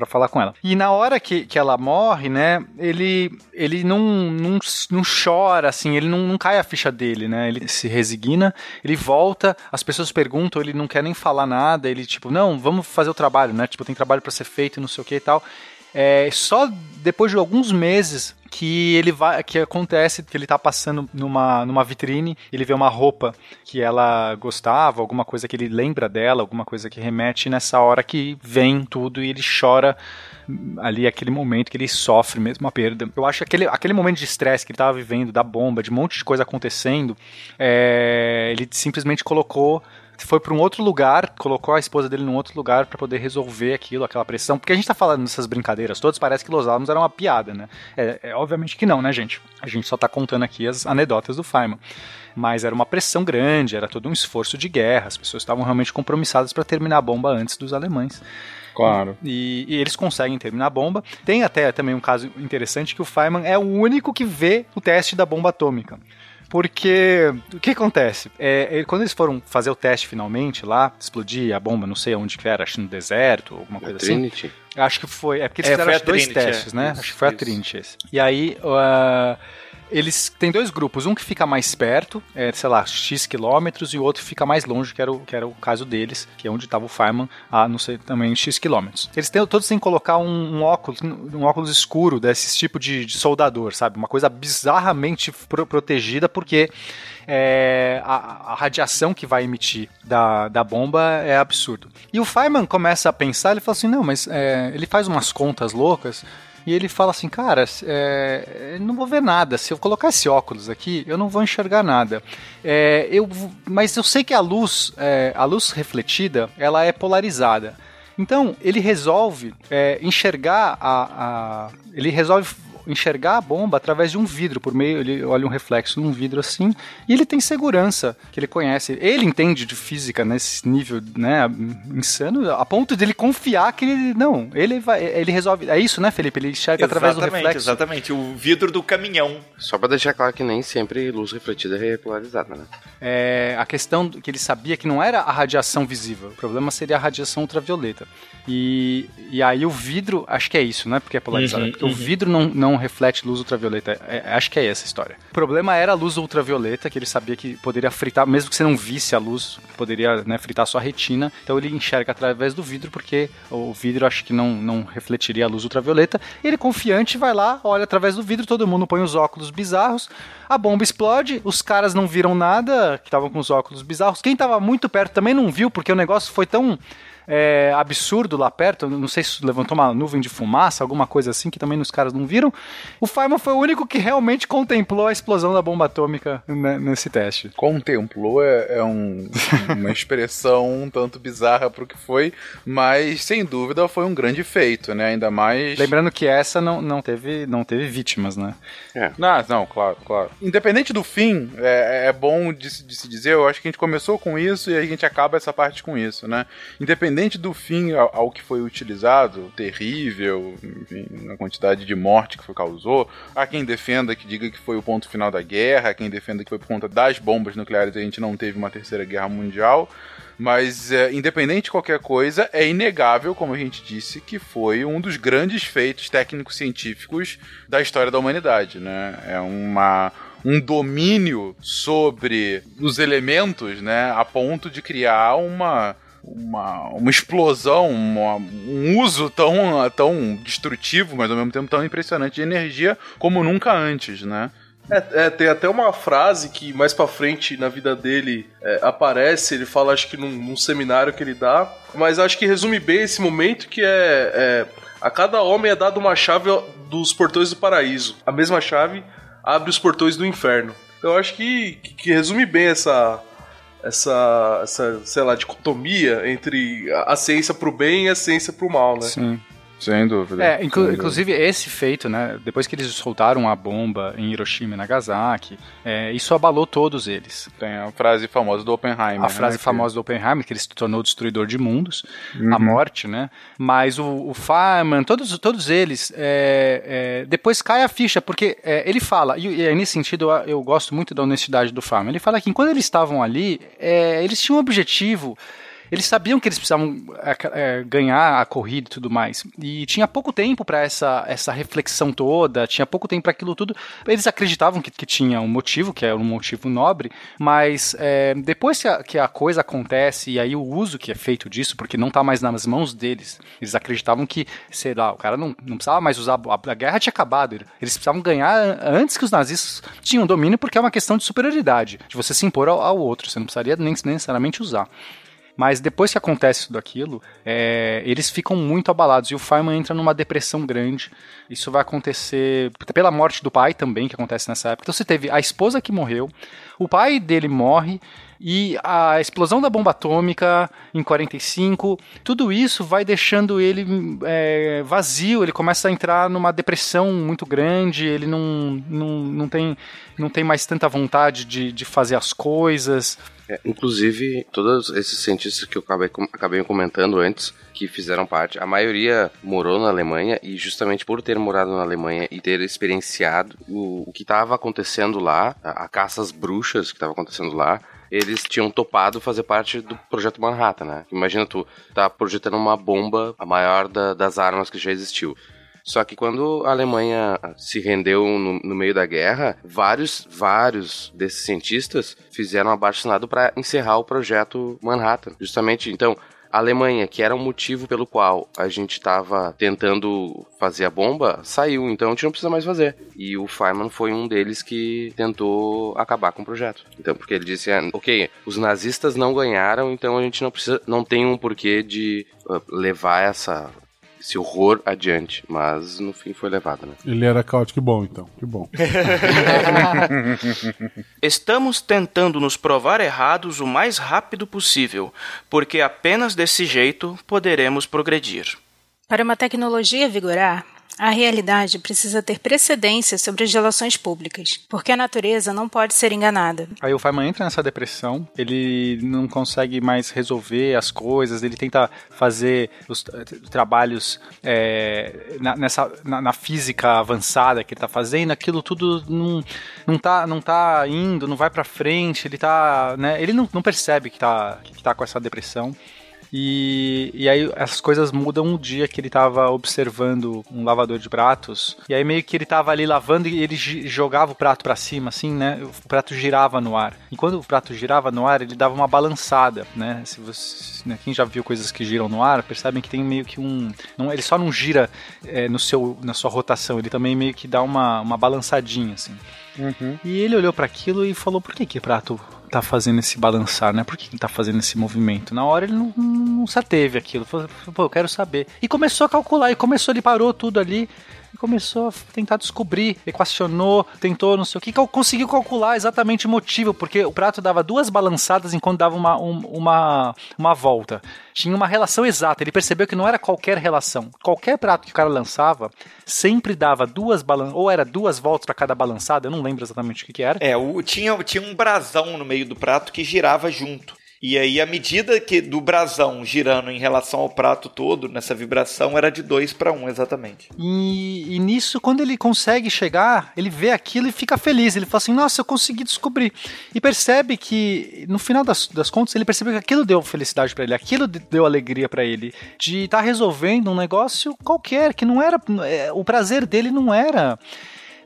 falar com ela. E na hora que, que ela morre, né? Ele, ele não, não, não chora, assim, ele não, não cai a ficha dele, né? Ele se resigna, ele volta, as pessoas perguntam, ele não quer nem falar nada, ele tipo, não, vamos fazer o trabalho, né? Tipo, tem trabalho para ser feito, não sei o que e tal. É, só depois de alguns meses que ele vai que acontece que ele tá passando numa, numa vitrine, ele vê uma roupa que ela gostava, alguma coisa que ele lembra dela, alguma coisa que remete nessa hora que vem tudo e ele chora ali aquele momento que ele sofre mesmo a perda. Eu acho que aquele, aquele momento de estresse que ele estava vivendo, da bomba, de um monte de coisa acontecendo, é, ele simplesmente colocou foi para um outro lugar, colocou a esposa dele num outro lugar para poder resolver aquilo, aquela pressão. Porque a gente tá falando dessas brincadeiras todas, parece que Los Alamos era uma piada, né? É, é, obviamente que não, né, gente? A gente só tá contando aqui as anedotas do Feynman. Mas era uma pressão grande, era todo um esforço de guerra, as pessoas estavam realmente compromissadas para terminar a bomba antes dos alemães. Claro. E, e, eles conseguem terminar a bomba. Tem até também um caso interessante que o Feynman é o único que vê o teste da bomba atômica. Porque o que acontece? É, quando eles foram fazer o teste finalmente lá, explodir a bomba, não sei onde que era, acho que no deserto, alguma coisa Trinity. assim. Acho que foi. É porque eles É, fizeram a dois Trinity, testes, é. né? Isso, acho que foi a isso. Trinity esse. E aí. uh, eles têm dois grupos, um que fica mais perto, é, sei lá, X quilômetros, e o outro fica mais longe, que era o, que era o caso deles, que é onde estava o Feynman, a não sei, também X quilômetros. Eles têm, todos têm que colocar um, um óculos, um óculos escuro desse tipo de, de soldador, sabe? Uma coisa bizarramente pro- protegida, porque é, a, a radiação que vai emitir da, da bomba é absurdo. E o Feynman começa a pensar, ele fala assim, não, mas é, ele faz umas contas loucas, e ele fala assim, cara, é, não vou ver nada. Se eu colocar esse óculos aqui, eu não vou enxergar nada. É, eu, mas eu sei que a luz, é, a luz refletida, ela é polarizada. Então ele resolve é, enxergar a, a- ele resolve enxergar a bomba através de um vidro, por meio, ele olha um reflexo num vidro assim, e ele tem segurança, que ele conhece. Ele entende de física nesse nível, né, insano, a ponto de ele confiar que ele, não, ele vai, ele resolve, é isso, né, Felipe? Ele enxerga através do reflexo. exatamente. O vidro do caminhão. Só pra deixar claro que nem sempre luz refletida é polarizada, né? É, a questão que ele sabia que não era a radiação visível, o problema seria a radiação ultravioleta. E, e aí o vidro, acho que é isso, né? Porque é polarizado. Uhum, porque uhum. o vidro não, não reflete luz ultravioleta. É- é- acho que é essa a história. O problema era a luz ultravioleta, que ele sabia que poderia fritar, mesmo que você não visse a luz, poderia né, fritar sua retina. Então ele enxerga através do vidro, porque o vidro acho que não, não refletiria a luz ultravioleta. Ele confiante vai lá, olha através do vidro, todo mundo põe os óculos bizarros, a bomba explode, os caras não viram nada, que estavam com os óculos bizarros. Quem estava muito perto também não viu, porque o negócio foi tão é, absurdo lá perto, não sei se levantou uma nuvem de fumaça, alguma coisa assim, que também os caras não viram. O Feynman foi o único que realmente contemplou a explosão da bomba atômica nesse teste. Contemplou é, é um, uma expressão um tanto bizarra pro que foi, mas sem dúvida foi um grande feito, né? Ainda mais. Lembrando que essa não, não, teve, não teve vítimas, né? É. Não, não, claro, claro. Independente do fim, é, é bom de, de, se dizer, eu acho que a gente começou com isso e a gente acaba essa parte com isso, né? Independente do fim ao, ao que foi utilizado, terrível, enfim, quantidade de morte que foi causou, há quem defenda que diga que foi o ponto final da guerra, há quem defenda que foi por conta das bombas nucleares a gente não teve uma terceira guerra mundial. Mas, é, independente de qualquer coisa, é inegável, como a gente disse, que foi um dos grandes feitos técnicos científicos da história da humanidade, né? É uma um domínio sobre os elementos, né, a ponto de criar uma uma, uma explosão, uma, um uso tão, tão destrutivo, mas ao mesmo tempo tão impressionante de energia como nunca antes, né? É, é, tem até uma frase que mais pra frente na vida dele é, aparece, ele fala acho que num, num, seminário que ele dá, mas acho que resume bem esse momento que é, é a cada homem é dado uma chave dos portões do paraíso. A mesma chave abre os portões do inferno. Eu acho que, que, que resume bem essa, essa, essa, sei lá, dicotomia entre a ciência pro bem e a ciência pro mal, né? Sim. Sem dúvida. É, inclu Sem inclusive dúvida. esse feito, né? Depois que eles soltaram a bomba em Hiroshima e Nagasaki, é, isso abalou todos eles. Tem a frase famosa do Oppenheimer. A frase né, famosa do Oppenheimer, que ele se tornou destruidor de mundos, uhum. a morte, né? Mas o, o Feynman, todos, todos eles, é, é, depois cai a ficha, porque é, ele fala, e, e nesse sentido eu, eu, gosto muito da honestidade do Feynman, ele fala que quando eles estavam ali, é, eles tinham um objetivo eles sabiam que eles precisavam é, é, ganhar a corrida e tudo mais. E tinha pouco tempo para essa, essa reflexão toda, tinha pouco tempo para aquilo tudo. Eles acreditavam que, que tinha um motivo, que era um motivo nobre, mas é, depois que a, que a, coisa acontece e aí o uso que é feito disso, porque não está mais nas mãos deles, eles acreditavam que, sei lá, o cara não, não precisava mais usar. A, a guerra tinha acabado, eles precisavam ganhar antes que os nazistas tinham domínio, porque é uma questão de superioridade, de você se impor ao, ao outro, você não precisaria nem necessariamente usar. Mas depois que acontece tudo aquilo, é, eles ficam muito abalados e o Feynman entra numa depressão grande. Isso vai acontecer pela morte do pai também, que acontece nessa época. Então você teve a esposa que morreu, o pai dele morre e a explosão da bomba atômica em 45, tudo isso vai deixando ele é, vazio, ele começa a entrar numa depressão muito grande, ele não, não, não, tem, não tem mais tanta vontade de, de fazer as coisas. É, inclusive, todos esses cientistas que eu acabei, acabei comentando antes, que fizeram parte, a maioria morou na Alemanha e justamente por ter morado na Alemanha e ter experienciado o, o que estava acontecendo lá, a, a caça às bruxas que estava acontecendo lá, eles tinham topado fazer parte do projeto Manhattan, né? Imagina tu tá projetando uma bomba, a maior da, das armas que já existiu. Só que quando a Alemanha se rendeu no, no meio da guerra, vários, vários desses cientistas fizeram abaixo assinado para encerrar o projeto Manhattan. Justamente, então, a Alemanha, que era o motivo pelo qual a gente estava tentando fazer a bomba, saiu, então a gente não precisa mais fazer. E o Feynman foi um deles que tentou acabar com o projeto. Então, porque ele disse, ah, ok, os nazistas não ganharam, então a gente não precisa, não tem um porquê de uh, levar essa esse horror adiante, mas no fim foi levado, né? Ele era caótico, que bom então, que bom. Estamos tentando nos provar errados o mais rápido possível, porque apenas desse jeito poderemos progredir. Para uma tecnologia vigorar, a realidade precisa ter precedência sobre as relações públicas, porque a natureza não pode ser enganada. Aí o Feynman entra nessa depressão, ele não consegue mais resolver as coisas, ele tenta fazer os trabalhos é, na, nessa, na, na, física avançada que ele está fazendo, aquilo tudo não, não, tá, não tá indo, não vai para frente, ele tá, né, ele não, não percebe que está que tá com essa depressão. E, e aí essas coisas mudam um dia que ele tava observando um lavador de pratos. E aí meio que ele tava ali lavando e ele jogava o prato para cima, assim, né? O prato girava no ar. E quando o prato girava no ar, ele dava uma balançada, né? Se você, né, quem já viu coisas que giram no ar, percebem que tem meio que um. Não, ele só não gira é, no seu, na sua rotação, ele também meio que dá uma, uma balançadinha, assim. Uhum. E ele olhou para aquilo e falou: por que que prato tá fazendo esse balançar, né? Por que ele tá fazendo esse movimento? Na hora ele não, não, teve aquilo. Falou, pô, eu quero saber. E começou a calcular, e começou, ele parou tudo ali começou a tentar descobrir, equacionou, tentou não sei o que, conseguiu calcular exatamente o motivo, porque o prato dava duas balançadas enquanto dava uma, um- uma, uma volta. Tinha uma relação exata, ele percebeu que não era qualquer relação. Qualquer prato que o cara lançava sempre dava duas balançadas, ou era duas voltas para cada balançada, eu não lembro exatamente o que, que era. É, o, tinha, tinha um brasão no meio do prato que girava junto. E aí, a medida que do brasão girando em relação ao prato todo, nessa vibração, era de 2 para 1, exatamente. E, e nisso, quando ele consegue chegar, ele vê aquilo e fica feliz. Ele fala assim: Nossa, eu consegui descobrir. E percebe que, no final das, das contas, ele percebeu que aquilo deu felicidade pra ele, aquilo de- deu alegria pra ele. De estar resolvendo um negócio qualquer, que não era. é, O prazer dele não era.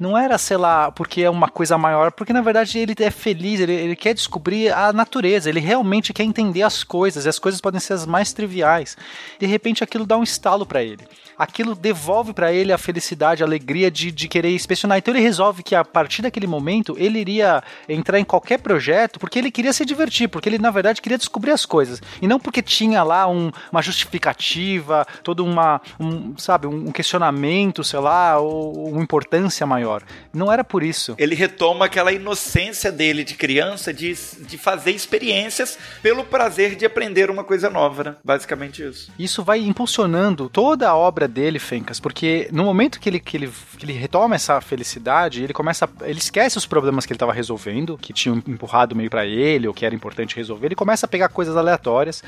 Não era, sei lá, porque é uma coisa maior, porque na verdade ele é feliz, ele, ele quer descobrir a natureza, ele realmente quer entender as coisas, e as coisas podem ser as mais triviais. De repente aquilo dá um estalo pra ele. Aquilo devolve pra ele a felicidade, a alegria de, de querer inspecionar. Então ele resolve que a partir daquele momento ele iria entrar em qualquer projeto porque ele queria se divertir, porque ele na verdade queria descobrir as coisas. E não porque tinha lá um- uma justificativa, toda uma, um, sabe, um questionamento, sei lá, ou uma importância maior. Não era por isso. Ele retoma aquela inocência dele de criança de, de fazer experiências pelo prazer de aprender uma coisa nova, né? Basicamente isso. Isso vai impulsionando toda a obra dele, Fencas, porque no momento que ele, que ele, que ele retoma essa felicidade, ele começa. Ele esquece os problemas que ele estava resolvendo, que tinham empurrado meio pra ele, ou que era importante resolver. Ele começa a pegar coisas aleatórias,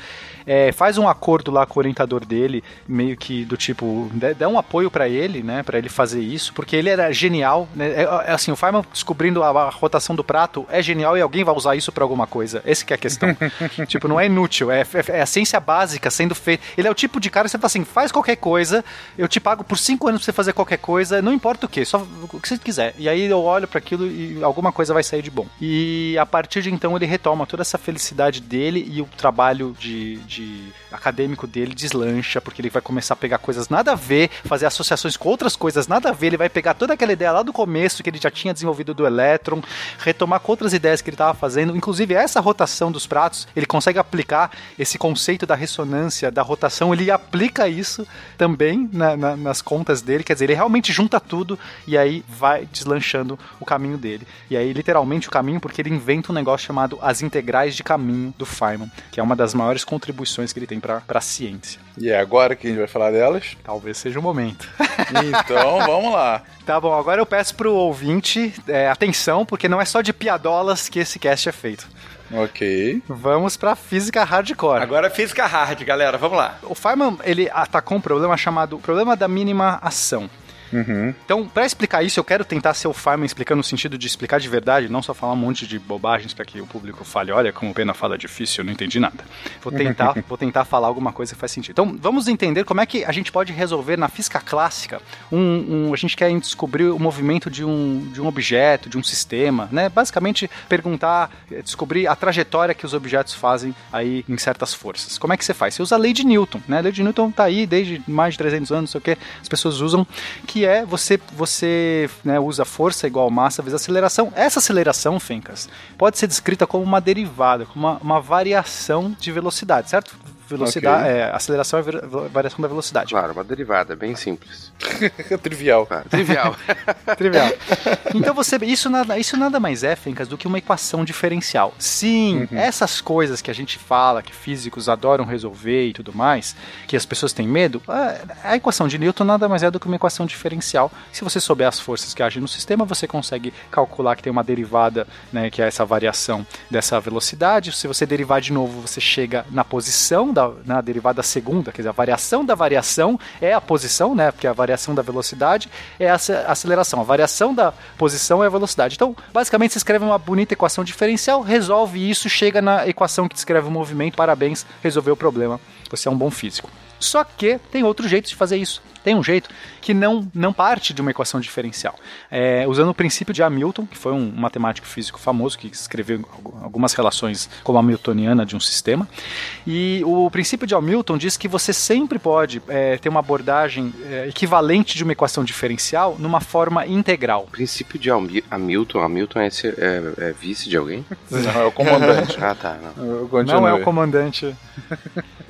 é, faz um acordo lá com o orientador dele, meio que do tipo, dá um apoio pra ele, né, Pra ele fazer isso, porque ele era genial, né? É, é assim, o Feynman descobrindo a, a rotação do prato é genial e alguém vai usar isso pra alguma coisa. Esse que é a questão. tipo, não é inútil, é, é- é a ciência básica sendo feita. Ele é o tipo de cara que você fala assim, faz qualquer coisa, eu te pago por cinco anos pra você fazer qualquer coisa, não importa o que, só o que você quiser. E aí eu olho para aquilo e alguma coisa vai sair de bom. E a partir de então ele retoma toda essa felicidade dele e o trabalho de, de acadêmico dele deslancha, porque ele vai começar a pegar coisas nada a ver, fazer associações com outras coisas nada a ver, ele vai pegar toda aquela ideia lá do começo que ele já tinha desenvolvido do elétron, retomar com outras ideias que ele estava fazendo, inclusive essa rotação dos pratos, ele consegue aplicar esse conceito da ressonância, da rotação, ele aplica isso também na- na- nas contas dele, quer dizer, ele realmente junta tudo e aí vai deslanchando o caminho dele. E aí, literalmente, o caminho, porque ele inventa um negócio chamado as integrais de caminho do Feynman, que é uma das maiores contribuições que ele tem para a ciência. E é agora que a gente vai falar delas? Talvez seja o momento. Então, vamos lá. Tá bom, agora eu peço pro ouvinte é, atenção, porque não é só de piadolas que esse cast é feito. Ok. Vamos pra física hardcore. Agora é física hard, galera, vamos lá. O Feynman, ele atacou um problema chamado problema da mínima ação. Então, pra explicar isso, eu quero tentar ser o Feynman explicando no sentido de explicar de verdade, não só falar um monte de bobagens pra que o público fale, olha como o Pena fala difícil, eu não entendi nada. Vou tentar, vou tentar falar alguma coisa que faz sentido. Então, vamos entender como é que a gente pode resolver na física clássica um, um- a gente quer descobrir o movimento de um, de um objeto, de um sistema, né? Basicamente, perguntar, eh, descobrir a trajetória que os objetos fazem aí em certas forças. Como é que você faz? Você usa a lei de Newton, né? A lei de Newton tá aí desde mais de 300 anos, não sei o que, as pessoas usam, que é você, você né, usa força igual massa vezes aceleração. Essa aceleração, Fencas, pode ser descrita como uma derivada, como uma, uma variação de velocidade, certo? Velocidade, Ok. é, aceleração é variação da velocidade. Claro, uma derivada, bem simples. Trivial. Claro, trivial. Trivial. Então você, isso nada, isso nada mais é, Fencas, do que uma equação diferencial. Sim, essas coisas que a gente fala, que físicos adoram resolver e tudo mais, que as pessoas têm medo, a, a equação de Newton nada mais é do que uma equação diferencial. Se você souber as forças que agem no sistema, você consegue calcular que tem uma derivada, né, que é essa variação dessa velocidade. Se você derivar de novo, você chega na posição da na derivada segunda, quer dizer, a variação da variação é a posição, né? Porque a variação da velocidade é a ace- aceleração. A variação da posição é a velocidade. Então, basicamente, você escreve uma bonita equação diferencial, resolve isso, chega na equação que descreve o movimento. Parabéns, resolveu o problema. Você é um bom físico. Só que tem outro jeito de fazer isso. Tem um jeito que não, não parte de uma equação diferencial. É, usando o princípio de Hamilton, que foi um matemático físico famoso que escreveu algu- algumas relações como a hamiltoniana de um sistema. E o princípio de Hamilton diz que você sempre pode é, ter uma abordagem é, equivalente de uma equação diferencial numa forma integral. Princípio de Hamil- Hamilton. Hamilton é, esse- é- é vice de alguém? Não, é o comandante. ah, tá. Não. Não é o comandante.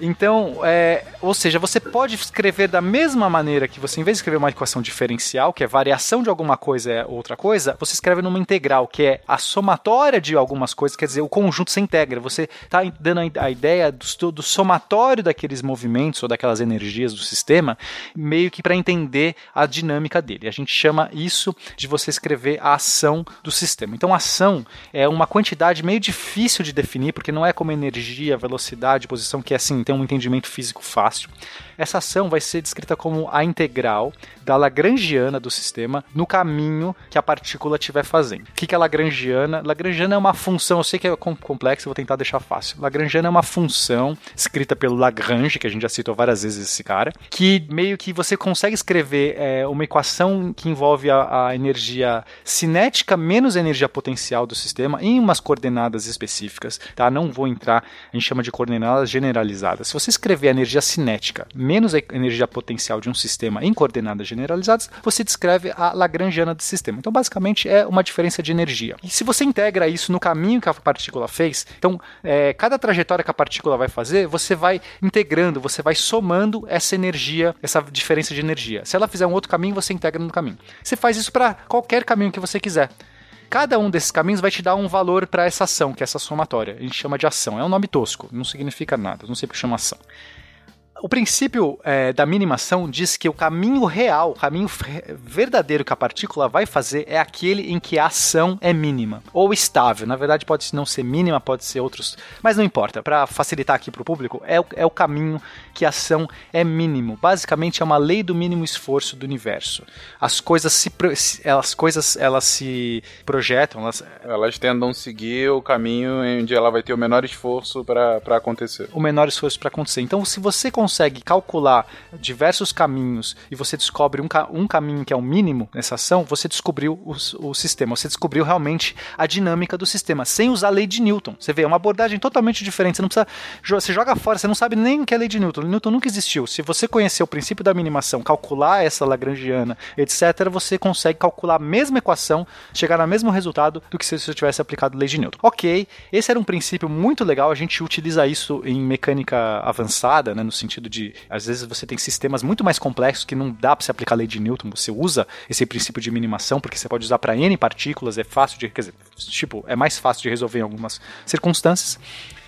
Então, é, ou seja, você pode escrever da mesma maneira que você, em vez de escrever uma equação diferencial, que é variação de alguma coisa é outra coisa, você escreve numa integral, que é a somatória de algumas coisas, quer dizer, o conjunto se integra. Você está dando a ideia do, do somatório daqueles movimentos ou daquelas energias do sistema, meio que para entender a dinâmica dele. A gente chama isso de você escrever a ação do sistema. Então, ação é uma quantidade meio difícil de definir, porque não é como energia, velocidade, posição, que é assim, tem um entendimento físico fácil. Essa ação vai ser descrita como a integral da Lagrangiana do sistema no caminho que a partícula estiver fazendo. O que é Lagrangiana? Lagrangiana é uma função, eu sei que é complexo, vou tentar deixar fácil. Lagrangiana é uma função escrita pelo Lagrange, que a gente já citou várias vezes esse cara, que meio que você consegue escrever é, uma equação que envolve a, a energia cinética menos a energia potencial do sistema em umas coordenadas específicas, tá? Não vou entrar, a gente chama de coordenadas generalizadas. Se você escrever a energia cinética menos a energia potencial de um sistema em coordenadas generalizadas, você descreve a Lagrangiana do sistema. Então, basicamente, é uma diferença de energia. E se você integra isso no caminho que a partícula fez, então, é, cada trajetória que a partícula vai fazer, você vai integrando, você vai somando essa energia, essa diferença de energia. Se ela fizer um outro caminho, você integra no caminho. Você faz isso para qualquer caminho que você quiser. Cada um desses caminhos vai te dar um valor para essa ação, que é essa somatória. A gente chama de ação. É um nome tosco, não significa nada, não sei porque chama ação. O princípio é, da minimação diz que o caminho real, o caminho verdadeiro que a partícula vai fazer é aquele em que a ação é mínima ou estável. Na verdade, pode não ser mínima, pode ser outros, mas não importa. Para facilitar aqui para o público, é o, é o caminho que a ação é mínimo. Basicamente, é uma lei do mínimo esforço do universo. As coisas se, elas coisas elas se projetam, elas, elas tendam a seguir o caminho onde ela vai ter o menor esforço para acontecer. O menor esforço para acontecer. Então, se você consegue calcular diversos caminhos e você descobre um, um caminho que é o mínimo nessa ação, você descobriu o, o sistema, você descobriu realmente a dinâmica do sistema, sem usar a lei de Newton. Você vê, é uma abordagem totalmente diferente. Você não precisa. Você joga fora, você não sabe nem o que é a lei de Newton. Newton nunca existiu. Se você conhecer o princípio da minimação, calcular essa Lagrangiana, etc., você consegue calcular a mesma equação, chegar no mesmo resultado do que se você tivesse aplicado a lei de Newton. Ok, esse era um princípio muito legal, a gente utiliza isso em mecânica avançada, né, no sentido sentido de, às vezes você tem sistemas muito mais complexos que não dá para se aplicar a lei de Newton, você usa esse princípio de minimação, porque você pode usar para N partículas, é fácil de, quer dizer, tipo, é mais fácil de resolver em algumas circunstâncias.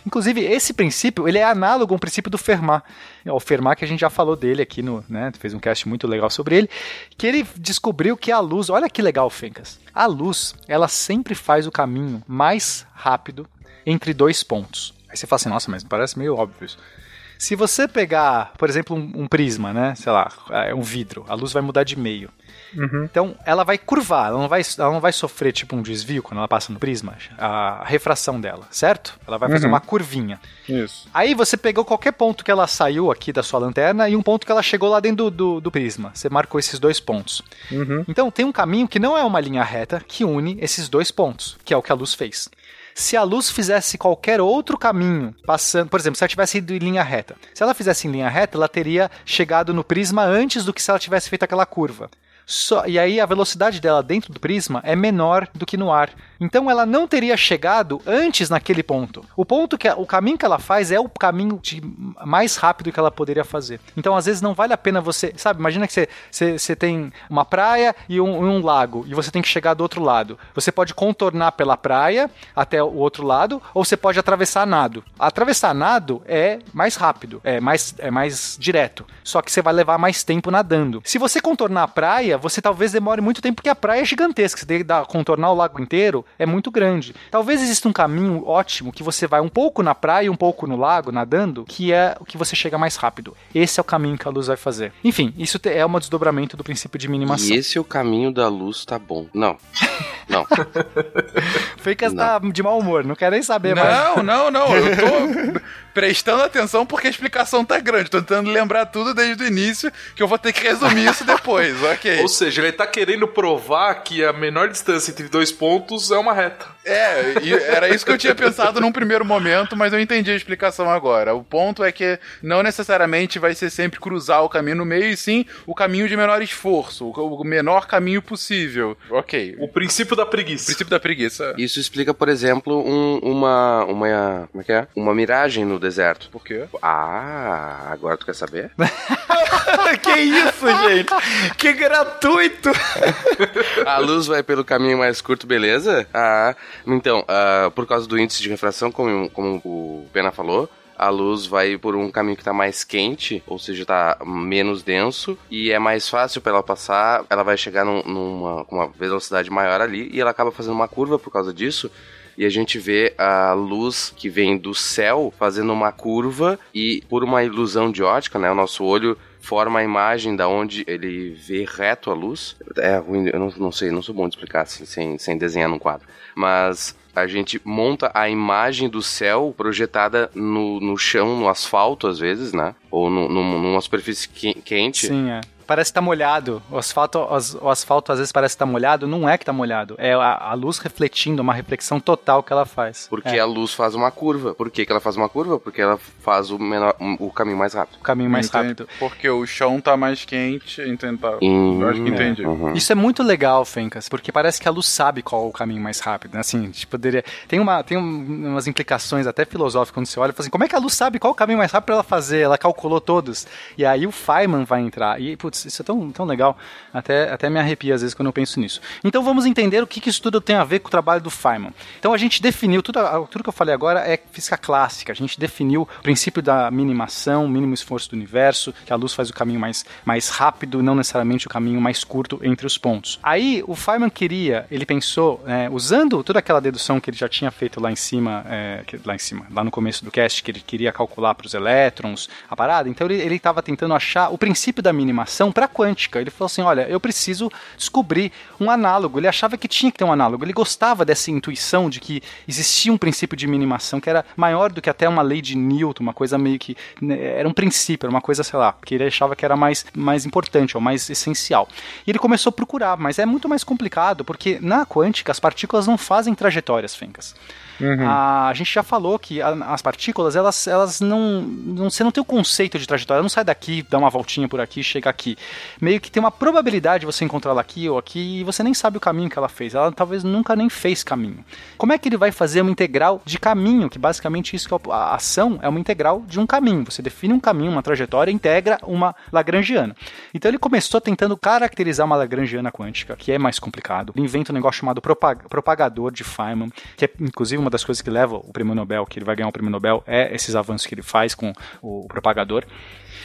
Inclusive, esse princípio, ele é análogo ao princípio do Fermat. É o Fermat que a gente já falou dele aqui no, né, fez um cast muito legal sobre ele, que ele descobriu que a luz, olha que legal, Fencas. A luz, ela sempre faz o caminho mais rápido entre dois pontos. Aí você fala assim, nossa, mas parece meio óbvio isso. Se você pegar, por exemplo, um, um, prisma, né? Sei lá, é um vidro, a luz vai mudar de meio. Uhum. Então, ela vai curvar, ela não vai, ela não vai sofrer tipo um desvio quando ela passa no prisma, a refração dela, certo? Ela vai fazer uhum. uma curvinha. Isso. Aí você pegou qualquer ponto que ela saiu aqui da sua lanterna e um ponto que ela chegou lá dentro do, do, do prisma. Você marcou esses dois pontos. Uhum. Então, tem um caminho que não é uma linha reta que une esses dois pontos, que é o que a luz fez se a luz fizesse qualquer outro caminho, passando, por exemplo, se ela tivesse ido em linha reta, se ela fizesse em linha reta, ela teria chegado no prisma antes do que se ela tivesse feito aquela curva. Só, e aí a velocidade dela dentro do prisma é menor do que no ar. Então ela não teria chegado antes naquele ponto. O ponto que o caminho que ela faz é o caminho de, mais rápido que ela poderia fazer. Então às vezes não vale a pena você, sabe? Imagina que você, você, você tem uma praia e um, um, lago e você tem que chegar do outro lado. Você pode contornar pela praia até o outro lado ou você pode atravessar nado. Atravessar nado é mais rápido, é mais é mais direto. Só que você vai levar mais tempo nadando. Se você contornar a praia você talvez demore muito tempo porque a praia é gigantesca. Você tem que dar, contornar o lago inteiro, é muito grande. Talvez exista um caminho ótimo que você vai um pouco na praia e um pouco no lago, nadando, que é o que você chega mais rápido. Esse é o caminho que a luz vai fazer. Enfim, isso é um desdobramento do princípio de minimação. E esse é o caminho da luz, tá bom. Não. Não. Feicas tá de mau humor, não quero nem saber não, mais. Não, não, não. Eu tô prestando atenção porque a explicação tá grande. Tô tentando lembrar tudo desde o início, que eu vou ter que resumir isso depois, ok? Ou seja, ele tá querendo provar que a menor distância entre dois pontos é uma reta. É, e era isso que eu tinha pensado num primeiro momento, mas eu entendi a explicação agora. O ponto é que não necessariamente vai ser sempre cruzar o caminho no meio, e sim o caminho de menor esforço, o menor caminho possível. Ok. O princípio da preguiça. O princípio da preguiça. Isso explica, por exemplo, um- uma, uma. Como é que é? Uma miragem no deserto. Por quê? Ah, agora tu quer saber? que isso, gente? Que gratuito! A luz vai pelo caminho mais curto, beleza? Ah, então, ah, por causa do índice de refração, como, como o Pena falou, a luz vai por um caminho que tá mais quente, ou seja, tá menos denso, e é mais fácil para ela passar, ela vai chegar num- numa uma velocidade maior ali, e ela acaba fazendo uma curva por causa disso. E a gente vê a luz que vem do céu fazendo uma curva e por uma ilusão de ótica, né, o nosso olho forma a imagem da onde ele vê reto a luz. É ruim, eu não, não sei, não sou bom de explicar assim, sem, sem desenhar num quadro. Mas a gente monta a imagem do céu projetada no, no chão, no asfalto às vezes, né? Ou no, num- numa superfície que- quente. Sim, é. Parece que tá molhado. O asfalto, as- o asfalto às vezes parece que tá molhado. Não é que tá molhado. É a, a luz refletindo, uma reflexão total que ela faz. Porque é. a luz faz uma curva. Por que, que ela faz uma curva? Porque ela faz o, menor, o caminho mais rápido. O caminho mais Entendi. rápido. Porque o chão tá mais quente, então tá. Hum, eu acho que entendi. uhum. Isso é muito legal, Fencas, porque parece que a luz sabe qual é o caminho mais rápido, né? Assim, tipo, poderia... Tem, uma, tem um- umas implicações até filosóficas quando você olha e fala assim, como é que a luz sabe qual é o caminho mais rápido pra ela fazer? Ela calculou todos. E aí o Feynman vai entrar. E, putz, isso é tão, tão legal. Até, até me arrepia às vezes quando eu penso nisso. Então vamos entender o que, que isso tudo tem a ver com o trabalho do Feynman. Então a gente definiu, tudo, tudo que eu falei agora é física clássica. A gente definiu o princípio da minimação, mínimo esforço do universo, que a luz faz o caminho mais, mais rápido, não necessariamente o caminho mais curto entre os pontos. Aí o Feynman queria, ele pensou, é, usando toda aquela dedução que ele já tinha feito lá em cima, é, lá em cima, lá no começo do cast, que ele queria calcular para os elétrons a parada, então ele estava tentando achar o princípio da minimação para quântica. Ele falou assim: olha, eu preciso descobrir um análogo. Ele achava que tinha que ter um análogo. Ele gostava dessa intuição de que existia um princípio de minimação que era maior do que até uma lei de Newton, uma coisa meio que. né, Era um princípio, era uma coisa, sei lá, que ele achava que era mais, mais importante ou mais essencial. E ele começou a procurar, mas é muito mais complicado, porque na quântica as partículas não fazem trajetórias, Fencas. A, a gente já falou que a- as partículas, elas, elas não, não. Você não tem o conceito de trajetória. Ela não sai daqui, dá uma voltinha por aqui, chega aqui. Meio que tem uma probabilidade de você encontrar ela aqui ou aqui e você nem sabe o caminho que ela fez. Ela talvez nunca nem fez caminho. Como é que ele vai fazer uma integral de caminho? Que basicamente isso que é a ação é uma integral de um caminho. Você define um caminho, uma trajetória, integra uma Lagrangiana. Então ele começou tentando caracterizar uma Lagrangiana quântica, que é mais complicado. Ele inventa um negócio chamado propag- propagador de Feynman, que é inclusive uma das coisas que leva o prêmio Nobel, que ele vai ganhar o prêmio Nobel, é esses avanços que ele faz com o propagador.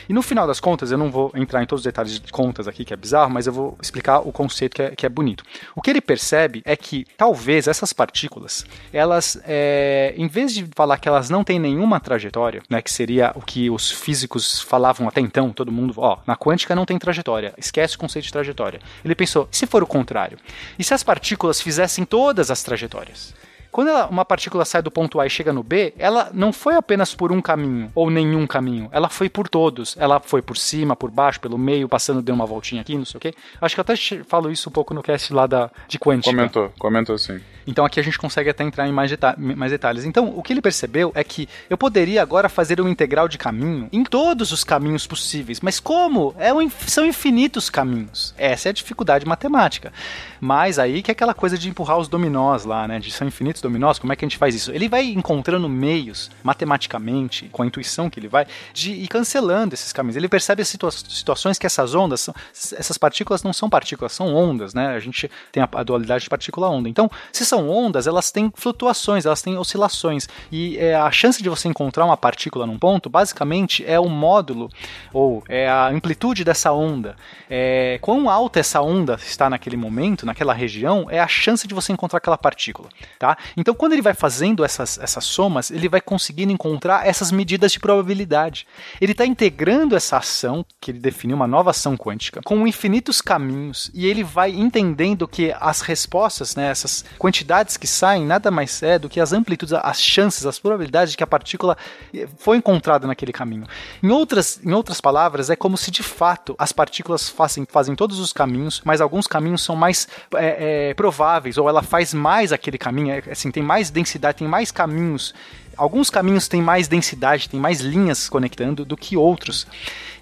E no final das contas, eu não vou entrar em todos os detalhes de contas aqui, que é bizarro, mas eu vou explicar o conceito que é, que é bonito. O que ele percebe é que talvez essas partículas, elas, é, em vez de falar que elas não têm nenhuma trajetória, né, que seria o que os físicos falavam até então, todo mundo, ó, na quântica não tem trajetória, esquece o conceito de trajetória. Ele pensou, se for o contrário? E se as partículas fizessem todas as trajetórias? Quando ela- uma partícula sai do ponto A e chega no B, ela não foi apenas por um caminho ou nenhum caminho, ela foi por todos. Ela foi por cima, por baixo, pelo meio, passando, deu uma voltinha aqui, não sei o quê. Acho que eu até falo isso um pouco no cast lá da, de quântica. Comentou, comentou sim. Então aqui a gente consegue até entrar em mais, deta- mais detalhes. Então, o que ele percebeu é que eu poderia agora fazer uma integral de caminho em todos os caminhos possíveis. Mas como? É um são infinitos caminhos. Essa é a dificuldade matemática. Mas aí que é aquela coisa de empurrar os dominós lá, né? De são infinitos dominós, como é que a gente faz isso? Ele vai encontrando meios, matematicamente, com a intuição que ele vai, de ir cancelando esses caminhos. Ele percebe situa situações que essas ondas, são, essas partículas não são partículas, são ondas, né? A gente tem a, a dualidade de partícula-onda. Então, se são ondas, elas têm flutuações, elas têm oscilações. E é, a chance de você encontrar uma partícula num ponto, basicamente, é o módulo, ou é a amplitude dessa onda. É, quão alta essa onda está naquele momento, naquela região, é a chance de você encontrar aquela partícula. Tá? Então, quando ele vai fazendo essas, essas somas, ele vai conseguindo encontrar essas medidas de probabilidade. Ele está integrando essa ação, que ele definiu uma nova ação quântica, com infinitos caminhos, e ele vai entendendo que as respostas, né, essas quantidades que saem, nada mais é do que as amplitudes, as chances, as probabilidades de que a partícula eh, foi encontrada naquele caminho. Em outras, em outras palavras, é como se de fato as partículas fazem, fazem todos os caminhos, mas alguns caminhos são mais é, é, prováveis, ou ela faz mais aquele caminho. É, assim, tem mais densidade, tem mais caminhos. Alguns caminhos têm mais densidade, tem mais linhas conectando do que outros.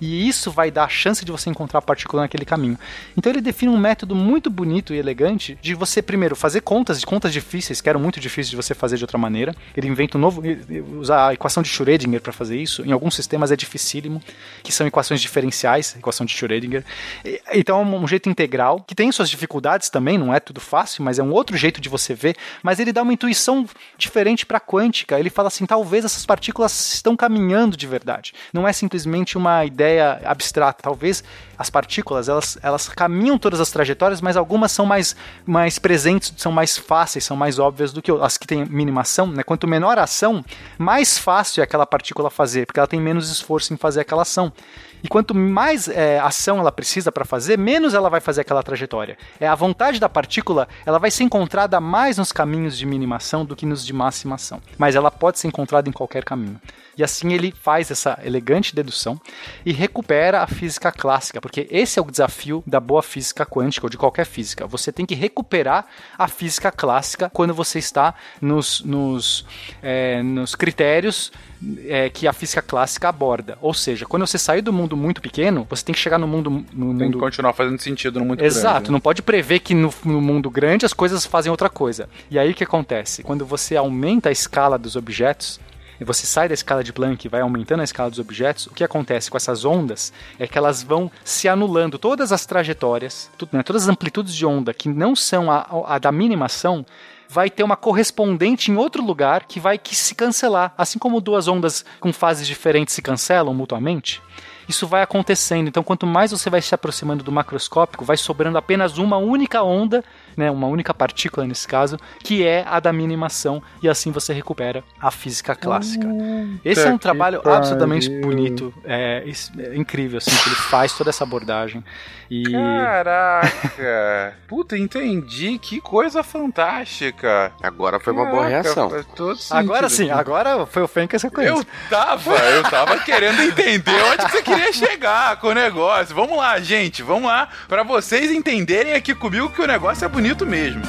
E isso vai dar a chance de você encontrar a partícula naquele caminho. Então ele define um método muito bonito e elegante de você, primeiro, fazer contas, de contas difíceis, que eram muito difíceis de você fazer de outra maneira. Ele inventa um novo. usar a equação de Schrödinger para fazer isso. Em alguns sistemas é dificílimo, que são equações diferenciais, equação de Schrödinger. Então é um jeito integral, que tem suas dificuldades também, não é tudo fácil, mas é um outro jeito de você ver. Mas ele dá uma intuição diferente para a quântica. Ele fala assim: talvez essas partículas estão caminhando de verdade. Não é simplesmente uma ideia abstrata. Talvez as partículas elas, elas caminham todas as trajetórias, mas algumas são mais, mais presentes, são mais fáceis, são mais óbvias do que as que têm minimação. Né? Quanto menor a ação, mais fácil é aquela partícula fazer, porque ela tem menos esforço em fazer aquela ação. E quanto mais é, ação ela precisa para fazer, menos ela vai fazer aquela trajetória. É a vontade da partícula, ela vai ser encontrada mais nos caminhos de minimação do que nos de maximação. Mas ela pode ser encontrada em qualquer caminho. E assim ele faz essa elegante dedução e recupera a física clássica, porque esse é o desafio da boa física quântica ou de qualquer física. Você tem que recuperar a física clássica quando você está nos, nos, é, nos critérios é, que a física clássica aborda. Ou seja, quando você sair do mundo muito pequeno, você tem que chegar no mundo. No Tem mundo... que continuar fazendo sentido no muito Exato, grande. né? não pode prever que no, no mundo grande as coisas fazem outra coisa. E aí o que acontece? Quando você aumenta a escala dos objetos, e você sai da escala de Planck e vai aumentando a escala dos objetos, o que acontece com essas ondas é que elas vão se anulando. Todas as trajetórias, tudo, né, todas as amplitudes de onda que não são a, a da minimação, vai ter uma correspondente em outro lugar que vai que se cancelar. Assim como duas ondas com fases diferentes se cancelam mutuamente, isso vai acontecendo. Então, quanto mais você vai se aproximando do macroscópico, vai sobrando apenas uma única onda, né, uma única partícula nesse caso, que é a da minimação, e assim você recupera a física clássica. Esse é um trabalho pariu. absolutamente bonito, é, is- é incrível assim que ele faz toda essa abordagem. E Caraca! Puta, entendi. Que coisa fantástica. Agora foi uma boa reação. agora sim, agora foi o Fencas que eu conheço. Eu tava, eu tava querendo entender onde que você queria chegar com o negócio. Vamos lá, gente, vamos lá, Pra vocês entenderem aqui comigo que o negócio é bonito mesmo.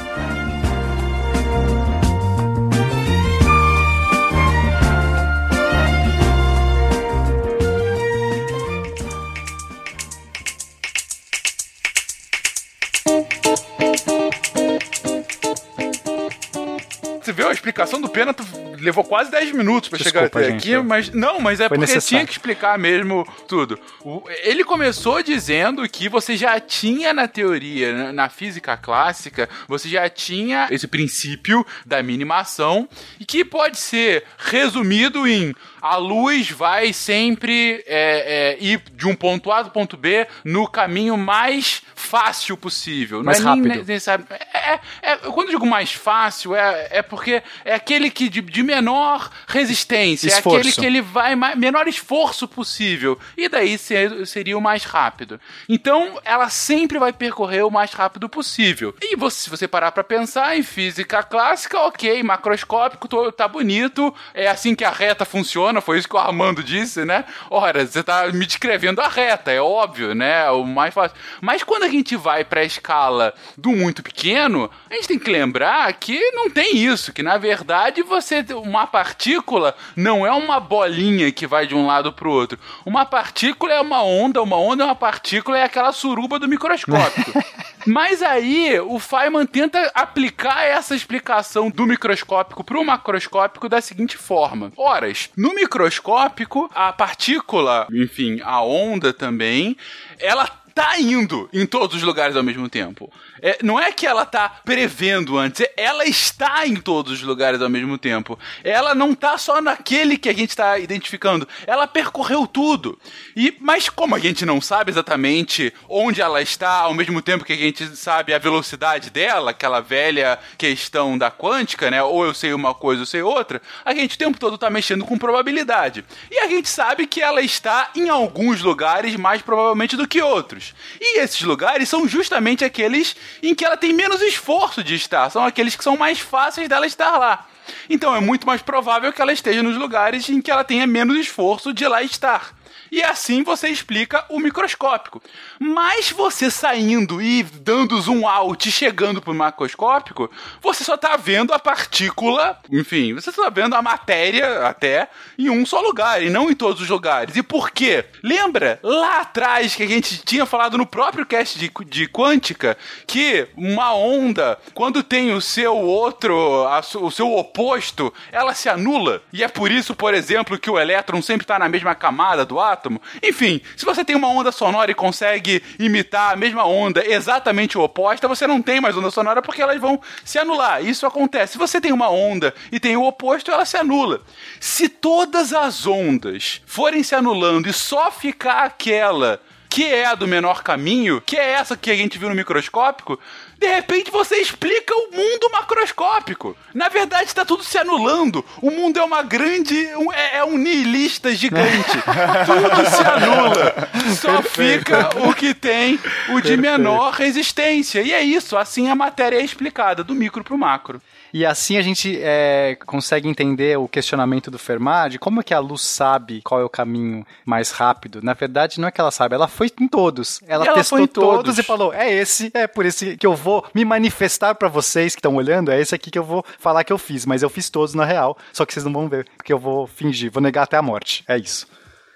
Você viu a explicação do Pena tu levou quase 10 minutos pra chegar até gente, aqui, foi- mas não, mas é foi porque necessário. tinha que explicar mesmo tudo. O- ele começou dizendo que você já tinha na teoria, na- na física clássica, você já tinha esse princípio da minimação e que pode ser resumido em a luz vai sempre é, é, ir de um ponto A do ponto B no caminho mais fácil possível. Mais não é nem rápido. necessário- é, é- quando eu digo mais fácil, é, é porque é aquele que de, de menor resistência, Esforço. é aquele que ele vai mais, menor esforço possível. E daí ser- seria o mais rápido. Então, ela sempre vai percorrer o mais rápido possível. E você, se você parar pra pensar em física clássica, ok, macroscópico, tô- tá bonito, é assim que a reta funciona, foi isso que o Armando disse, né? Ora, você tá me descrevendo a reta, é óbvio, né? O mais fácil. Mas quando a gente vai pra escala do muito pequeno, a gente tem que lembrar que não tem isso, que na verdade você uma partícula não é uma bolinha que vai de um lado pro outro. Uma partícula é uma onda, uma onda é uma partícula é aquela suruba do microscópio. Mas aí o Feynman tenta aplicar essa explicação do microscópico pro macroscópico da seguinte forma: Horas, no microscópico, a partícula, enfim, a onda também, ela tá indo em todos os lugares ao mesmo tempo. É, não é que ela tá prevendo antes, é- ela está em todos os lugares ao mesmo tempo. Ela não tá só naquele que a gente está identificando, ela percorreu tudo. E mas como a gente não sabe exatamente onde ela está, ao mesmo tempo que a gente sabe a velocidade dela, aquela velha questão da quântica, né? Ou eu sei uma coisa, eu sei outra, a gente o tempo todo tá mexendo com probabilidade. E a gente sabe que ela está em alguns lugares mais provavelmente do que outros. E esses lugares são justamente aqueles em que ela tem menos esforço de estar, são aqueles que são mais fáceis dela estar lá. Então é muito mais provável que ela esteja nos lugares em que ela tenha menos esforço de lá estar. E assim você explica o microscópico. Mas você saindo e dando zoom out e chegando pro macroscópico, você só tá vendo a partícula, enfim, você só tá vendo a matéria até em um só lugar e não em todos os lugares. E por quê? Lembra lá atrás que a gente tinha falado no próprio cast de, de quântica que uma onda, quando tem o seu outro, a, o seu oposto, ela se anula? E é por isso, por exemplo, que o elétron sempre está na mesma camada do átomo? Enfim, se você tem uma onda sonora e consegue imitar a mesma onda exatamente oposta, você não tem mais onda sonora porque elas vão se anular. Isso acontece. Se você tem uma onda e tem o oposto, ela se anula. Se todas as ondas forem se anulando e só ficar aquela que é a do menor caminho, que é essa que a gente viu no microscópico, de repente você explica o mundo macroscópico. Na verdade, está tudo se anulando. O mundo é uma grande. Um, é, é, um nihilista gigante. tudo se anula. Só Perfeito. fica o que tem o de Perfeito. menor resistência. E é isso. Assim a matéria é explicada, do micro para o macro. E assim a gente é, consegue entender o questionamento do Fermat de como é que a luz sabe qual é o caminho mais rápido. Na verdade, não é que ela sabe, ela foi em todos. Ela, ela testou todos. todos e falou: é esse, é por esse que eu vou me manifestar para vocês que estão olhando, é esse aqui que eu vou falar que eu fiz. Mas eu fiz todos na real, só que vocês não vão ver, porque eu vou fingir, vou negar até a morte. É isso.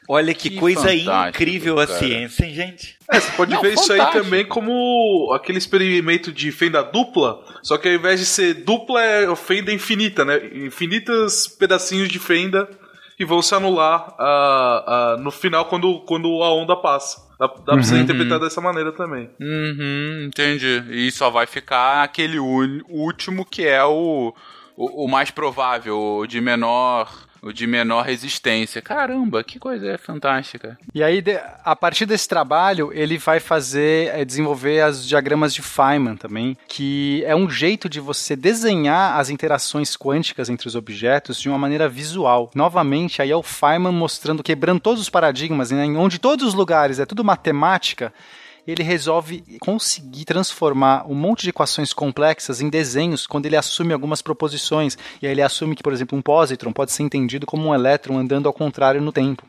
Olha que, que coisa incrível a ciência, hein, gente? É, você pode Não, ver fantástico. isso aí também como aquele experimento de fenda dupla, só que ao invés de ser dupla, é fenda infinita, né? Infinitas pedacinhos de fenda que vão se anular uh, uh, no final quando, quando a onda passa. Dá, dá uhum. pra você uhum. interpretar dessa maneira também. Uhum, entendi. E só vai ficar aquele último que é o, o, o mais provável, o de menor o de menor resistência. Caramba, que coisa fantástica. E aí, a partir desse trabalho, ele vai fazer, é, desenvolver as diagramas de Feynman também, que é um jeito de você desenhar as interações quânticas entre os objetos de uma maneira visual. Novamente, aí é o Feynman mostrando, quebrando todos os paradigmas, né, onde todos os lugares é tudo matemática, ele resolve conseguir transformar um monte de equações complexas em desenhos quando ele assume algumas proposições. E aí ele assume que, por exemplo, um pósitron pode ser entendido como um elétron andando ao contrário no tempo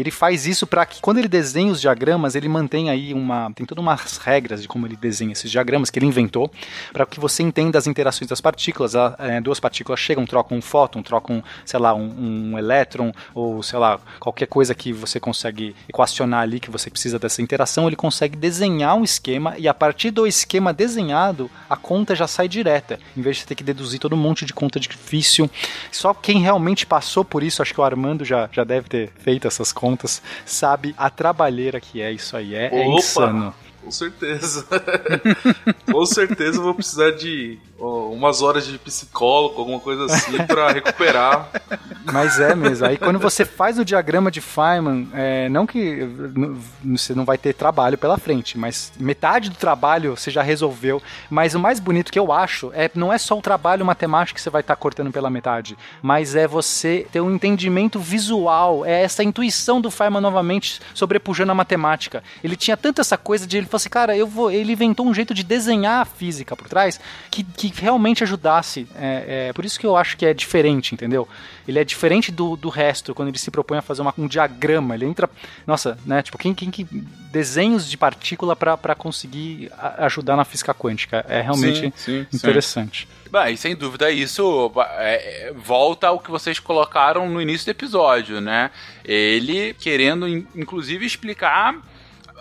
ele faz isso para que quando ele desenha os diagramas, ele mantém aí uma. Tem todas umas regras de como ele desenha esses diagramas que ele inventou, para que você entenda as interações das partículas. É, duas partículas chegam, trocam um fóton, trocam, sei lá, um, um elétron, ou sei lá, qualquer coisa que você consegue equacionar ali que você precisa dessa interação, ele consegue desenhar um esquema e a partir do esquema desenhado, a conta já sai direta, em vez de você ter que deduzir todo um monte de conta difícil. Só quem realmente passou por isso, acho que o Armando já, já deve ter feito essas contas contas, sabe a trabalheira que é isso aí. É, é insano. Com certeza. Com certeza vou precisar de ó, umas horas de psicólogo, alguma coisa assim, para recuperar. Mas é mesmo. Aí quando você faz o diagrama de Feynman, é, não que você não vai ter trabalho pela frente, mas metade do trabalho você já resolveu. Mas o mais bonito que eu acho é não é só o trabalho matemático que você vai estar tá cortando pela metade, mas é você ter um entendimento visual, é essa intuição do Feynman novamente sobrepujando a matemática. Ele tinha tanta essa coisa de ele falou assim, cara, eu vou. Ele inventou um jeito de desenhar a física por trás que, que realmente ajudasse. É, é, por isso que eu acho que é diferente, entendeu? Ele é diferente do, do resto quando ele se propõe a fazer uma, um diagrama. Ele entra. Nossa, né? Tipo, quem, quem que. Desenhos de partícula para conseguir ajudar na física quântica. É realmente sim, sim, interessante. Sim. Bem, sem dúvida isso é, volta ao que vocês colocaram no início do episódio, né? Ele querendo, inclusive, explicar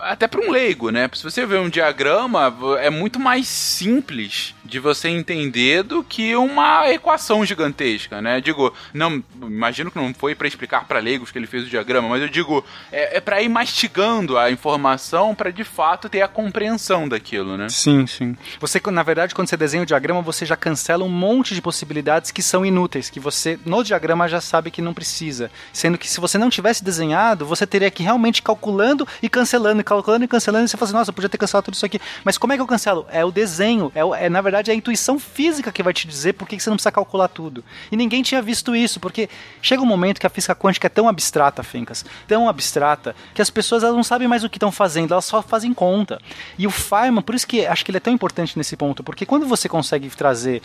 até para um leigo, né? Se você ver um diagrama, é muito mais simples de você entender do que uma equação gigantesca, né? Digo, não, imagino que não foi para explicar para leigos que ele fez o diagrama, mas eu digo, é, é para ir mastigando a informação para de fato ter a compreensão daquilo, né? Sim, sim. Você, na verdade, quando você desenha o diagrama, você já cancela um monte de possibilidades que são inúteis, que você no diagrama já sabe que não precisa. Sendo que se você não tivesse desenhado, você teria que realmente calculando e cancelando calculando e cancelando, e você fala assim, nossa, eu podia ter cancelado tudo isso aqui. Mas como é que eu cancelo? É o desenho, é, é, na verdade é a intuição física que vai te dizer por que você não precisa calcular tudo. E ninguém tinha visto isso, porque chega um momento que a física quântica é tão abstrata, Fencas, tão abstrata, que as pessoas elas não sabem mais o que estão fazendo, elas só fazem conta. E o Feynman, por isso que acho que ele é tão importante nesse ponto, porque quando você consegue trazer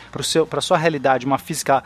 para a sua realidade uma física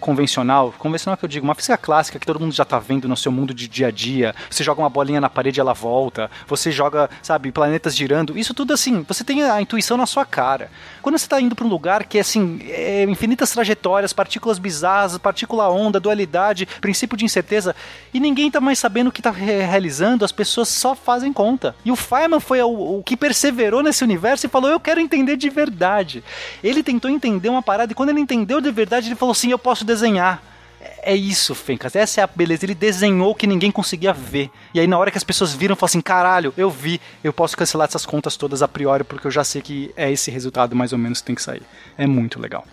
convencional, convencional que eu digo, uma física clássica que todo mundo já está vendo no seu mundo de dia a dia, você joga uma bolinha na parede ela volta, você joga, sabe, planetas girando, isso tudo assim, você tem a intuição na sua cara. Quando você está indo para um lugar que é assim, é infinitas trajetórias, partículas bizarras, partícula onda, dualidade, princípio de incerteza, e ninguém tá mais sabendo o que tá re- realizando, as pessoas só fazem conta. E o Feynman foi o, o que perseverou nesse universo e falou: Eu quero entender de verdade. Ele tentou entender uma parada, e quando ele entendeu de verdade, ele falou assim: Eu posso desenhar. É isso, Fencas. Essa é a beleza. Ele desenhou que ninguém conseguia ver. E aí, na hora que as pessoas viram, falaram assim: caralho, eu vi, eu posso cancelar essas contas todas a priori, porque eu já sei que é esse resultado mais ou menos que tem que sair. É muito legal.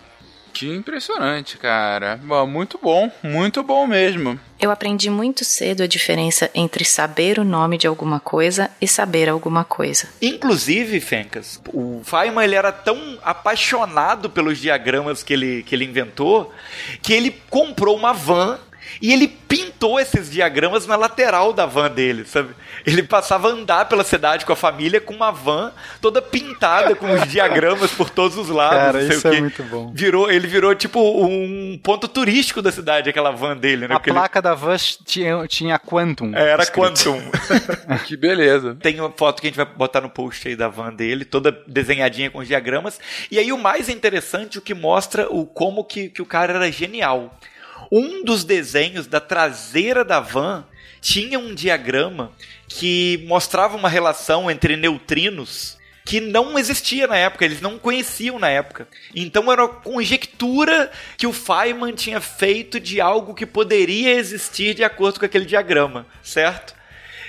Que impressionante, cara. Bom, muito bom, muito bom mesmo. Eu aprendi muito cedo a diferença entre saber o nome de alguma coisa e saber alguma coisa. Inclusive, Fencas, o Feynman ele era tão apaixonado pelos diagramas que ele, que ele inventou que ele comprou uma van e ele pintou esses diagramas na lateral da van dele, sabe? Ele passava a andar pela cidade com a família com uma van toda pintada com os diagramas por todos os lados. Cara, isso o é muito bom. Virou, ele virou tipo um ponto turístico da cidade, aquela van dele, né? A Porque ele- placa da van tinha, tinha Quantum. É, era escrito. Quantum. que beleza. Tem uma foto que a gente vai botar no post aí da van dele, toda desenhadinha com os diagramas. E aí o mais interessante, o que mostra o como que, que o cara era genial. Um dos desenhos da traseira da van tinha um diagrama que mostrava uma relação entre neutrinos que não existia na época, eles não conheciam na época. Então era uma conjectura que o Feynman tinha feito de algo que poderia existir de acordo com aquele diagrama, certo?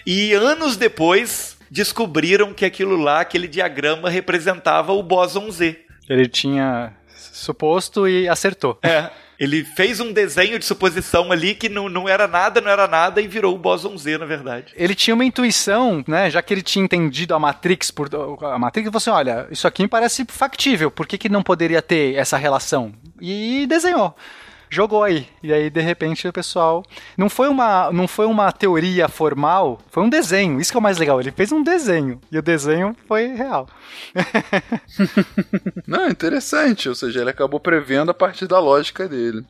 E anos depois descobriram que aquilo lá, aquele diagrama representava o bóson Z. Ele tinha suposto e acertou. É. Ele fez um desenho de suposição ali que não, não era nada, não era nada e virou o bóson Z, na verdade. Ele tinha uma intuição, né? Já que ele tinha entendido a Matrix por. A Matrix falou assim: olha, isso aqui me parece factível, por que, que não poderia ter essa relação? E desenhou. Jogou aí. E aí, de repente, o pessoal. Não foi uma, não foi uma teoria formal, foi um desenho. Isso que é o mais legal. Ele fez um desenho. E o desenho foi real. Não, interessante. Ou seja, ele acabou prevendo a partir da lógica dele.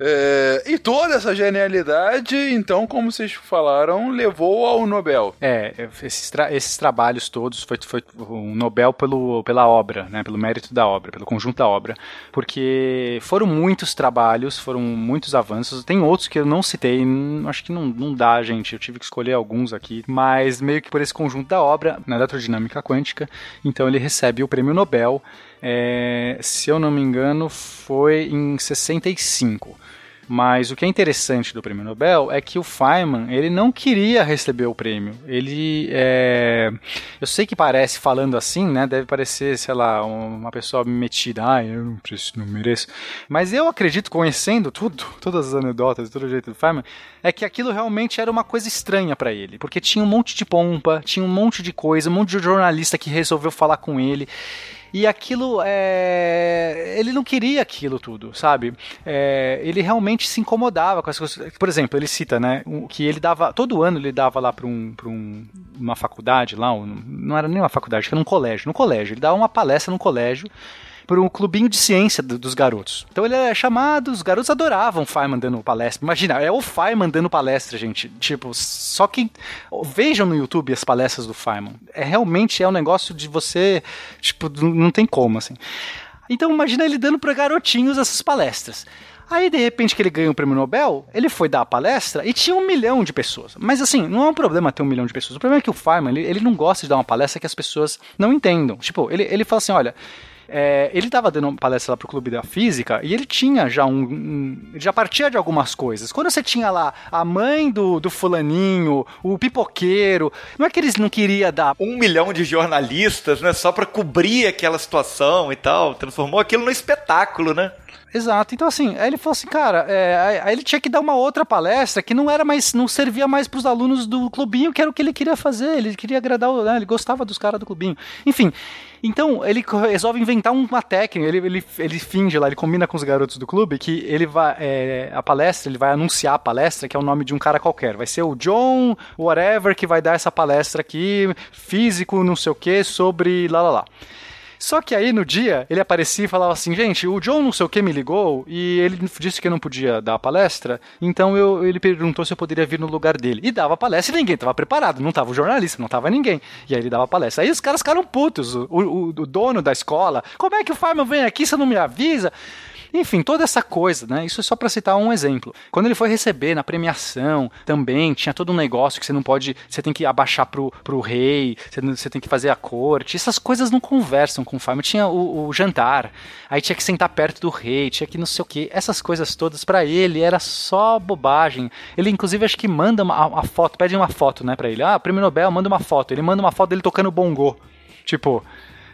É, e toda essa genialidade, então, como vocês falaram, levou ao Nobel. É, esses, tra- esses trabalhos todos foi, foi um Nobel pelo, pela obra, né, pelo mérito da obra, pelo conjunto da obra, porque foram muitos trabalhos, foram muitos avanços. Tem outros que eu não citei, acho que não, não dá, gente. Eu tive que escolher alguns aqui, mas meio que por esse conjunto da obra na eletrodinâmica quântica, então ele recebe o prêmio Nobel. é, se eu não me engano, foi em 65. Mas o que é interessante do prêmio Nobel é que o Feynman ele não queria receber o prêmio. Ele é... eu sei que parece falando assim, né? Deve parecer, sei lá, uma pessoa metida. Ah, eu não, preciso, não mereço. Mas eu acredito, conhecendo tudo, todas as anedotas, todo o jeito do Feynman, é que aquilo realmente era uma coisa estranha para ele, porque tinha um monte de pompa, tinha um monte de coisa, um monte de jornalista que resolveu falar com ele. E aquilo, é... ele não queria aquilo tudo, sabe? É, Ele realmente se incomodava com as coisas. Por exemplo, ele cita, né, que ele dava, todo ano ele dava lá para um, pra um, uma faculdade lá, um- não era nem uma faculdade, era um colégio, no colégio, ele dava uma palestra no colégio por um clubinho de ciência do- dos garotos. Então ele é chamado, os garotos adoravam o Feynman dando palestra. Imagina, é o Feynman dando palestra, gente. Tipo, só que vejam no YouTube as palestras do Feynman. É realmente é um negócio de você, tipo, não não tem como assim. Então imagina ele dando para garotinhos essas palestras. Aí, de repente, que ele ganha o prêmio Nobel, ele foi dar a palestra e tinha um milhão de pessoas. Mas, assim, não é um problema ter um milhão de pessoas. O problema é que o Feynman, ele, ele não gosta de dar uma palestra que as pessoas não entendam. Tipo, ele, ele fala assim, olha... é, ele estava dando uma palestra lá pro Clube da Física e ele tinha já um, um- ele já partia de algumas coisas. Quando você tinha lá a mãe do, do fulaninho, o pipoqueiro, não é que eles não queriam dar Um milhão de jornalistas, né? Só pra cobrir aquela situação e tal. Transformou aquilo num espetáculo, né? Exato. Então, assim, aí ele falou assim, cara, é, aí ele tinha que dar uma outra palestra que não era mais, não servia mais pros alunos do clubinho, que era o que ele queria fazer. Ele queria agradar, né, ele gostava dos caras do clubinho. Enfim. Então, ele resolve inventar uma técnica, ele, ele, ele finge lá, ele combina com os garotos do clube que ele vai, é, a palestra, ele vai anunciar a palestra, que é o nome de um cara qualquer. Vai ser o John, whatever, que vai dar essa palestra aqui, físico, não sei o que, sobre lá lá lá. Só que aí no dia ele aparecia e falava assim: gente, o John não sei o que me ligou e ele disse que não podia dar a palestra, então eu, ele perguntou se eu poderia vir no lugar dele. E dava palestra e ninguém estava preparado, não estava o jornalista, não estava ninguém. E aí ele dava palestra. Aí os caras ficaram putos, o, o, o dono da escola: como é que o Farman vem aqui se não me avisa? Enfim, toda essa coisa, né? Isso é só para citar um exemplo. Quando ele foi receber na premiação, também tinha todo um negócio que você não pode, você tem que abaixar pro, pro rei, você, você tem que fazer a corte. Essas coisas não conversam com o Farmer. Tinha o, o jantar, aí tinha que sentar perto do rei, tinha que não sei o que. Essas coisas todas para ele era só bobagem. Ele inclusive acho que manda uma, a foto, pede uma foto, né, para ele. Ah, Prêmio Nobel, manda uma foto. Ele manda uma foto dele tocando bongô. Tipo,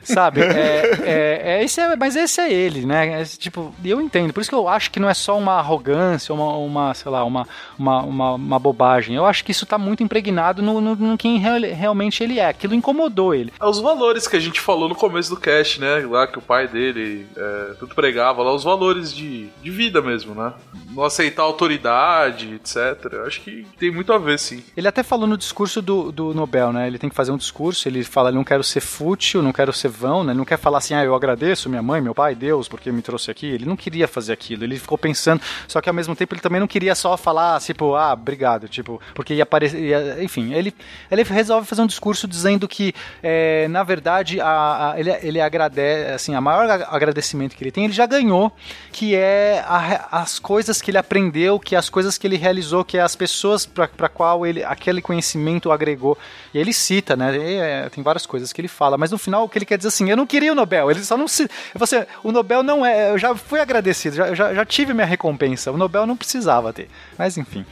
Sabe? É, é, é, esse é, mas esse é ele, né? É, tipo, e eu entendo. Por isso que eu acho que não é só uma arrogância, uma, uma sei lá, uma, uma, uma, uma bobagem. Eu acho que isso tá muito impregnado no, no, no quem real- realmente ele é. Aquilo incomodou ele. É os valores que a gente falou no começo do cast, né? Lá que o pai dele é, tudo pregava lá, os valores de, de vida mesmo, né? Não aceitar autoridade, etc. Eu acho que tem muito a ver, sim. Ele até falou no discurso do, do Nobel, né? Ele tem que fazer um discurso, ele fala, não quero ser fútil, não quero ser vão, né? Ele não quer falar assim, ah, eu agradeço minha mãe, meu pai, Deus, porque me trouxe aqui. Ele não queria fazer aquilo, ele ficou pensando, só que ao mesmo tempo ele também não queria só falar, tipo, ah, obrigado, tipo, porque ia aparecer, enfim, ele, ele resolve fazer um discurso dizendo que, é, na verdade, a, a- ele, ele agradece, assim, a maior ag- agradecimento que ele tem, ele já ganhou, que é a- as coisas que ele aprendeu, que as coisas que ele realizou, que é as pessoas para qual ele aquele conhecimento agregou. E ele cita, né? é, tem várias coisas que ele fala, mas no final o que ele quer dizer assim, eu não queria o Nobel, ele só não se, você, o Nobel não é, eu já fui agradecido, já, já, já tive minha recompensa, o Nobel não precisava ter. Mas enfim,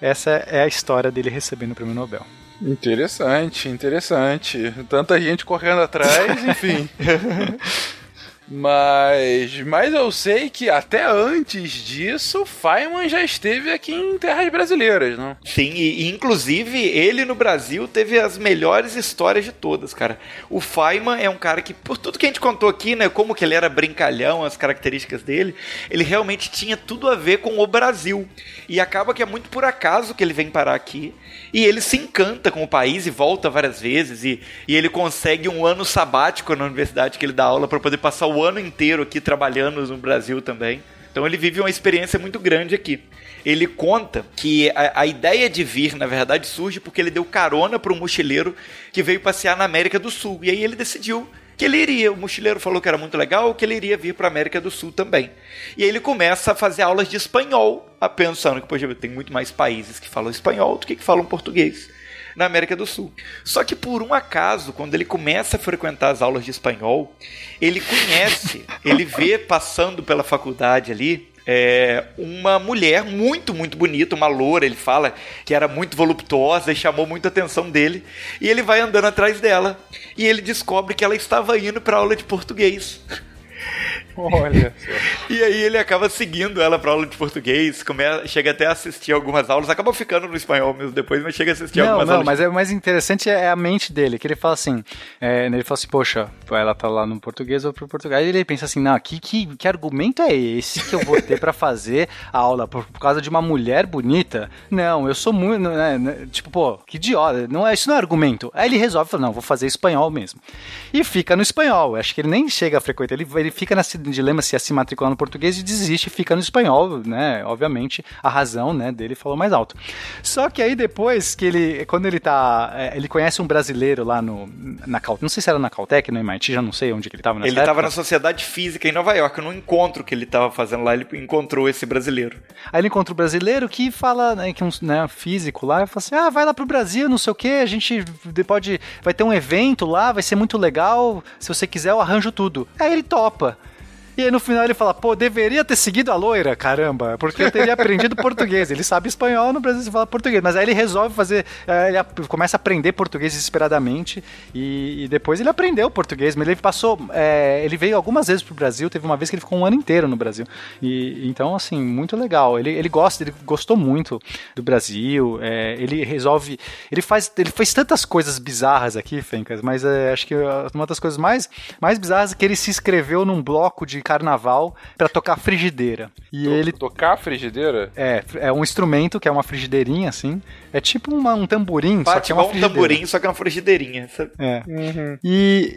essa é a história dele recebendo o prêmio Nobel. Interessante, interessante. Tanta gente correndo atrás, enfim. Mas, mas eu sei que até antes disso, Feynman já esteve aqui em terras brasileiras, não? Sim, e, e, inclusive ele no Brasil teve as melhores histórias de todas, cara. O Feynman é um cara que, por tudo que a gente contou aqui, né, como que ele era brincalhão, as características dele, ele realmente tinha tudo a ver com o Brasil. E acaba que é muito por acaso que ele vem parar aqui. E ele se encanta com o país e volta várias vezes. E, e ele consegue um ano sabático na universidade que ele dá aula para poder passar o ano inteiro aqui trabalhando no Brasil também. Então ele vive uma experiência muito grande aqui. Ele conta que a, a ideia de vir, na verdade, surge porque ele deu carona para um mochileiro que veio passear na América do Sul. E aí ele decidiu que ele iria. O mochileiro falou que era muito legal, que ele iria vir para a América do Sul também. E aí ele começa a fazer aulas de espanhol, pensando que, poxa, tem muito mais países que falam espanhol do que que falam português na América do Sul. Só que por um acaso, quando ele começa a frequentar as aulas de espanhol, ele conhece, ele vê passando pela faculdade ali é, uma mulher muito, muito bonita, uma loura, ele fala que era muito voluptuosa e chamou muita atenção dele. E ele vai andando atrás dela e ele descobre que ela estava indo para aula de português. Olha. E aí ele acaba seguindo ela pra aula de português, começa, chega até a assistir algumas aulas, acaba ficando no espanhol mesmo depois, mas chega a assistir Não, algumas não, aulas. mas é, o mais interessante é a mente dele, que ele fala assim, é, ele fala assim, poxa, ela tá lá no português ou pro português, e ele pensa assim, não, que, que, que argumento é esse que eu vou ter pra fazer a aula por, por causa de uma mulher bonita? Não, eu sou muito, né, né, tipo, pô, que idiota, não é, isso não é argumento. Aí ele resolve, fala, não, vou fazer espanhol mesmo. E fica no espanhol, acho que ele nem chega a frequentar, ele, ele fica dilema se é se matricular no português e desiste e fica no espanhol, né, obviamente, a razão, né, dele falou mais alto. Só que aí depois que ele, quando ele tá, é, ele conhece um brasileiro lá no, na Cal, não sei se era na Caltech, no MIT, já não sei onde que ele tava nessa Ele época. na Sociedade Física em Nova York, no encontro que ele estava fazendo lá, ele encontrou esse brasileiro. Aí ele encontra o brasileiro que fala, né, que um né, físico lá, e fala assim: ah, vai lá pro Brasil, não sei o que, a gente pode. Vai ter um evento lá, vai ser muito legal. Se você quiser, eu arranjo tudo. Aí ele topa. E aí no final ele fala, pô, deveria ter seguido a loira, caramba, porque eu teria aprendido português. Ele sabe espanhol, não precisa falar português. Mas aí ele resolve fazer, é, ele começa a aprender português desesperadamente e, e depois ele aprendeu português. Mas ele passou, é, ele veio algumas vezes pro Brasil, teve uma vez que ele ficou um ano inteiro no Brasil. E então, assim, muito legal. Ele, ele gosta, ele gostou muito do Brasil. é, ele resolve, ele faz, ele fez tantas coisas bizarras aqui, Fencas, mas é, acho que uma das coisas mais, mais bizarras é que ele se inscreveu num bloco de carnaval pra tocar frigideira. E ele Tocar a frigideira? é, é um instrumento que é uma frigideirinha assim. É tipo uma- um tamborim, só Bate que é uma igual um tamborim, só que é uma frigideirinha. sabe? É. E,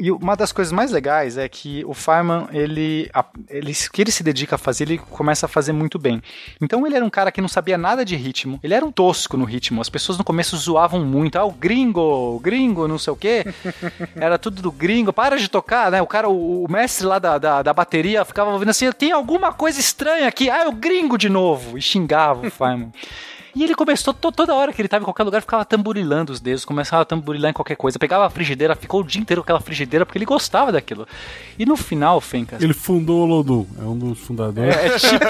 e, e uma das coisas mais legais é que o Fireman, ele, ele, o que ele se dedica a fazer, ele começa a fazer muito bem. Então ele era um cara que não sabia nada de ritmo, ele era um tosco no ritmo. As pessoas no começo zoavam muito, ah, o gringo, o gringo, não sei o quê. Era tudo do gringo, para de tocar, né? O cara, o, o mestre lá da, da, da bateria ficava ouvindo assim, tem alguma coisa estranha aqui, ah, é o gringo de novo, e xingava o Fireman. E ele começou, to- toda hora que ele tava em qualquer lugar, ficava tamburilando os dedos, começava a tamburilar em qualquer coisa, pegava a frigideira, ficou o dia inteiro com aquela frigideira, porque ele gostava daquilo. E no final, Fencas, Ele fundou o Olodum, é um dos fundadores. é, é tipo,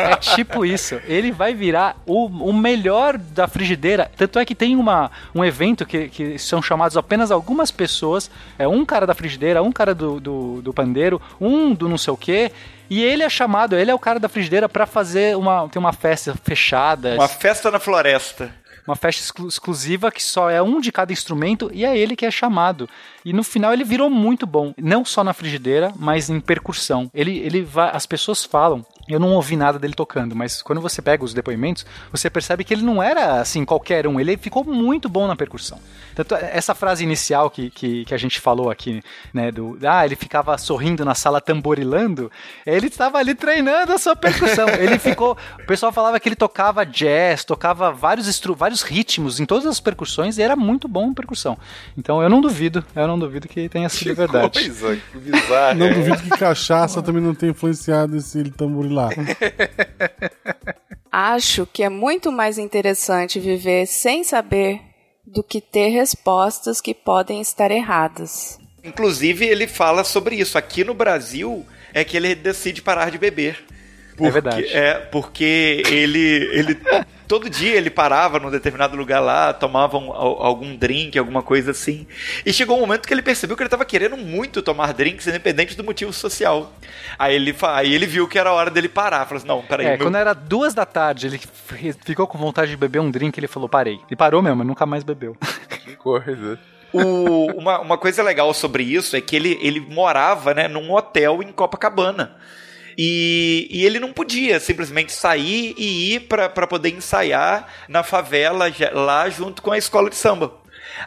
é tipo isso. Ele vai virar o, o melhor da frigideira. Tanto é que tem uma, um evento que, que são chamados apenas algumas pessoas. É um cara da frigideira, um cara do, do, do pandeiro, um do não sei o quê. E ele é chamado, ele é o cara da frigideira pra fazer uma, tem uma festa fechada. Uma festa na floresta. Uma festa exclu- exclusiva que só é um de cada instrumento e é ele que é chamado. E no final ele virou muito bom, não só na frigideira, mas em percussão. Ele, ele vai, as pessoas falam. Eu não ouvi nada dele tocando, mas quando você pega os depoimentos, você percebe que ele não era assim qualquer um. Ele ficou muito bom na percussão. Tanto essa frase inicial que, que, que a gente falou aqui, né, do ah, ele ficava sorrindo na sala tamborilando, ele estava ali treinando a sua percussão. ele ficou, o pessoal falava que ele tocava jazz, tocava vários instru, vários ritmos em todas as percussões e era muito bom em percussão. Então eu não duvido, eu não duvido que tenha sido verdade. Coisa, que bizarro. Não duvido que cachaça também não tenha influenciado esse tamborilar. Acho que é muito mais interessante viver sem saber do que ter respostas que podem estar erradas. Inclusive, ele fala sobre isso. Aqui no Brasil é que ele decide parar de beber. Porque, verdade. É, porque ele, ele. Todo dia ele parava num determinado lugar lá, tomava um- al- algum drink, alguma coisa assim. E chegou um momento que ele percebeu que ele estava querendo muito tomar drinks, independente do motivo social. Aí ele, aí ele viu que era a hora dele parar. Falou assim: não, peraí. É, meu- quando era duas da tarde, ele ficou com vontade de beber um drink, ele falou, parei. Ele parou mesmo, nunca mais bebeu. Que coisa. O- uma, uma coisa legal sobre isso é que ele, ele morava né, num hotel em Copacabana. E, e ele não podia simplesmente sair e ir para poder ensaiar na favela lá junto com a escola de samba.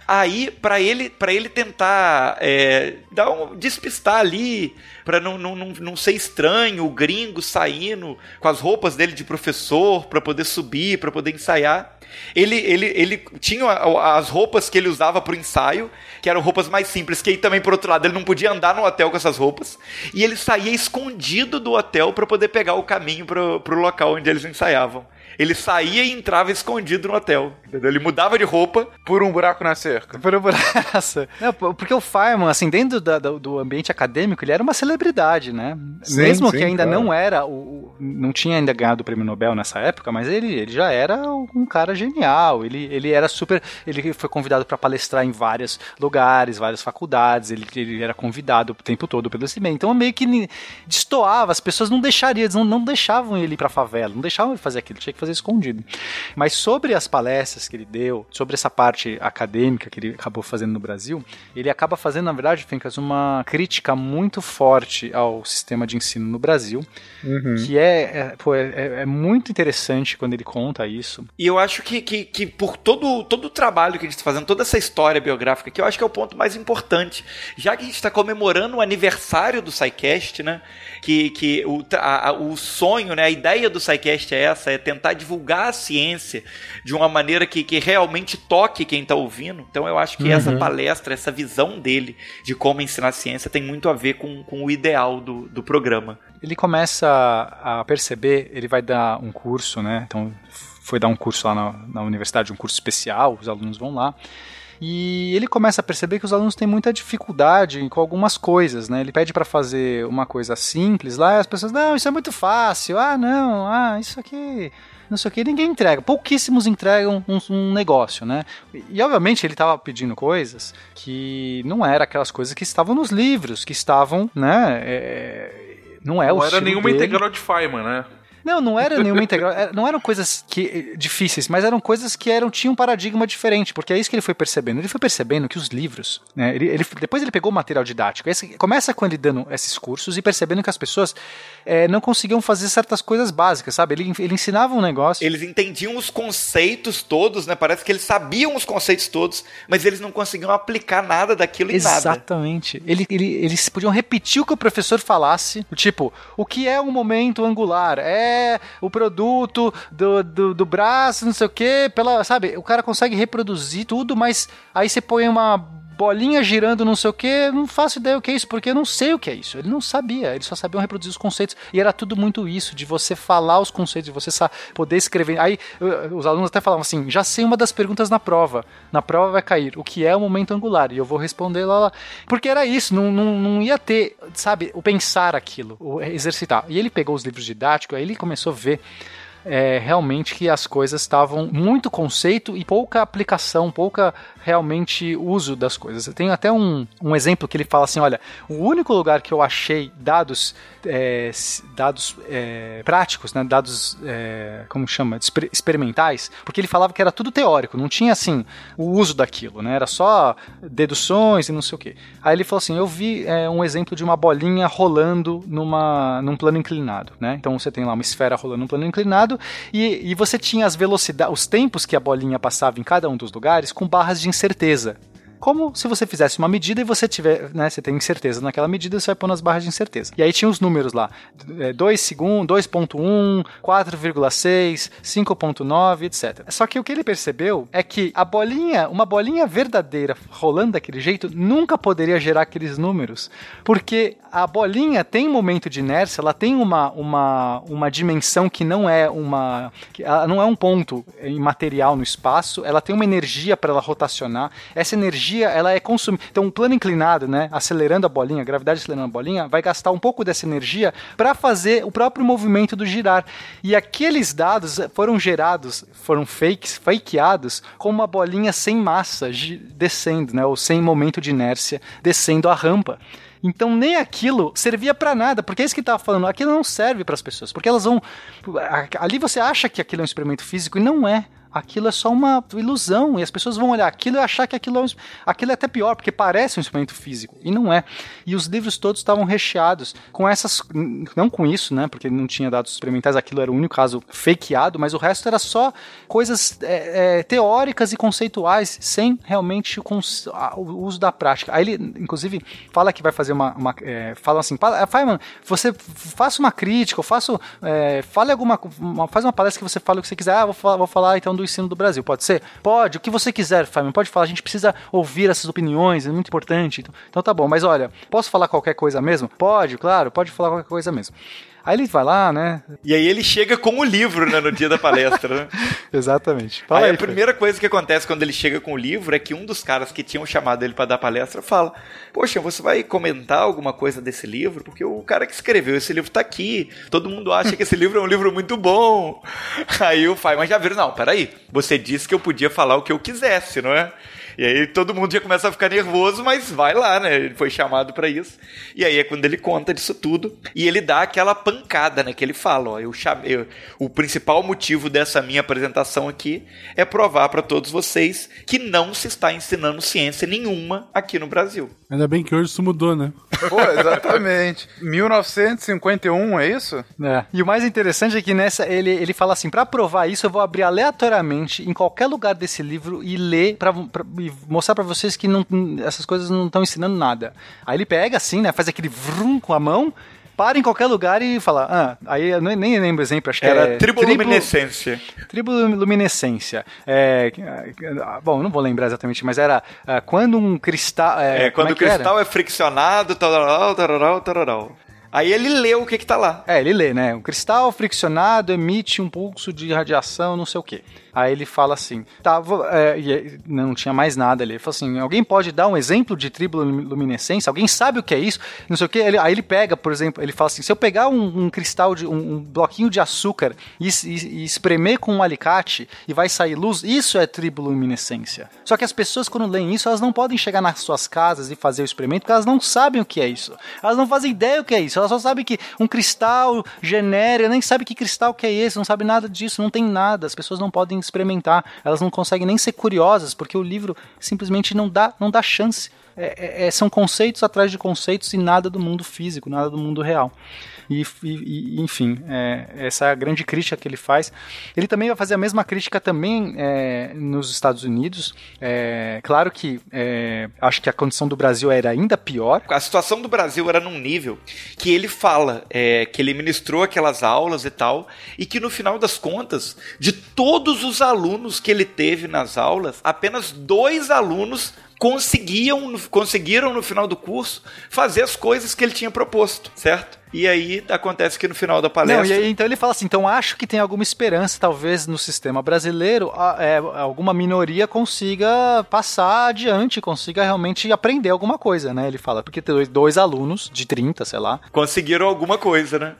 Aí, para ele, pra ele tentar é, dar um, despistar ali, para não, não, não, não ser estranho, o gringo saindo com as roupas dele de professor, para poder subir, para poder ensaiar. Ele, ele, ele tinha as roupas que ele usava pro ensaio, que eram roupas mais simples, que aí também, por outro lado, ele não podia andar no hotel com essas roupas. E ele saía escondido do hotel para poder pegar o caminho pro, pro local onde eles ensaiavam. Ele saía e entrava escondido no hotel. entendeu? Ele mudava de roupa. Por um buraco na cerca. Por um braço. Não, p- porque o Fireman, assim, dentro da- do, do ambiente acadêmico, ele era uma celebridade, né? Sim, Mesmo sim, que ainda claro. não era, o, o- não tinha ainda ganhado o prêmio Nobel nessa época, mas ele, ele já era um cara genial. Ele, ele era super. Ele foi convidado para palestrar em vários lugares, várias faculdades. Ele, ele era convidado o tempo todo pelo CIMEI. Então meio que destoava, as pessoas não deixariam, eles não, não deixavam ele ir pra favela, não deixavam ele fazer aquilo, tinha que fazer escondido. Mas sobre as palestras que ele deu, sobre essa parte acadêmica que ele acabou fazendo no Brasil, ele acaba fazendo, na verdade, Fencas, uma crítica muito forte ao sistema de ensino no Brasil, que é, é, pô, é, é- é muito interessante quando ele conta isso. E eu acho que, que, que por todo, todo o trabalho que a gente está fazendo, toda essa história biográfica, que eu acho que é o ponto mais importante. Já que a gente está comemorando o aniversário do SciCast, né? Que, que o, a- a- o sonho, né? A ideia do SciCast é essa, é tentar divulgar a ciência de uma maneira que, que realmente toque quem está ouvindo. Então eu acho que Uhum. essa palestra, essa visão dele de como ensinar ciência tem muito a ver com, com o ideal do, do programa. Ele começa a perceber, ele vai dar um curso, né? Então foi dar um curso lá na, na universidade, um curso especial, os alunos vão lá. E ele começa a perceber que os alunos têm muita dificuldade com algumas coisas, né? Ele pede para fazer uma coisa simples lá, e as pessoas, não, isso é muito fácil. Ah, não, ah, isso aqui não sei o que, ninguém entrega. Pouquíssimos entregam um, um negócio, né? E, e, obviamente ele estava pedindo coisas que não eram aquelas coisas que estavam nos livros, que estavam, né? É, não é não o era nenhuma dele. integral de Feynman, né? Não, não era nenhuma integral. Não eram coisas que, difíceis, mas eram coisas que eram, tinham um paradigma diferente, porque é isso que ele foi percebendo. Ele foi percebendo que os livros, né, ele, ele, depois ele pegou o material didático. Esse, começa com ele dando esses cursos e percebendo que as pessoas é, não conseguiam fazer certas coisas básicas, sabe? Ele, ele ensinava um negócio. Eles entendiam os conceitos todos, né? Parece que eles sabiam os conceitos todos, mas eles não conseguiam aplicar nada daquilo em Exatamente. nada. Exatamente. Ele, ele, eles podiam repetir o que o professor falasse, tipo, o que é um momento angular? É o produto do, do, do braço, não sei o que, pela, sabe? O cara consegue reproduzir tudo, mas aí você põe uma bolinha girando não sei o que, não faço ideia o que é isso, porque eu não sei o que é isso. Ele não sabia, ele só sabia reproduzir os conceitos. E era tudo muito isso, de você falar os conceitos, de você poder escrever. Aí os alunos até falavam assim: já sei uma das perguntas na prova. Na prova vai cair o que é o momento angular. E eu vou responder lá, lá. Porque era isso, não, não, não ia ter, sabe, o pensar aquilo, o exercitar. E ele pegou os livros didáticos, aí ele começou a ver é, realmente que as coisas estavam muito conceito e pouca aplicação, pouca realmente uso das coisas. Eu tenho até um, um exemplo que ele fala assim: olha, o único lugar que eu achei dados é, dados é, práticos, né, dados é, como chama, Exper experimentais, porque ele falava que era tudo teórico, não tinha assim o uso daquilo, né, era só deduções e não sei o que. Aí ele falou assim: eu vi é, um exemplo de uma bolinha rolando numa num plano inclinado, né? Então você tem lá uma esfera rolando num plano inclinado e, e você tinha as velocidades, os tempos que a bolinha passava em cada um dos lugares com barras de incerteza como se você fizesse uma medida e você tiver, né, você tem incerteza naquela medida, você vai pôr nas barras de incerteza. E aí tinha os números lá, 2 segundos, 2.1, 4,6, 5.9, etc. Só que o que ele percebeu é que a bolinha, uma bolinha verdadeira rolando daquele jeito, nunca poderia gerar aqueles números, porque a bolinha tem um momento de inércia, ela tem uma, uma, uma dimensão que não é uma, ela não é um ponto imaterial no espaço, ela tem uma energia para ela rotacionar. Essa energia energia ela é consumida. Então, um plano inclinado, né, acelerando a bolinha, a gravidade acelerando a bolinha, vai gastar um pouco dessa energia para fazer o próprio movimento do girar. E aqueles dados foram gerados, foram fakes, fakeados, com uma bolinha sem massa descendo, né, ou sem momento de inércia descendo a rampa. Então nem aquilo servia para nada, porque é isso que estava falando, aquilo não serve para as pessoas, porque elas vão ali você acha que aquilo é um experimento físico e não é aquilo é só uma ilusão. E as pessoas vão olhar aquilo e achar que aquilo é, um, aquilo é até pior, porque parece um instrumento físico. E não é. E os livros todos estavam recheados com essas. Não com isso, né? Porque não tinha dados experimentais, aquilo era o único caso fakeado, mas o resto era só coisas é, é, teóricas e conceituais, sem realmente o, o, uso da prática. Aí ele, inclusive, fala que vai fazer uma. uma é, fala assim, Feynman, você faça uma crítica, faça. É, fale alguma. Uma, faz uma palestra que você fale o que você quiser. Ah, vou vou falar então do ensino do Brasil. Pode ser? Pode, o que você quiser, Fábio. Pode falar, a gente precisa ouvir essas opiniões, é muito importante. Então tá bom, mas olha, posso falar qualquer coisa mesmo? Pode, claro, pode falar qualquer coisa mesmo. Aí ele vai lá, né? E aí ele chega com o livro, né, no dia da palestra, né? Exatamente. Fala aí, aí a primeira coisa que acontece quando ele chega com o livro é que um dos caras que tinham chamado ele para dar palestra fala: Poxa, você vai comentar alguma coisa desse livro? Porque o cara que escreveu esse livro tá aqui. Todo mundo acha que esse livro é um livro muito bom. Aí o mas já viram? Não, peraí. Você disse que eu podia falar o que eu quisesse, não é? E aí todo mundo já começa a ficar nervoso, mas vai lá, né? Ele foi chamado para isso. E aí é quando ele conta disso tudo e ele dá aquela pancada, né? Que ele fala, ó, eu chamei, eu, o principal motivo dessa minha apresentação aqui é provar para todos vocês que não se está ensinando ciência nenhuma aqui no Brasil. Ainda bem que hoje isso mudou, né? Pô, exatamente. 1951, é isso? É. E o mais interessante é que nessa ele, ele fala assim, para provar isso eu vou abrir aleatoriamente em qualquer lugar desse livro e ler para e mostrar para vocês que não, essas coisas não estão ensinando nada. Aí ele pega assim, né, faz aquele vrum com a mão, para em qualquer lugar e fala, ah, aí eu nem lembro o exemplo, acho que era é triboluminescência. Triboluminescência. É, bom, não vou lembrar exatamente, mas era uh, quando um cristal. É, é quando é o cristal era? é friccionado, tararau, tararau, tararau. Aí ele lê o que que tá lá. É, ele lê, né? Um cristal friccionado emite um pulso de radiação, não sei o quê. Aí ele fala assim, tá, vou- é, e não tinha mais nada ali. Ele falou assim, alguém pode dar um exemplo de tribiluminescência? Alguém sabe o que é isso? Não sei o que. Ele- aí ele pega, por exemplo, ele fala assim, se eu pegar um, um cristal, de um, um bloquinho de açúcar e, e- e espremer com um alicate e vai sair luz, isso é tribiluminescência. Só que as pessoas quando leem isso, elas não podem chegar nas suas casas e fazer o experimento porque elas não sabem o que é isso. Elas não fazem ideia o que é isso. Elas só sabem que um cristal genérico, nem sabe que cristal que é esse, não sabe nada disso, não tem nada. As pessoas não podem experimentar, elas não conseguem nem ser curiosas porque o livro simplesmente não dá, não dá chance. É- é- é- são conceitos atrás de conceitos e nada do mundo físico, nada do mundo real. E, e- enfim, é, essa é grande crítica que ele faz. Ele também vai fazer a mesma crítica também é, nos Estados Unidos. É, claro que é, acho que a condição do Brasil era ainda pior. A situação do Brasil era num nível que ele fala é, que ele ministrou aquelas aulas e tal, e que no final das contas, de todos os alunos que ele teve nas aulas, apenas dois alunos conseguiam, conseguiram no final do curso fazer as coisas que ele tinha proposto, certo? E aí acontece que no final da Não, palestra. e aí, então ele fala assim: então acho que tem alguma esperança, talvez no sistema brasileiro, a- é, alguma minoria consiga passar adiante, consiga realmente aprender alguma coisa, né? Ele fala, porque tem dois, dois alunos de 30, sei lá. Conseguiram alguma coisa, né?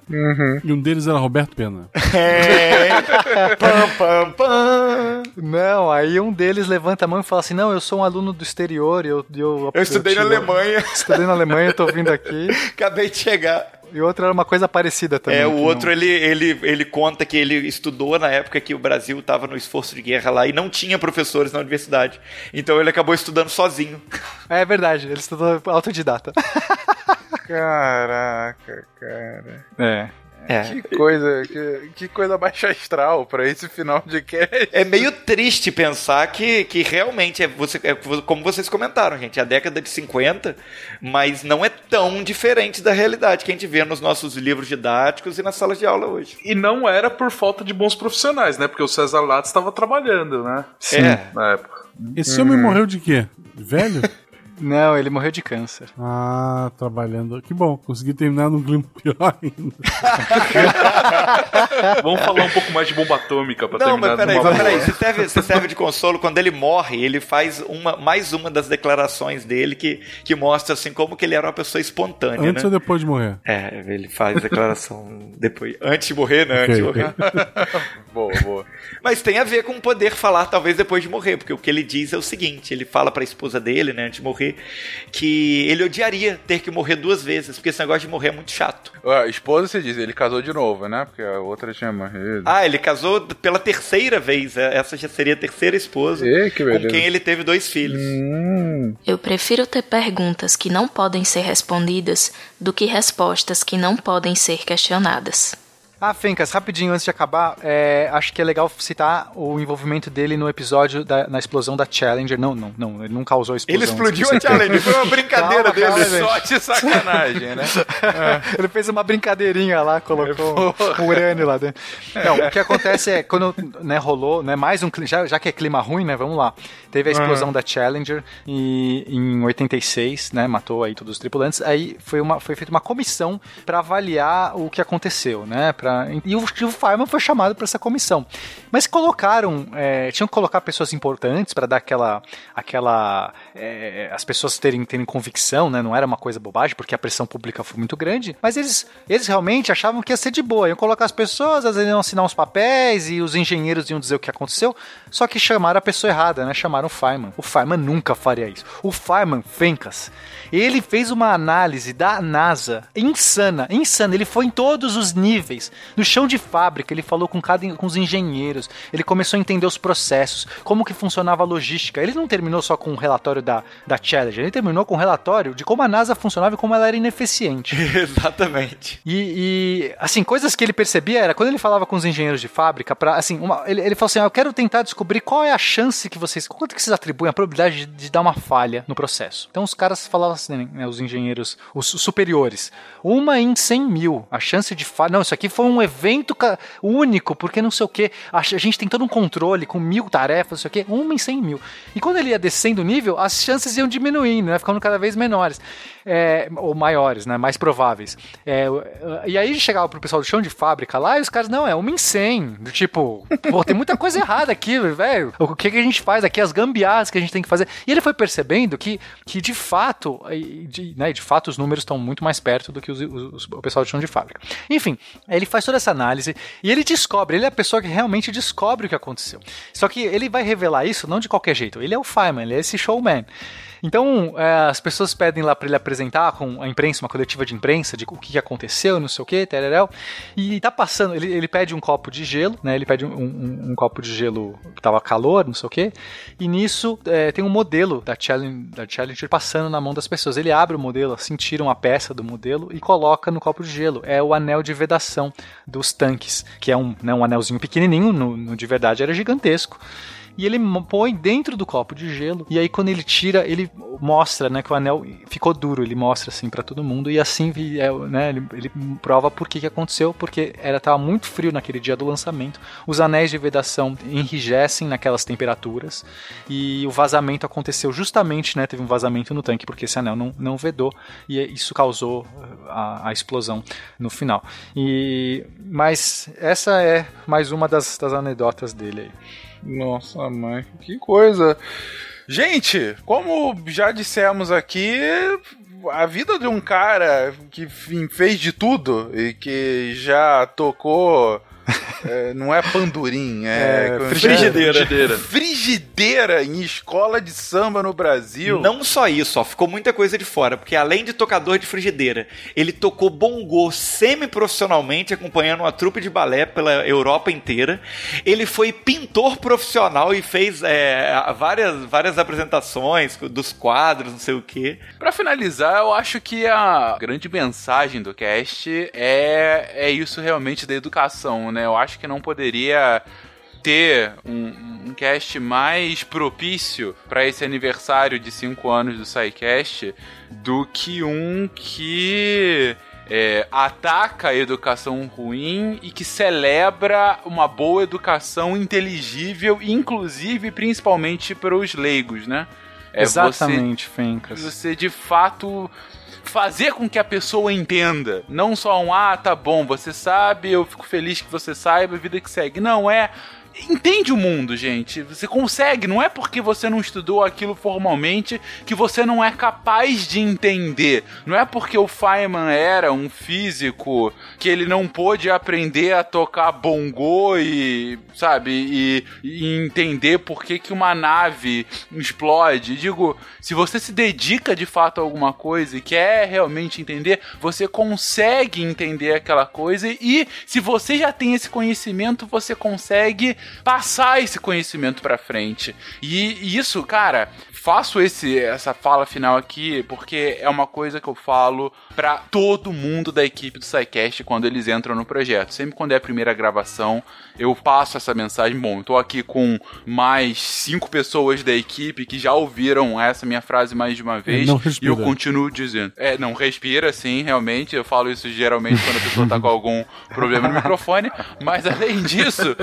E um deles era Roberto Pena. É. pam, pam, pam. Não, aí um deles levanta a mão e fala assim: não, eu sou um aluno do exterior, eu. Eu, Eu estudei na tive- Alemanha. Estudei na Alemanha, eu tô vindo aqui. Acabei de chegar. E outro era uma coisa parecida também. É, o não- outro ele, ele, ele conta que ele estudou na época que o Brasil estava no esforço de guerra lá e não tinha professores na universidade. Então ele acabou estudando sozinho. É verdade, ele estudou autodidata. Caraca, cara. É. É. Que coisa, que, que coisa baixa astral pra esse final de cast. É meio triste pensar que, que realmente é, você, é como vocês comentaram, gente, é a década de 50, mas não é tão diferente da realidade que a gente vê nos nossos livros didáticos e nas salas de aula hoje. E não era por falta de bons profissionais, né? Porque o César Lattes estava trabalhando, né? Sim. É. Na época. Esse homem morreu de quê? Velho? Não, ele morreu de câncer. Ah, trabalhando. Que bom, consegui terminar num clima pior ainda. Vamos falar um pouco mais de bomba atômica pra Não, terminar mas peraí, numa mas peraí, boa. se serve, se serve de consolo, quando ele morre, ele faz uma, mais uma das declarações dele que, que mostra assim como que ele era uma pessoa espontânea, Antes né? ou depois de morrer? É, ele faz declaração depois. Antes de morrer, né? Ok, Antes de morrer. boa, boa. Mas tem a ver com poder falar, talvez, depois de morrer, porque o que ele diz é o seguinte: ele fala pra esposa dele, né, antes de morrer, que ele odiaria ter que morrer duas vezes, porque esse negócio de morrer é muito chato. A esposa, você diz, ele casou de novo, né? Porque a outra tinha morrido. Ah, ele casou pela terceira vez, é, essa já seria a terceira esposa, Ê, que com quem ele teve dois filhos. Eu prefiro ter perguntas que não podem ser respondidas do que respostas que não podem ser questionadas. Ah, Fencas, rapidinho antes de acabar, é, acho que é legal citar o envolvimento dele no episódio da, na explosão da Challenger. Não, não, não, ele não causou a explosão. Ele explodiu a Challenger, foi uma brincadeira Calma, dele. gente. Só de sacanagem, né? Ele fez uma brincadeirinha lá, colocou um urânio lá dentro. Não, o que acontece é, quando né, rolou, né, mais um já, já que é clima ruim, né, vamos lá. Teve a explosão da Challenger e, em 86, né, matou aí todos os tripulantes. Aí foi, uma, foi feita uma comissão para avaliar o que aconteceu, né, pra, e o, e o Fireman foi chamado para essa comissão. Mas colocaram, é, tinham que colocar pessoas importantes para dar aquela, aquela, é, as pessoas terem, terem convicção, né, não era uma coisa bobagem, porque a pressão pública foi muito grande, mas eles, eles realmente achavam que ia ser de boa, iam colocar as pessoas, às vezes iam assinar uns papéis e os engenheiros iam dizer o que aconteceu, só que chamaram a pessoa errada, né? Chamaram o Feynman. O Feynman nunca faria isso. O Feynman, Fencas, ele fez uma análise da NASA insana, insana. Ele foi em todos os níveis, no chão de fábrica, ele falou com cada com os engenheiros, ele começou a entender os processos, como que funcionava a logística. Ele não terminou só com o relatório da, da Challenger, ele terminou com o relatório de como a NASA funcionava e como ela era ineficiente. Exatamente. E, e, assim, coisas que ele percebia era quando ele falava com os engenheiros de fábrica, para assim, uma- ele, ele falou assim: ah, eu quero tentar descobrir qual é a chance que vocês. Quanto que vocês atribuem a probabilidade de, de dar uma falha no processo? Então os caras falavam assim, né, os engenheiros, os superiores, uma em 100 mil, a chance de falha. Não, isso aqui foi um evento ca- único, porque não sei o que. A, gente tem todo um controle com mil tarefas, não sei o que, uma em 100 mil. E quando ele ia descendo o nível, as as chances iam diminuindo, né? Ficando cada vez menores. É, ou maiores, né? Mais prováveis. É, e aí chegava pro pessoal do chão de fábrica lá e os caras, não, é uma incêndio. Do tipo, pô, tem muita coisa errada aqui, velho. O que, que a gente faz aqui? As gambiarras que a gente tem que fazer. E ele foi percebendo que, que de fato, de, né, de fato, os números estão muito mais perto do que os, os, o pessoal do chão de fábrica. Enfim, ele faz toda essa análise e ele descobre, ele é a pessoa que realmente descobre o que aconteceu. Só que ele vai revelar isso não de qualquer jeito. Ele é o Feynman, ele é esse showman. Então, é, as pessoas pedem lá para ele apresentar com a imprensa, uma coletiva de imprensa, de o que aconteceu, não sei o que, tereréu. E tá passando, ele, ele pede um copo de gelo, né? Ele pede um, um, um copo de gelo que tava calor, não sei o que. E nisso é, tem um modelo da Challenger, da Challenger passando na mão das pessoas. Ele abre o modelo, assim, tira uma peça do modelo e coloca no copo de gelo. É o anel de vedação dos tanques, que é um, né, um anelzinho pequenininho, no, no de verdade era gigantesco e ele põe dentro do copo de gelo. E aí quando ele tira, ele mostra, né, que o anel ficou duro, ele mostra assim para todo mundo e assim, é, né, ele, ele prova por que que aconteceu, porque era tava muito frio naquele dia do lançamento. Os anéis de vedação enrijecem naquelas temperaturas e o vazamento aconteceu justamente, né, teve um vazamento no tanque porque esse anel não, não vedou e isso causou a, a explosão no final. E mas essa é mais uma das, das anedotas dele aí. Nossa, mãe, que coisa. Gente, como já dissemos aqui, a vida de um cara que fez de tudo e que já tocou é, não é pandurim, é, é frigideira. frigideira. Frigideira em escola de samba no Brasil. Não só isso, ó, ficou muita coisa de fora, porque além de tocador de frigideira, ele tocou bongô semi-profissionalmente, acompanhando uma trupe de balé pela Europa inteira. Ele foi pintor profissional e fez é, várias, várias apresentações dos quadros, não sei o quê. Para finalizar, eu acho que a grande mensagem do cast é, é isso realmente da educação, né? Eu acho que não poderia ter um, um cast mais propício para esse aniversário de 5 anos do SciCast do que um que é, ataca a educação ruim e que celebra uma boa educação inteligível, inclusive principalmente para os leigos, né? É Exatamente, você, Fencas. Você de fato fazer com que a pessoa entenda. Não só um, ah, tá bom, você sabe, eu fico feliz que você saiba, vida que segue. Não, é entende o mundo, gente. Você consegue, não é porque você não estudou aquilo formalmente que você não é capaz de entender. Não é porque o Feynman era um físico que ele não pôde aprender a tocar bongô e, sabe, e, e entender por que, que uma nave explode. Digo, se você se dedica de fato a alguma coisa e quer realmente entender, você consegue entender aquela coisa e se você já tem esse conhecimento, você consegue passar esse conhecimento para frente. E, e isso, cara, faço esse essa fala final aqui porque é uma coisa que eu falo para todo mundo da equipe do SciCast quando eles entram no projeto. Sempre quando é a primeira gravação, eu passo essa mensagem. Bom, eu tô aqui com mais cinco pessoas da equipe que já ouviram essa minha frase mais de uma vez e eu continuo dizendo. É, não respira, sim, realmente. Eu falo isso geralmente quando a pessoa tá com algum problema no microfone. Mas além disso,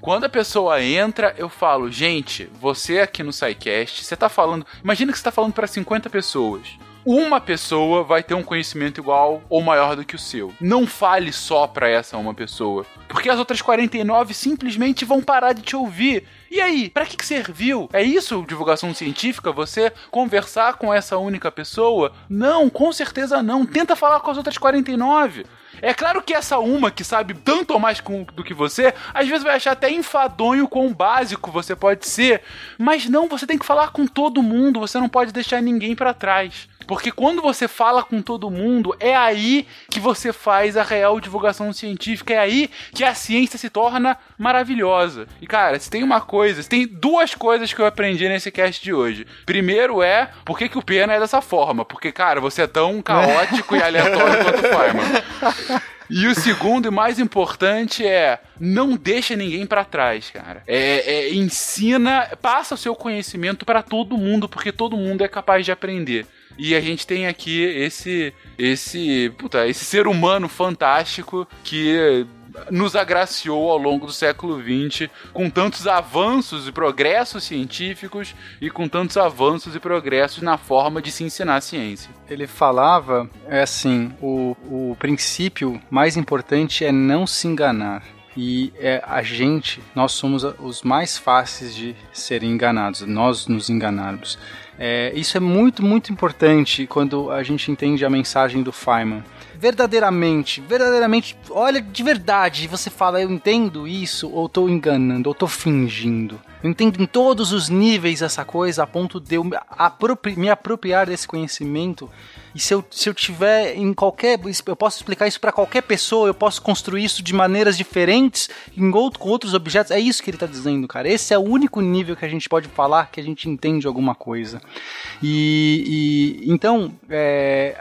quando a pessoa entra, eu falo, gente, você aqui no SciCast, você tá falando. Imagina que você tá falando para 50 pessoas uma pessoa vai ter um conhecimento igual ou maior do que o seu. Não fale só para essa uma pessoa, porque as outras 49 simplesmente vão parar de te ouvir. E aí, para que, que serviu? É isso divulgação científica? Você conversar com essa única pessoa? Não, com certeza não. Tenta falar com as outras 49. É claro que essa uma que sabe tanto ou mais com, do que você, às vezes vai achar até enfadonho quão básico você pode ser, mas não, você tem que falar com todo mundo, você não pode deixar ninguém para trás. Porque quando você fala com todo mundo, é aí que você faz a real divulgação científica, é aí que a ciência se torna maravilhosa. E cara, se tem uma coisa, se tem duas coisas que eu aprendi nesse cast de hoje. Primeiro é por que, que o Pena é dessa forma? Porque, cara, você é tão caótico e aleatório quanto o Feynman. E o segundo e mais importante é não deixa ninguém para trás, cara. É, é, ensina, passa o seu conhecimento para todo mundo, porque todo mundo é capaz de aprender. E a gente tem aqui esse esse, puta, esse ser humano fantástico que nos agraciou ao longo do século XX com tantos avanços e progressos científicos e com tantos avanços e progressos na forma de se ensinar a ciência. Ele falava, é assim, o, o princípio mais importante é não se enganar. E é, a gente, nós somos os mais fáceis de serem enganados, nós nos enganarmos. É, isso é muito, muito importante quando a gente entende a mensagem do Feynman verdadeiramente, verdadeiramente, olha de verdade, você fala, eu entendo isso, ou tô enganando, ou tô fingindo. Eu entendo em todos os níveis essa coisa a ponto de eu me apropriar desse conhecimento. E se eu, se eu tiver em qualquer. Eu posso explicar isso para qualquer pessoa, eu posso construir isso de maneiras diferentes, em outro, com outros objetos. É isso que ele está dizendo, cara. Esse é o único nível que a gente pode falar que a gente entende alguma coisa. E. e então, é,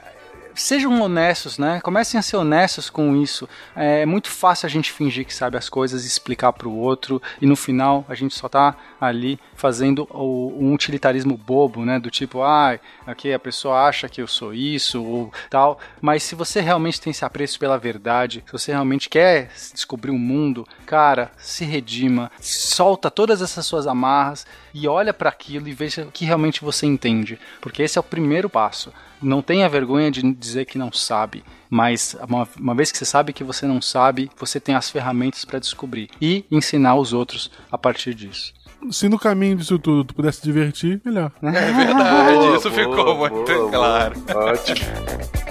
sejam honestos, né? Comecem a ser honestos com isso. É muito fácil a gente fingir que sabe as coisas explicar para o outro e no final a gente só tá ali fazendo o, um utilitarismo bobo, né? Do tipo, ah, aqui a pessoa acha que eu sou isso ou tal. Mas se você realmente tem esse apreço pela verdade, se você realmente quer descobrir o mundo, cara, se redima, solta todas essas suas amarras e olha para aquilo e veja o que realmente você entende, porque esse é o primeiro passo. Não tenha vergonha de dizer que não sabe, mas uma, uma vez que você sabe que você não sabe, você tem as ferramentas para descobrir e ensinar os outros a partir disso. Se no caminho disso tudo tu pudesse se divertir, melhor. É verdade, isso boa, ficou boa, muito boa, claro. Ótimo.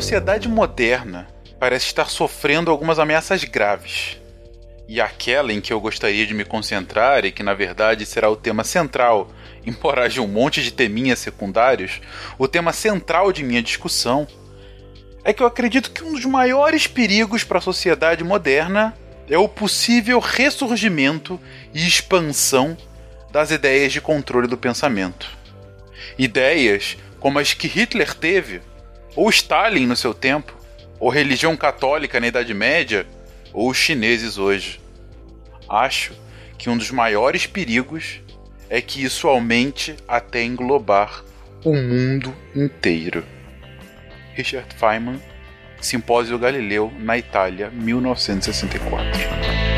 Sociedade moderna parece estar sofrendo algumas ameaças graves. E aquela em que eu gostaria de me concentrar e que na verdade será o tema central, embora haja um monte de teminhas secundários, o tema central de minha discussão é que eu acredito que um dos maiores perigos para a sociedade moderna é o possível ressurgimento e expansão das ideias de controle do pensamento. Ideias como as que Hitler teve ou Stalin no seu tempo, ou religião católica na Idade Média, ou os chineses hoje. Acho que um dos maiores perigos é que isso aumente até englobar o mundo inteiro. Richard Feynman, Simpósio Galileu, na Itália, 1964.